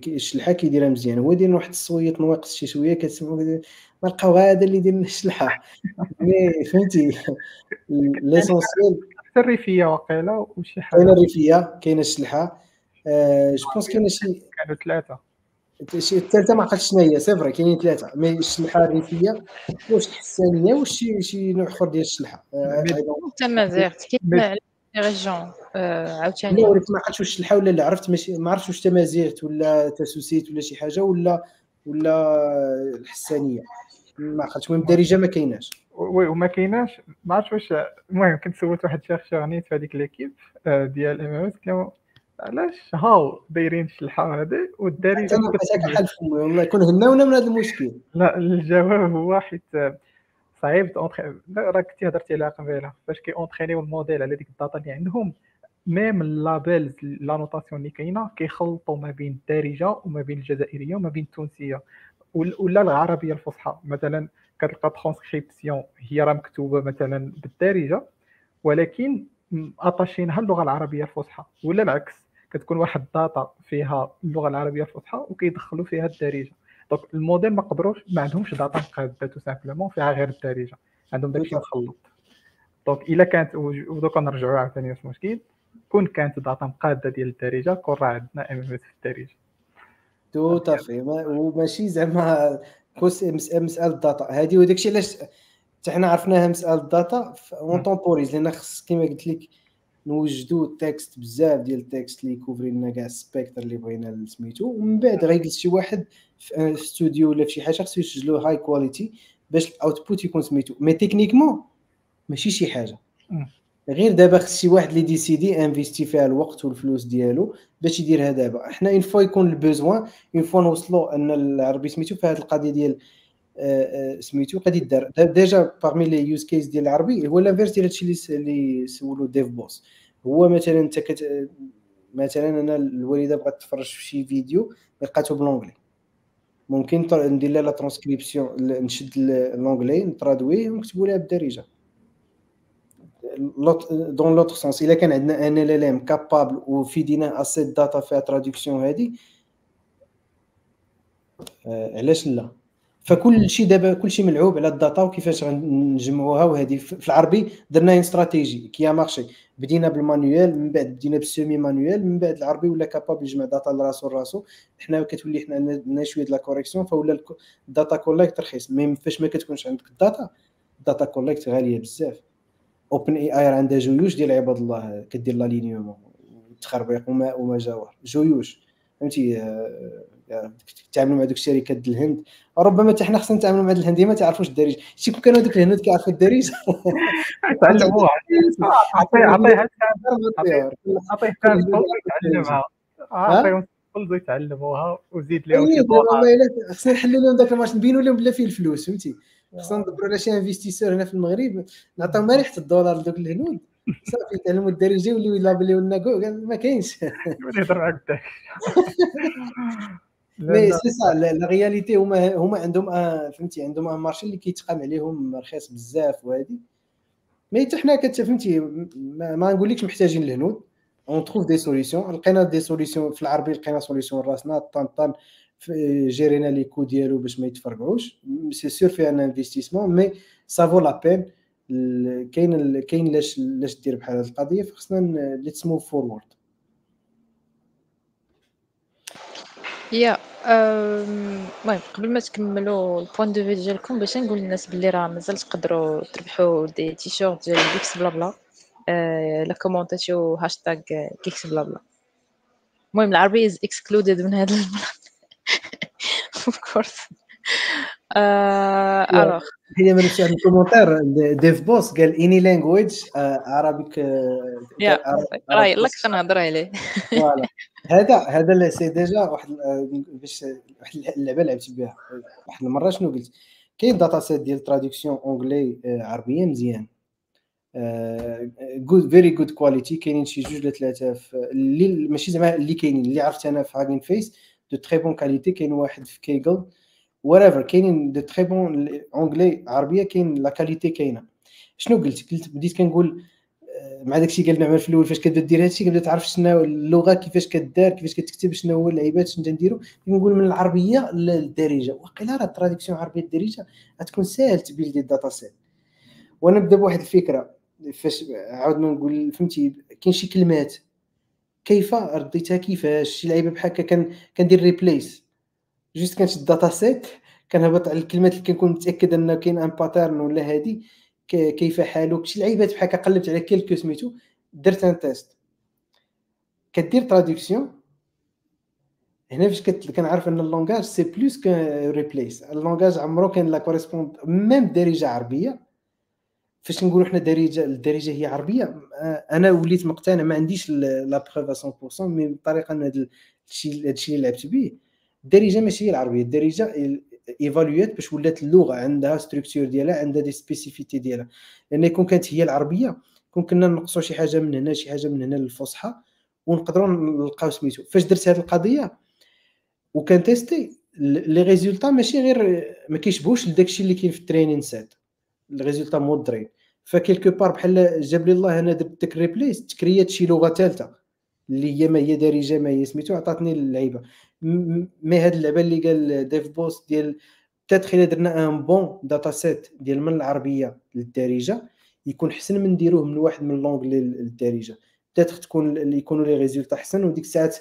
الشلحه كيديرها مزيان. هو داير واحد الصويت نواقص شي شوية كتسمعوا ما لقاو هذا اللي داير لنا الشلحه mais فهمتي؟ l'essentiel الريفيه واقيلا وشي حاجة. كاينة الريفية كاينة الشلحه je pense كاينة شي كانوا ثلاثة. شي الثالثه ما عقلتش شنو هي c'est vrai كاينين ثلاثة. mais الشلحه الريفية واش الحسانيه واش شي شي نوع آخر ديال الشلحه آه، حتى مازيغ كاين بس- على آه، عاوتاني. لا ولكن ما عقلتش واش الشلحه ولا لا عرفت ماشي ما عرفتش واش تمازيغت ولا تسوسيت ولا شي حاجة ولا ولا الحسانية. ما عقلتش المهم الدارجة ما كايناش. oui وما كايناش. ما عرفتش واش المهم كنت سولت واحد ال chercheur نيت في هذيك l'équipe آه، ديال MMS قال علاش هاو دايرين الشلحه هذه والدارجة أنا فمي والله يكون هناونا من هذا المشكل؟ لا الجواب هو حيت صعيب راك كنتي هضرتي عليها قبيلة. فاش كي entraînيو ال modèle على ديك ال data اللي عندهم même les labels l'annotation اللي كاينة كيخلطوا ما بين الدارجة وما بين الجزائرية وما بين التونسية. ولا العربية الفصحى. مثلا كتلقى ترانسكريبسيون هي راه مكتوبة مثلا بالدارجة ولكن attachينها اللغة العربية الفصحى. ولا العكس كتكون واحد ال data فيها اللغة العربية الفصحى وكيدخلوا فيها الدارجة. donc ال modèle ما قدروش ما عندهمش data مقاده tout simplement فيها غير الدارجة. عندهم داكشي مخلط donc إلا كانت و donc نرجعوا عاوتاني واش المشكل كون كانت data مقاده ديال الدارجة كون راه عندنا MMS في الدارجه تو تافي ما- وماشي زعما كوس مس- مسألة الداتا. هذه وداك الشيء علاش حتى حنا عرفناها مسألة الداتا اون مم. تمبوريز لأن خص كما قلت لك نوجدوا التكست بزاف ديال التكست اللي يكوفري لنا كاع السبيكتر اللي بغينا سميتو. ومن بعد غيجلس شي واحد في استوديو ولا في شي حاجة خصو يسجلو هاي كواليتي باش الاوتبوت يكون سميتو. مي تكنيكمون ماشي شي حاجة. غير دابا خص شي واحد اللي ديسيدي انفيستي فيها الوقت والفلوس ديالو باش يديرها دابا. حنا une fois يكون ال besoin une fois نوصلوا أن العربي سميتو في هذه القضية ديال آه، آه، سميتو غادي داب déjà parmi les use cases ديال العربي هو l'inverse ديال هادشي اللي سولو ديف بوس هو مثلا انت كت مثلا أنا الوالدة بغات تفرج في شي فيديو لقاتو ب l'anglais ممكن ندير لها لا ترانسكريبسيون نشد l'anglais ن traduiيه ونكتبوا لها بالدارجه dans l'autre sens الا كان عندنا un LLM capable وفيدينا assez data فيها traduction هادي علاش لا فكل شيء دابا كل شيء ملعوب على ال data وكيفاش غنجمعوها وهذه في العربي درنا une stratégie qui marche بدينا بال manuel من بعد بدينا بال semi-manuel من بعد العربي ولا capable يجمع data لراسو لراسو. حنا كتولي حنا عندنا شوية د la correction voilà ال data collect رخيص mais فاش ما كتكونش عندك ال data ال data collect غالية بزاف. OpenAI عندها جيوش ديال عباد الله كدير l'alignement والتخربيق وما وما جاوه جيوش فهمتي آه، آه، تعاملوا مع دوك الشركات ديال الهند ربما حتى حنا خصنا نتعاملوا مع هاد الهنديه ما تعرفوش الدارج شي كون كانوا دوك الهنود كيعرفوا الدارج تعلموها عطيه عطيه عطيه كان يتعلمها عطيهم كل يتعلموها وزيد لهم شي خصنا نحلوا لهم داك الماتش نبينوا لهم بلا فيه الفلوس فهمتي خصنا ندبروا على شي investisseur هنا في المغرب نعطيو ما ريحة الدولار لدوك الهنود. صافي يتعلموا الدارجه ويوليو يلابيليو لنا ما كاينش. يولي يهضر معاك لا، مي. سي سا لا رياليتي هما هما عندهم un فهمتي عندهم un marché اللي كيتقام عليهم رخيص بزاف وهادي. mais حتى حنا فهمتي ما, نقولكش محتاجين الهنود. on trouve des solutions لقينا des solutions في العربي لقينا solution راسنا طن طن. في- جيرينا لي كو ديالو باش ما يتفرقعوش c'est sûr فيها un investissement mais ça vaut la peine كاين كاين لاش لاش دير بحال هذه القضية فخصنا let's move forward يا المهم قبل ما تكملوا ال point de vue ديالكم باش نقول للناس باللي راه مازال تقدروا تربحوا des t-shirts ديال Geeksblabla لا كومونتاتيو هاشتاغ كيكس بلا بلا المهم العربي از اكسكلودد من هذا اوف كورس الوغ هي من واحد الكومنتير ديف بوس قال اني لانجويج عربيك يا راه يلا كنت نهضر عليه فوالا هذا هذا اللي سي ديجا واحد باش واحد اللعبه لعبت بها واحد المره شنو قلت كاين داتا سيت ديال تراديكسيون اونجلي آه، عربيه مزيان good very good quality كاينين شي جوج ولا ثلاثة اللي ماشي زعما اللي كاينين اللي عرفت أنا في Hugging Face de très bonne qualité كاين واحد في Kaggle وريفر كاينين de très bonne anglais عربيه كاين la qualité كاينة شنو قلت قلت بديت كنقول مع داكشي قال نعمل في الأول فاش كتبدا دير هادشي كتبدا تعرف شنو اللغة كيفاش كدار كيفاش كتكتب شنو هو اللعيبات شنو نديرو كنقول من العربيه للدارجه وقيلا راه ال traduction عربيه الدارجه غتكون ساهل تbuildي ال dataset وأنا نبدا بواحد الفكرة فاش عاودنا نقول فهمتي كاين شي كلمات كيف رديتها؟ كيفاش؟ شي لعيبة بحال هكا كندير replace juste كنشد ال dataset كنهبط على الكلمات اللي كنكون متأكد أنه كاين un pattern ولا هادي. كيف حالك؟ شي لعيبات بحال هكا قلبت على quelques سميتو درت un test كدير traduction هنا فاش كنعرف أن ال langage c'est plus que replace ال langage عمرو كان la correspondance même دارجة عربية. فاش نقولوا حنا دارجه الدارجة هي عربية آه، أنا وليت مقتنع ما عنديش لا بروف 100% مي بالطريقة أن هذا الشيء اللي لعبت به الدارجة ماشي هي العربية الدارجة évoluات باش ولات اللغة عندها structure ديالها عندها des spécificités ديالها. لأن يكون كانت هي العربية كون كنا نقصوا شي حاجة من هنا شي حاجة من هنا للفصحى ونقدروا نلقاو سميتو. فاش درت هذه القضية وكان testé les résultats ماشي غير ما كيشبهوش لداكشي اللي كاين في ال training set. ال résultat مودرين ف quelque part بحال جاب لي الله أنا درت داك ال replace تcréات شي لغة ثالثة اللي هي ما هي دارجة ما هي سميتو عطاتني اللعيبة. mais هاد اللعبة اللي قال Dev Boost ديال peut-être درنا un bon dataset ديال من العربية للدارجة يكون حسن من نديروه من واحد من l'anglais للدارجة. peut-être تكون يكونوا les résultats حسن وديك الساعات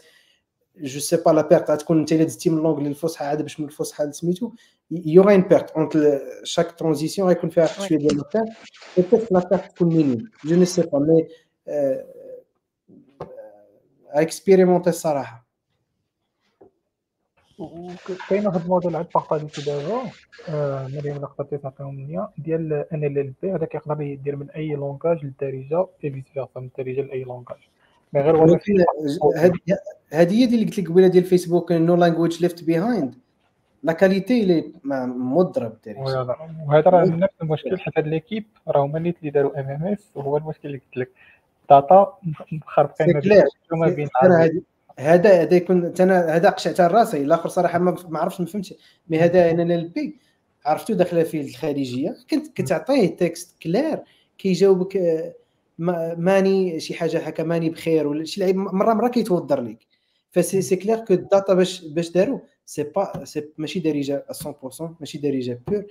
je sais pas la perte غتكون انت الا دزتي من l'anglais للفصحى عاد باش من الفصحى لسميتو y aura une perte entre chaque transition غيكون فيها واحد شوية ديال ال perte peut-être la perte تكون minime je ne sais pas mais expérimenter الصراحه وكاين واحد الموديل عاد partagيتو دابا. آه، مريم الا قدرتي تعطيهم ليا ديال NLLB هذا كيقدر يدير من أي langage للدارجة et vice versa من الدارجة لأي langage mais غير ولكن هذه هي اللي قلت لك قبيلة ديال فيسبوك No Language Left Behind la qualité اللي مضرب بالدارجه وهذا راه نفس المشكل حيت هاد l'équipe راه هما اللي داروا MMS وهو المشكل اللي قلت لك. data مخربقين ما. بين هذا هذا يكون أنا هذا قشعت راسي. الآخر صراحة ما عرفتش ما فهمتش. مي هذا أنا البي عرفتو داخلة فيه الخارجية؟ كنت كتعطيه تكست كلير كيجاوبك آه، ما- ماني شي حاجة هكا ماني بخير ولا شي لعيب مرة مرة كيتوضر لك فسي سي كلير كو الداتا باش باش داروا سي با سي ماشي دارجه 100% ماشي دارجه بيور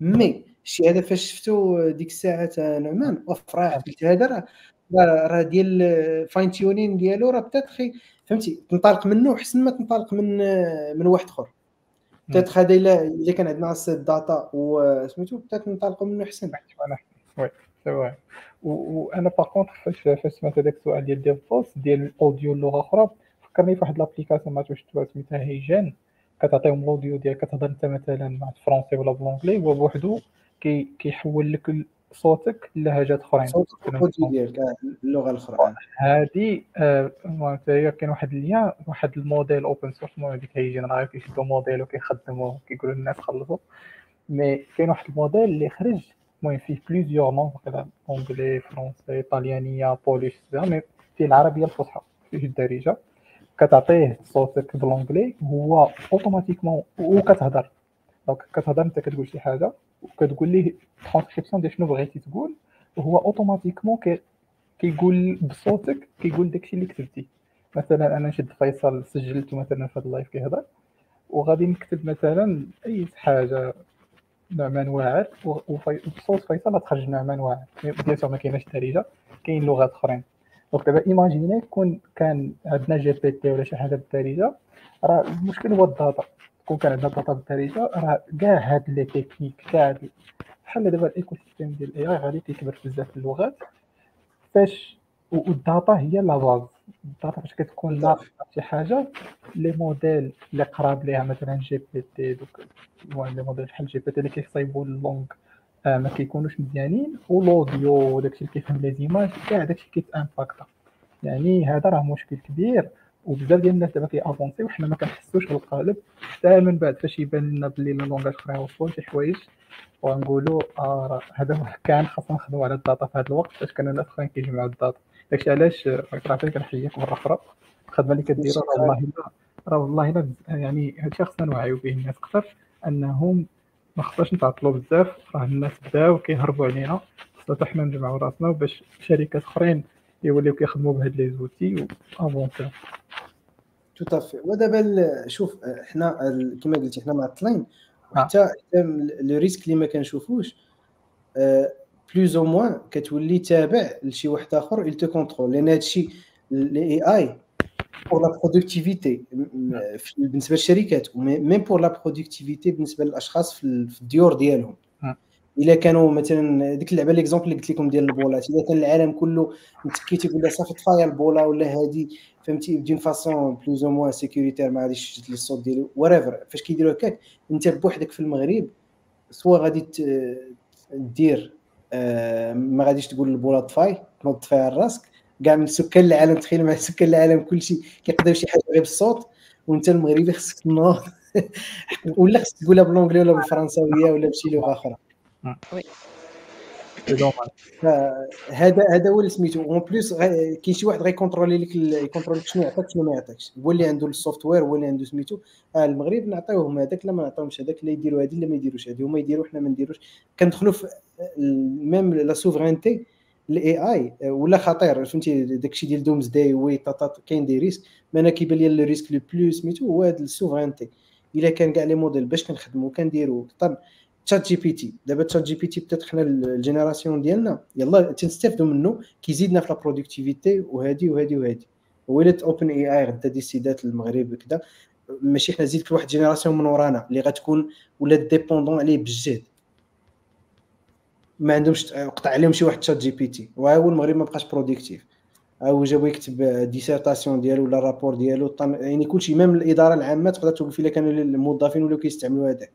مي الشيء هذا فاش شفتو ديك الساعة تاع نعمان أوف راه قلت هذا راه راه ديال فاين تيونين ديالو راه بتاتخي فهمتي؟ تنطلق منه احسن ما تنطلق من من واحد آخر. بتاتخ هذا إلا إلا كان عندنا السيت داتا وسميتو بتات ننطلقوا منه احسن وأنا وي سي وأنا باغ كونتر فاش فاش سمعت هذاك السؤال ديال ديال بوست ديال الأوديو اللغة أخرى فكرني في واحد لابليكاسيون ما عرفتش شفتوها سميتها هيجان كتعطيهم الأوديو ديالك كتهضر أنت مثلا مع الفرونسي ولا بالونجلي هو بوحدو كي كيحول لك صوتك للهجات أخرين. صوت الكودي ديالك آه، اللغة الأخرى. هادي آه، المهم هي كاين واحد اللين واحد الـ modèle open source المهم هذيك هيجي عارف كيشدوا موديل وكيخدموه كيقولوا للناس خلصوا. mais كاين واحد الموديل اللي خرج المهم فيه plusieurs langues anglais français italien polish mais فيه العربيه الفصحى فيه الدارجه كتعطيه صوتك ب l'anglais هو automatiquement وكتهضر donc كتهضر انت كتقول شي حاجة وكتقول ليه ترانسكريبسيون ديال شنو بغيتي تقول وهو automatiquement كي كيقول بصوتك كيقول داكشي اللي كتبتي مثلا أنا نشد فيصل سجلته مثلا في هذا ال live كيهضر وغادي نكتب مثلا اي حاجة نعمان واعر وبصوت فيصل غتخرج نعمان واعر bien sûr ما كايناش دارجه كاين لغات اخرين donc دابا imagine كون كان عندنا GPT ولا شي حاجة بالدارجه راه المشكل هو الـ data كون كان عندنا data بالدارجه راه كاع هاد les techniques كاع بحال دابا الـ écosystème ديال الـ AI غادي كيكبر بزاف اللغات فاش والـ data هي la base الـ data فاش كتكون ناقصه شي حاجة les modèles اللي قراب ليها مثلا GPT دوك les modèles بحال GPT اللي كيصايبوا les langues آه ما كيكونوش مزيانين و l'audio وداكشي اللي كيفهم les images كاع داكشي كيت impacta يعني هذا راه مشكل كبير وبزاف ديال الناس دابا كي avancer وحنا ما كنحسوش بالقالب حتى من بعد فاش يبان لنا بلي les langages اخرين وصلوا لشي حوايج. ونقولوا آه راه هذا هو كان خاصنا نخدموا على الـ data في هذا الوقت فاش كانوا الناس اخرين كيجمعوا الـ data. داكشي علاش آه، صراحة كنحييك مرة أخرى؟ الخدمه اللي كديروا راه والله الا راه والله بز- يعني هادشي خاصنا نوعيو به الناس. أكثر أنهم ما خصناش نتعطلوا بزاف. راه الناس بداو كيهربوا علينا. خصنا حنا نجمعوا راسنا باش شركات أخرين يوليو كيخدموا بهاد les outils و avanceو tout à fait ودابا شوف حنا كما قلتي حنا معطلين. وحتى حتى le risque اللي ما كنشوفوش plus ou moins كتولي تابع لشي واحد آخر il te contrôle لأن هادشي الـ AI pour la productivité بالنسبة للشركات même pour la productivité بالنسبة للأشخاص في ال- في الديور ديالهم. نعم. إلا كانوا مثلا ديك اللعبة ليكزومبل اللي قلت لكم ديال البولات اذا كان العالم كله متكي تيقول لها صافي طفايا البوله ولا هادي فهمتي دون فاسون بلوز أو موان سيكوريتير ما غاديش تشد لي الصوت ديالو وريفر فاش كيديروا هكاك أنت بوحدك في المغرب سوا غادي دير ما غاديش تقول البوله طفاي تنوض طفاي على راسك كاع من سكان العالم تخيل مع سكان العالم كلشي كيقدروا شي حاجة غير بالصوت وانت المغربي خصك تنوض. ولا خصك تقولها ب l'anglais ولا بالفرنساوية ولا بشي لغة أخرى. هذا هذا هو اللي سميتو. en plus كاين شي واحد غي contrôler لك ي contrôler شنو يعطيك شنو ما يعطيكش. هو اللي عنده الـ software هو اللي عنده سميتو. آه المغرب نعطيوهم هذاك لا ما نعطيوهمش هذاك لا يديروا هذه لا ما يديروش هذه هما يديروا حنا ما نديروش. كندخلوا في même la souveraineté الـ AI ولا خطير فهمتي؟ داكشي ديال doomsday وي كاين des risques. mais أنا كيبان لي le risque le plus سميتو هو هذا la souveraineté. إلا كان كاع les modèles باش كنخدموا كنديروا طن تشات جي بي تي دابا تشات جي بي تي بدات حنا la génération ديالنا يلا تنستافدوا منه كيزيدنا في la productivité وهادي وهادي وهادي. ولات OpenAI غدا décidات المغرب كذا ماشي حنا زيد كل واحد génération من ورانا اللي غتكون ولات dépendante عليه بالجهد ما عندهمش قطع عليهم شي واحد ChatGPT وها هو المغرب ما بقاش productif أو جابو يكتب dissertation ديالو ولا rapport ديالو يعني كلشي même الإدارة العامة تقدر توقف إلا كانوا الموظفين ولاو كيستعملوا هذاك.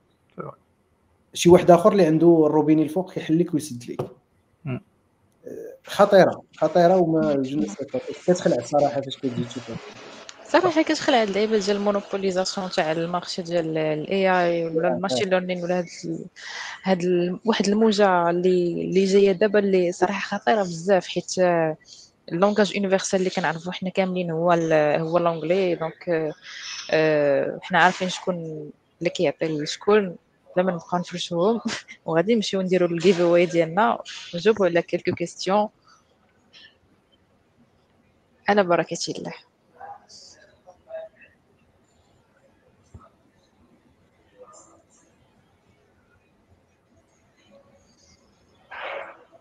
شي واحد آخر اللي عنده الروبيني الفوق كيحل لك ويسد لك. آه، خطيرة خطيرة وما جو كتخلع الصراحه فاش كتجي تشوفها صراحة كتخلع هاد اللعيبة ديال la monopolisation تاع le marché ديال الـ AI ولا الـ machine learning ولا هاد. هاد. واحد الموجة اللي اللي جاية دابا اللي صراحة خطيرة بزاف حيت آه، le langage universel اللي كنعرفو حنا كاملين هو ال... هو l'anglais donc آه، آه، حنا عارفين شكون اللي كيعطي لشكون لما نبقاو نفرشوهم وغادي نمشيو نديرو الـ giveaway ديالنا. ونجاوبو على quelques questions على بركة الله.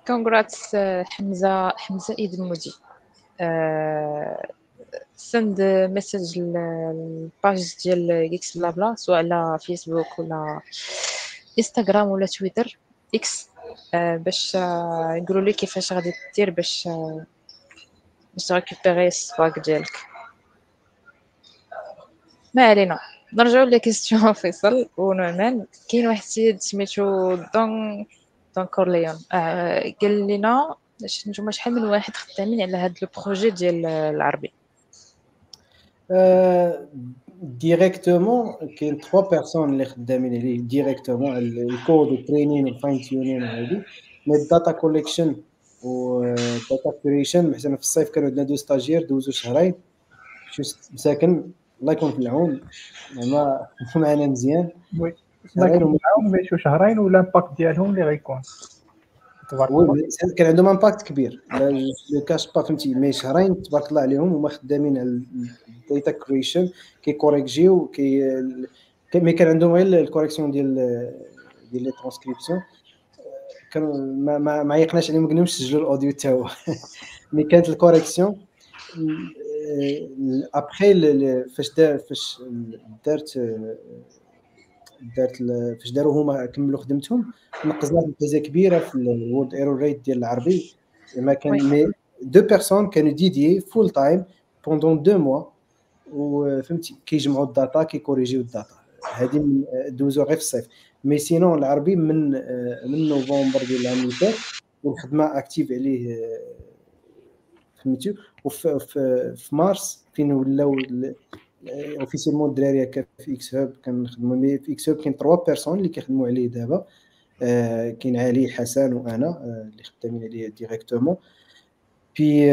كونغراتس حمزه حمزه ايد المودي سند ميساج الباج ديال إكس بلا بلا سواء على فيسبوك ولا انستغرام ولا تويتر إكس باش يقولوا لي كيفاش غادي دير باش باش تريكوبيري السواق ديالك ما علينا نرجعوا لي كيستيون فيصل ونعمان كاين واحد السيد سميتو دون دون كورليون آه، قال لنا نتوما شحال من واحد خدامين على هذا ال projet ديال العربي directement كاين 3 personnes اللي خدامين عليه ديريكتومون الكود والترينين والفاين تيونين وهادي مي الداتا كوليكشن والداتا كريشن مثلا في الصيف كانوا عندنا deux stagiaires دوزو شهرين شو مساكن الله يكون في العون زعما معنا مزيان oui لكن وما- معاهم بيعيشوا شهرين وال impact ديالهم اللي غيكون تبارك كان عندهم impact كبير. le cache pas فهمتي mais شهرين تبارك الله عليهم هما خدامين على ال data creation كيكوريجيو كي كي- mais كان عندهم غير ال correction ديال ديال لي ترانسكريبسيون كانوا ما ما, ما عيقناش عليهم قلناهمش سجلوا ال audio حتى هو. mais كانت ال correction ابخي فاش فاش دارت دارت فاش داروا هما كملوا خدمتهم نقزنا نقزه كبيرة في ال word error rate ديال العربي. ما كان. mais deux personnes كانوا dédiés full time pendant deux mois وفهمتي كيجمعوا ال data كيكوريجيو ال data. هذه دوزو غير في الصيف. mais sinon العربي من من نوفمبر ديال العام اللي فات والخدمة active عليه فهمتي؟ وفي في, في مارس فين ولاو officiellement الدراري هكا في xHub كنخدموا mais في xHub كاين 3 personnes اللي كيخدموا عليه دابا. آه، كاين علي حسن وأنا آه، اللي خدامين عليه directement في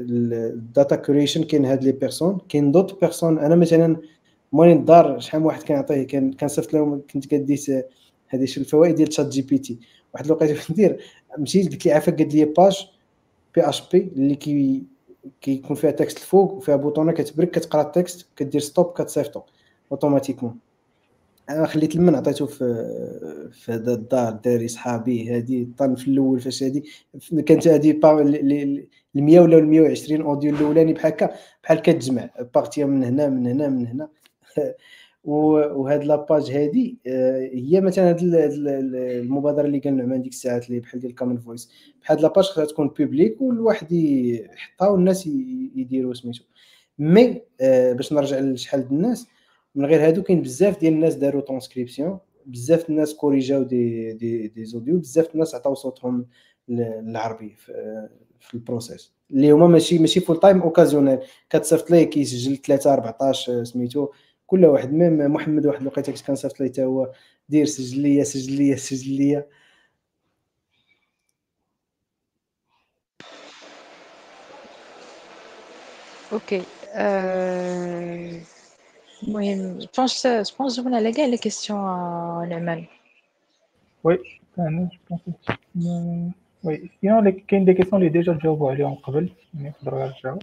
ال data curation كاين هاد les personnes. كاين d'autres personnes. أنا مثلا مالي الدار شحال من واحد كنعطيه كان كنصيفط لهم كنت كديت آه، هذه شي الفوائد ديال ChatGPT واحد الوقيته كنت ندير مشيت قلت لي عافاك قد لي باج بي اش بي اللي كي كيكون فيها تكست الفوق وفيها بوطونه كتبرك كتقرا التكست كدير ستوب كتصيفطو اوتوماتيكمون. أنا خليت المن عطيته في في هذا الدار داري صحابي هذه طن في الأول فاش هذه كانت با- ال- ال- ال 100 ولا ال 120 أوديو الأولاني بحال هكا بحال كتجمع بارتيه من هنا من هنا من هنا. وهاد la page هادي آه، هي مثلا هاد ال- ال- ال- المبادرة اللي نعمان ديك الساعات اللي بحال ديال Common Voice بحال la page خصها تكون publique والواحد يحطها والناس يديروا سميتو. mais آه، باش نرجع لشحال د الناس من غير هادو كاين بزاف ديال الناس داروا ترانسكريبسيون بزاف الناس كوريجاو des des des audios بزاف الناس عطاو صوتهم للعربي في, في ال process اللي هما ماشي ماشي full time occasionnel كتصيفط ليه كيسجل 3 14 سميتو. كل واحد même محمد واحد الوقيته كنت كنصيفط ليه حتى هو دير سجل ليا سجل ليا سجل ليا okay المهم je pense je pense جاوبنا على كاع les questions نعمان oui أنا je pense oui sinon les- كاين des questions اللي déjà جاوبوا عليهم قبل يعني نقدروا نرجعوا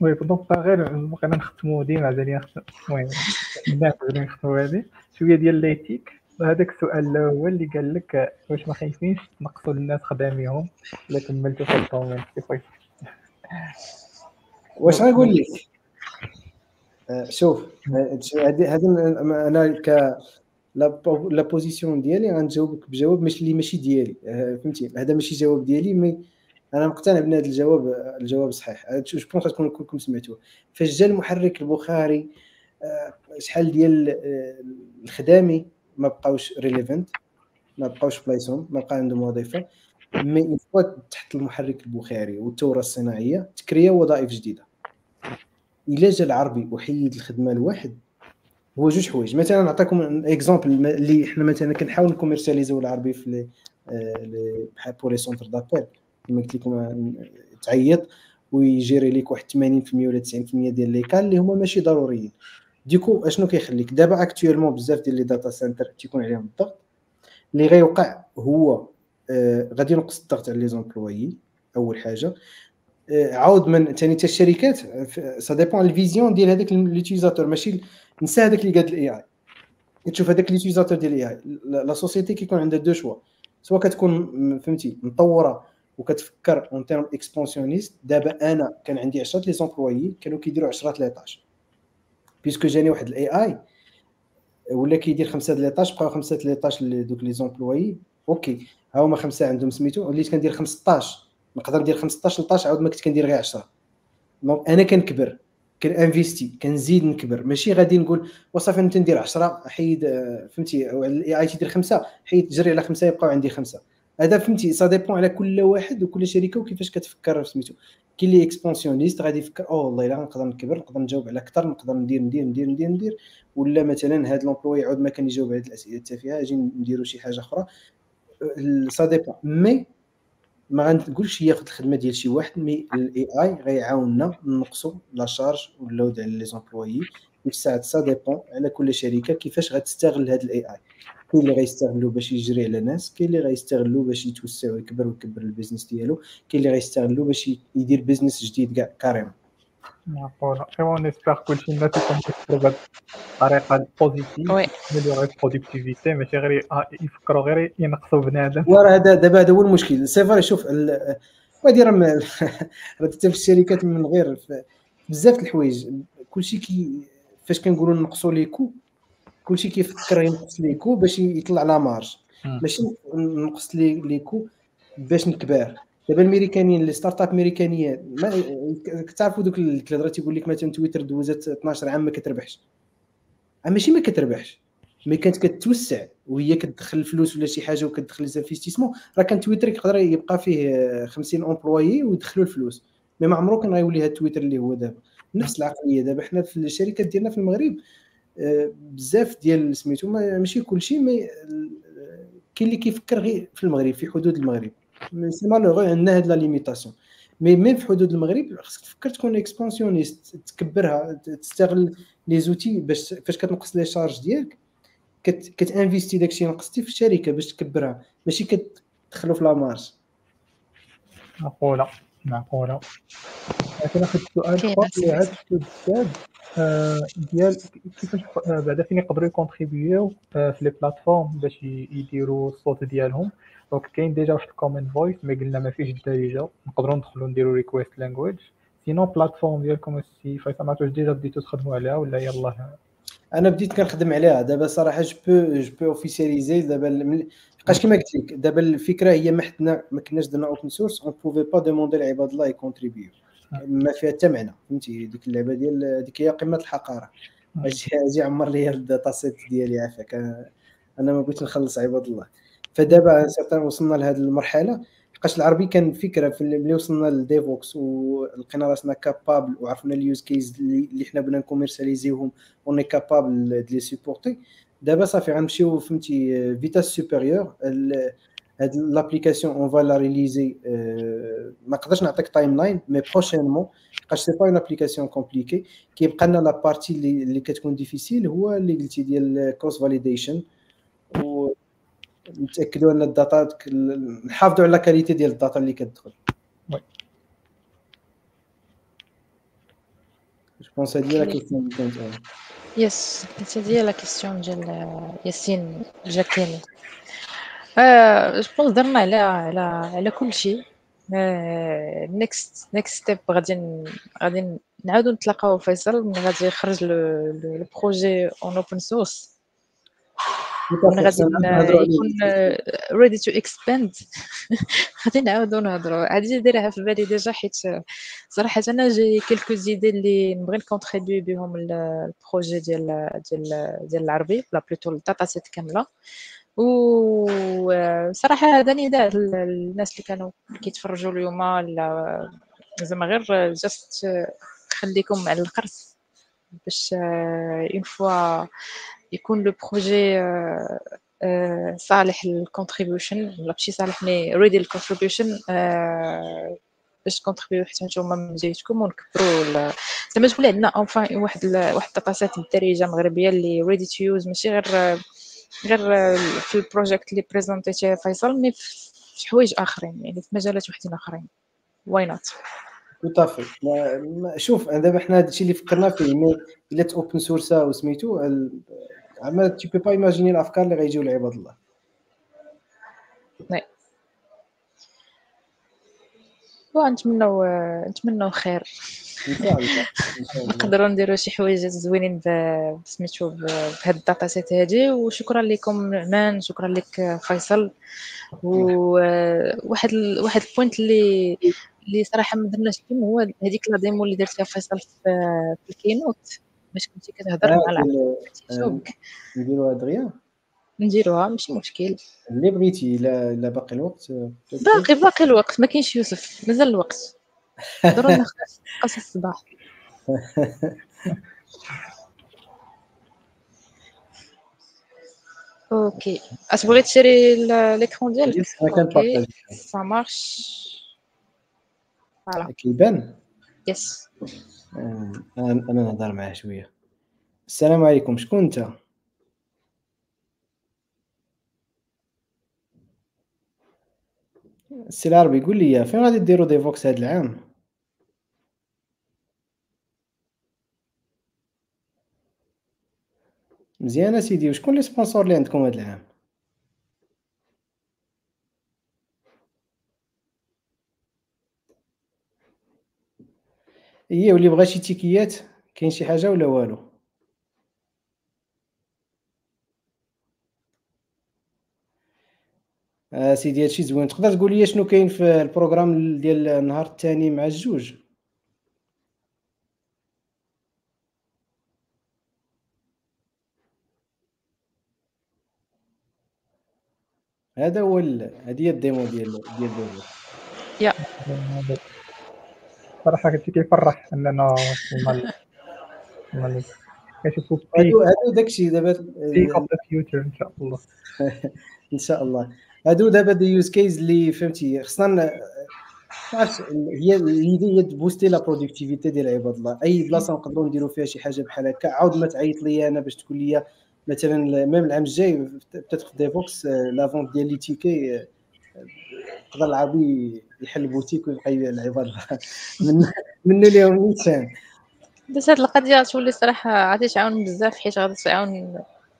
oui donc غير بغينا نختموا ديما على نختم المهم الناس غادي نختموا هذه شوية ديال l'éthique. هذاك السؤال الأول اللي قال لك واش ما خايفينش تنقصوا للناس خداميهم؟ إلا كملتوا في ال domaine كيف واش؟ غنقول لك؟ آه، شوف هادي هادي أنا ك la po- la position ديالي غنجاوبك بجواب ماشي اللي ماشي ديالي. آه، فهمتي؟ هذا ماشي جواب ديالي mais أنا مقتنع بأن هذا الجواب الجواب صحيح. je pense تكون كلكم سمعتوه. فاش جا المحرك البخاري آه، شحال ديال آه، الخدامي ما بقاوش relevant ما بقاوش بلايصهم ما بقى عندهم وظيفة mais تحت المحرك البخاري والثورة الصناعية تكريا وظائف جديدة. إلا جا العربي وحيد الخدمة لواحد هو جوج حوايج. مثلا نعطيكم exemple اللي حنا مثلا كنحاول نكوميرسياليزيو العربي في آه، بحال pour les centres d'appel كما قلت لكم تعيط ويجيري ليك واحد 80% ولا 90% ديال لي كان اللي هما ماشي ضروريين. du coup أشنو كيخليك؟ دابا actuellement بزاف ديال les data centers تيكون عليهم الضغط. اللي غيوقع هو آه، غادي ينقص الضغط على les employés أول حاجة. آه، عاود من ثاني حتى الشركات ça dépend ال vision ديال هذاك l'utilisateur ماشي نسى هذاك اللي قاد ال AI تشوف هذاك l'utilisateur ديال ال AI la société كيكون عندها deux choix سواء كتكون فهمتي مطورة وكتفكر en terme expansionniste دابا أنا كان عندي 10 les employés كانوا كيديروا 10 les tâches puisque جاني واحد ال AI ولا كيدير خمسة د les tâches بقاو خمسة د les tâches لدوك les employés okay ها هما خمسة عندهم سميتو؟ وليت كندير 15 نقدر ندير 15 13 عاود ما كنت كندير غير 10 donc أنا كنكبر كنأنفيستي كنزيد نكبر. ماشي غادي نقول وصافي انت ندير 10 حيد فهمتي ال AI تيدير خمسة حيد تجري على خمسة يبقاو عندي خمسة. هذا فهمتي ça dépend على كل واحد وكل شركة وكيفاش كتفكر سميتو. كاين اللي expansionniste غادي يفكر أوه والله إلا نقدر نكبر نقدر نجاوب على أكثر نقدر ندير ندير ندير ندير ندير. ولا مثلا هذا l'employé عاود ما كان يجاوب على هذه الأسئلة التافهه أجي نديروا شي حاجة أخرى. ça dépend mais ما غنقولش ياخذ الخدمة ديال شي واحد mais ال AI غيعاوننا نقصوا la charge وال load على les employés وساعات ça dépend على كل شركة كيفاش غتستغل هذا ال AI كاين اللي غيستغلوا باش يجري على ناس كاين اللي غيستغلوا باش يتوسع ويكبر ويكبر ال business ديالو كاين اللي غيستغلوا باش يدير business جديد كاع carrément معقولة ايوا j'espère كلشي الناس يكون كيفكروا بهاد الطريقة ال positif وي améliorer ال productivité ماشي غير آه، يفكروا غير ينقصوا بنادم وراه هذا دابا هذا هو المشكل c'est vrai شوف ال- وهادي راه راه حتى في الشركات من غير بزاف د الحوايج كلشي كي فاش كنقولوا نقصوا les coûts كلشي كيفكر ينقص les coûts باش يطلع la marge. ماشي نقص لي لي كو باش نكبر. دابا الميريكانيين les startups امريكانيه ما كتعرفوا دوك الهضره تيقول لك مثلا تويتر دوزت 12 عام ما كتربحش. آه، ماشي ما كتربحش. mais كانت كتوسع وهي كتدخل الفلوس ولا شي حاجة وكتدخل investissements راه كان تويتر يقدر يبقى فيه آه، 50 employés ويدخلوا الفلوس. mais ما عمره كان غيولي هذا تويتر اللي هو دابا. نفس العقلية. دابا حنا في الشركات ديالنا في المغرب بزاف ديال سميتو ما- ماشي كلشي mais كاين اللي كيفكر غير في المغرب في حدود المغرب. c'est malheureux عندنا هاد la limitation mais même في حدود المغرب خصك تفكر تكون expansionniste تكبرها تستغل les outils باش فاش كتنقص les charges ديالك كت كت investir داكشي اللي نقصتي في الشركة باش تكبرها. ماشي كتدخلو في la marge معقولة معقولة لكن اخذ سؤال كاين اخر ناس اللي عاد شفتو بزاف آه، ديال كيفاش آه، بعدا فين يقدروا ي contribuer في les plateformes باش يديروا الصوت ديالهم. donc كاين déjà واحد ال Common Voice mais قلنا ما فيهش الدارجه نقدروا ندخلوا نديروا request language sinon plateforme ديالكم السي فيصل ما عرفتش déjà بديتو تخدموا عليها ولا يلاه أنا بديت كنخدم عليها. دابا صراحة je peux je peux officialiser دابا بقاش كما قلت لك دابا الفكرة هي ما حدنا ما كناش درنا open source on pouvait pas demander لعباد الله ي contribuer ما فيها حتى معنى فهمتي ديك اللعبه ديال ديك هي قمه الحقاره أجي أجي عمر لي ال dataset ديالي عافاك أنا ما بغيتش نخلص عباد الله فدابا certain وصلنا لهذه المرحله لحقاش العربي كان فكره في ملي وصلنا لل Devoxx ولقينا راسنا capable وعرفنا ال use cases اللي حنا بغينا ن commercialiser وهم on est capable de supporter دابا صافي غنمشيو فهمتي vitesse supérieure هاد l'application on va la releaser ما نقدرش نعطيك timeline mais prochainement لحقاش c'est pas une application compliquée كيبقى لنا la partie اللي, اللي كتكون difficile هو اللي قلتي ديال cross validation ونتاكدوا أن ال data نحافظوا على la qualité ديال ال data اللي كتدخل. oui. je pense هادي la question اللي كانت yes كانت هذه la question ديال ياسين جاكيني آه je pense درنا على على على كل next next step غادي ن- غادي نعاودو نتلاقاو فيصل ملي غادي يخرج le projet en open source من غادي يكون ready to expand غادي نعاودو نهضروا عادي دايرها في بالي déjà حيت صراحة أنا جاي quelques idées اللي نبغي ن contribuer بهم ال projet ديال ديال ديال العربي là plutôt ال dataset كاملة. وصراحه هذا نداء للناس اللي كانوا كيتفرجوا اليوم زعما غير just خليكم على القرص باش une fois يكون le projet صالح لل contribution ولا ماشي صالح mais ready لل contribution باش contribuer حتى نتوما من جهتكم ونكبروا زعما تقولي عندنا enfin واحد واحد ال data بالدارجه مغربية اللي ready to use ماشي غير غير في ال project اللي présenter تيه فيصل mais في حوايج آخرين يعني في مجالات وحدين آخرين. why not tout à fait شوف دابا حنا هادشي اللي فكرنا فيه mais إلا open source ا وسميتو زعما tu peux pas imaginer الأفكار اللي غيجيو لعباد الله. نتمنوا نتمنوا خير نقدروا نديروا شي حوايج زوينين سميتو بهاد ال dataset هادي. وشكرا لكم نعمان شكرا لك فيصل. وواحد واحد ال point اللي اللي صراحة ما درناش فيهم هو هذيك la démo اللي درتيها فيصل في ال keynote. باش كنتي كتهضر آه، مع العالم نديروها دغيا نديروها ماشي مشكل. اللي بغيتي الا الا باقي الوقت آه، باقي باقي الوقت. ما كاينش يوسف مازال الوقت. ضروري ناخذ قصص الصباح. okay اش بغيت تشري l'écran ديالك ça marche voilà كيبان yes أنا نهضر معاه شوية. السلام عليكم شكون أنت؟ السي العربي قول لي فين غادي ديروا Devoxx هذا العام؟ مزيان سيدي وشكون les sponsors اللي عندكم هذا العام؟ هي واللي بغى شي تيكيات كاين شي حاجة ولا والو؟ آه سيدي هادشي زوين. تقدر تقول لي شنو كاين في ال programme ديال النهار الثاني مع الجوج هذا هو هذه هي ال démo ديال ديال yeah. صراحة كنت كيفرح اننا وصلنا كنشوفوا هادو هادو داكشي دابا big of the future إن شاء الله. إن شاء الله. هادو دابا des use cases اللي فهمتي خصنا هي l'idée هي تبوستي la productivité ديال عباد الله. أي بلاصة نقدروا نديروا فيها شي حاجة بحال هكا عاود ما تعيط لي أنا باش تقول لي مثلا ميم العام الجاي peut-être في Devoxx la vente ديال les tickets يقدر العربي يحل بوتيك ويبقى يبيع العباد. من منو اليوم انسان بس هاد القضية تولي صراحة غادي تعاون بزاف حيت غادي تعاون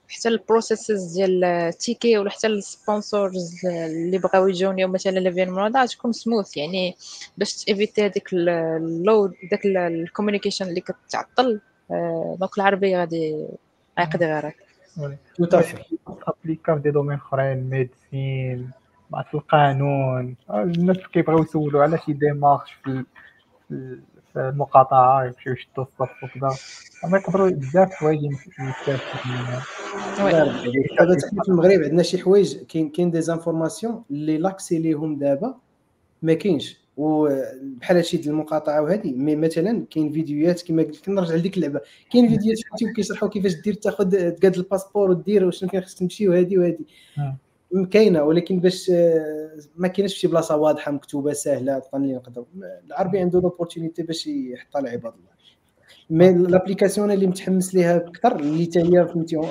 حتى ال processes ديال ال tickets ولا حتى ال sponsors اللي بغاو يجوني مثلا l'événement هذا تكون سموث يعني باش تيفيتي هذيك ال load داك ال communication اللي كتعطل donc العربي غادي غيقضي غيرك. tout à fait applicable في des domaines أخرين médecine. مع القانون. الناس كيبغيو يسولوا على شي démarche في في المقاطعة يمشيو يشدوا الصف وكذا أما يقدروا بزاف حوايج يستافدوا منها دابا في المغرب عندنا شي حوايج كاين كاين des informations اللي l'accès ليهم دابا ما كاينش. وبحال هادشي ديال المقاطعة وهذه mais مثلا كاين فيديوهات كما قلت لك نرجع لديك اللعبة. كاين فيديوهات في اليوتيوب كيشرحوا كيفاش دير تاخذ تقاد ال passeport ودير وشنو كان خصك تمشي وهذه وهذه كاينة ولكن باش ما كاينش شي بلاصة واضحة مكتوبة سهله اللي نقدر العربي عنده l'opportunité باش يحطها لعباد الله. mais l'application اللي متحمس ليها أكثر اللي حتى هي فهمتي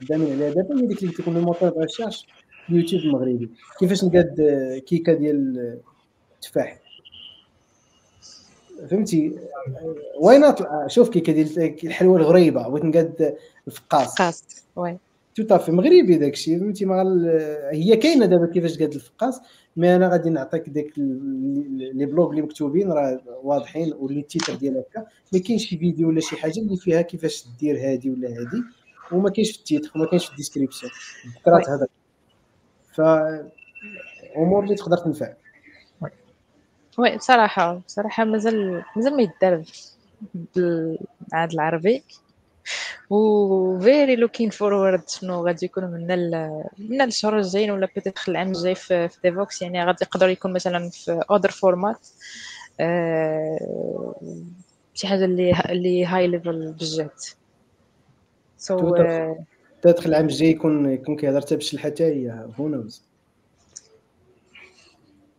خدامين عليها دابا هي ديك اللي تكون ال moteur de recherche اليوتيوب المغربي. كيفاش نقاد كيكة ديال التفاح فهمتي؟ وين شوف كيكة ديال الحلوه الغريبة بغيت نقاد الفقاص فقاص oui. tout à fait مغربي داك الشيء فهمتي هي كاينة دابا كيفاش قاد الفقاس mais أنا غادي نعطيك ديك les blogs اللي مكتوبين راه واضحين واللي ال titre ديال هكا ما كاينش شي فيديو ولا شي حاجة اللي فيها كيفاش دير هادي ولا هادي وما كاينش في ال titre وما كاينش في ال description oui. تهضر ف امور اللي تقدر تنفع oui بصراحة بصراحة مازال مازال ما يدار بالعاد العربي و very looking forward شنو غادي يكون من ال- من الشهور الجايين ولا peut-être العام الجاي في في Devoxx يعني غادي يقدر يكون مثلا في other format شي حاجة اللي اللي high level بجد so. تدخل العام الجاي يكون يكون كيهضر حتى بشي حتى هي هو نوز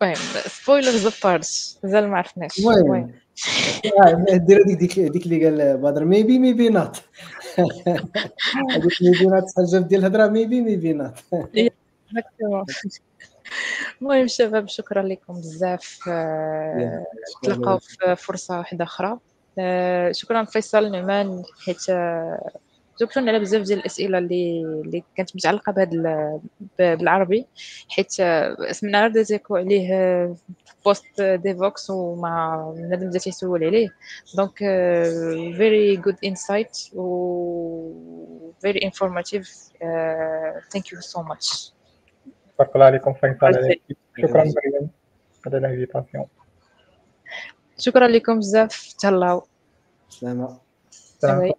المهم spoilers apart مازال ما عرفناش. المهم. دير هذيك ديك ديك اللي قال بدر maybe maybe not هذيك maybe not ال gap ديال الهضرة maybe maybe not. المهم شباب شكرا لكم بزاف. آه، نتلاقاو في فرصة واحدة أخرى. آه، شكرا فيصل نعمان حيت آه، جاوبتونا على بزاف ديال الأسئلة اللي اللي كانت متعلقة بهذا بالعربي حيت آه، سمعنا غير des échos عليه آه، في post Devoxx ومع بنادم بدا تيسول عليه. donc very good insight و very informative thank you so much تبارك الله عليكم. شكرا مريم على ال invitation شكرا لكم بزاف. تهلاو. سلامة.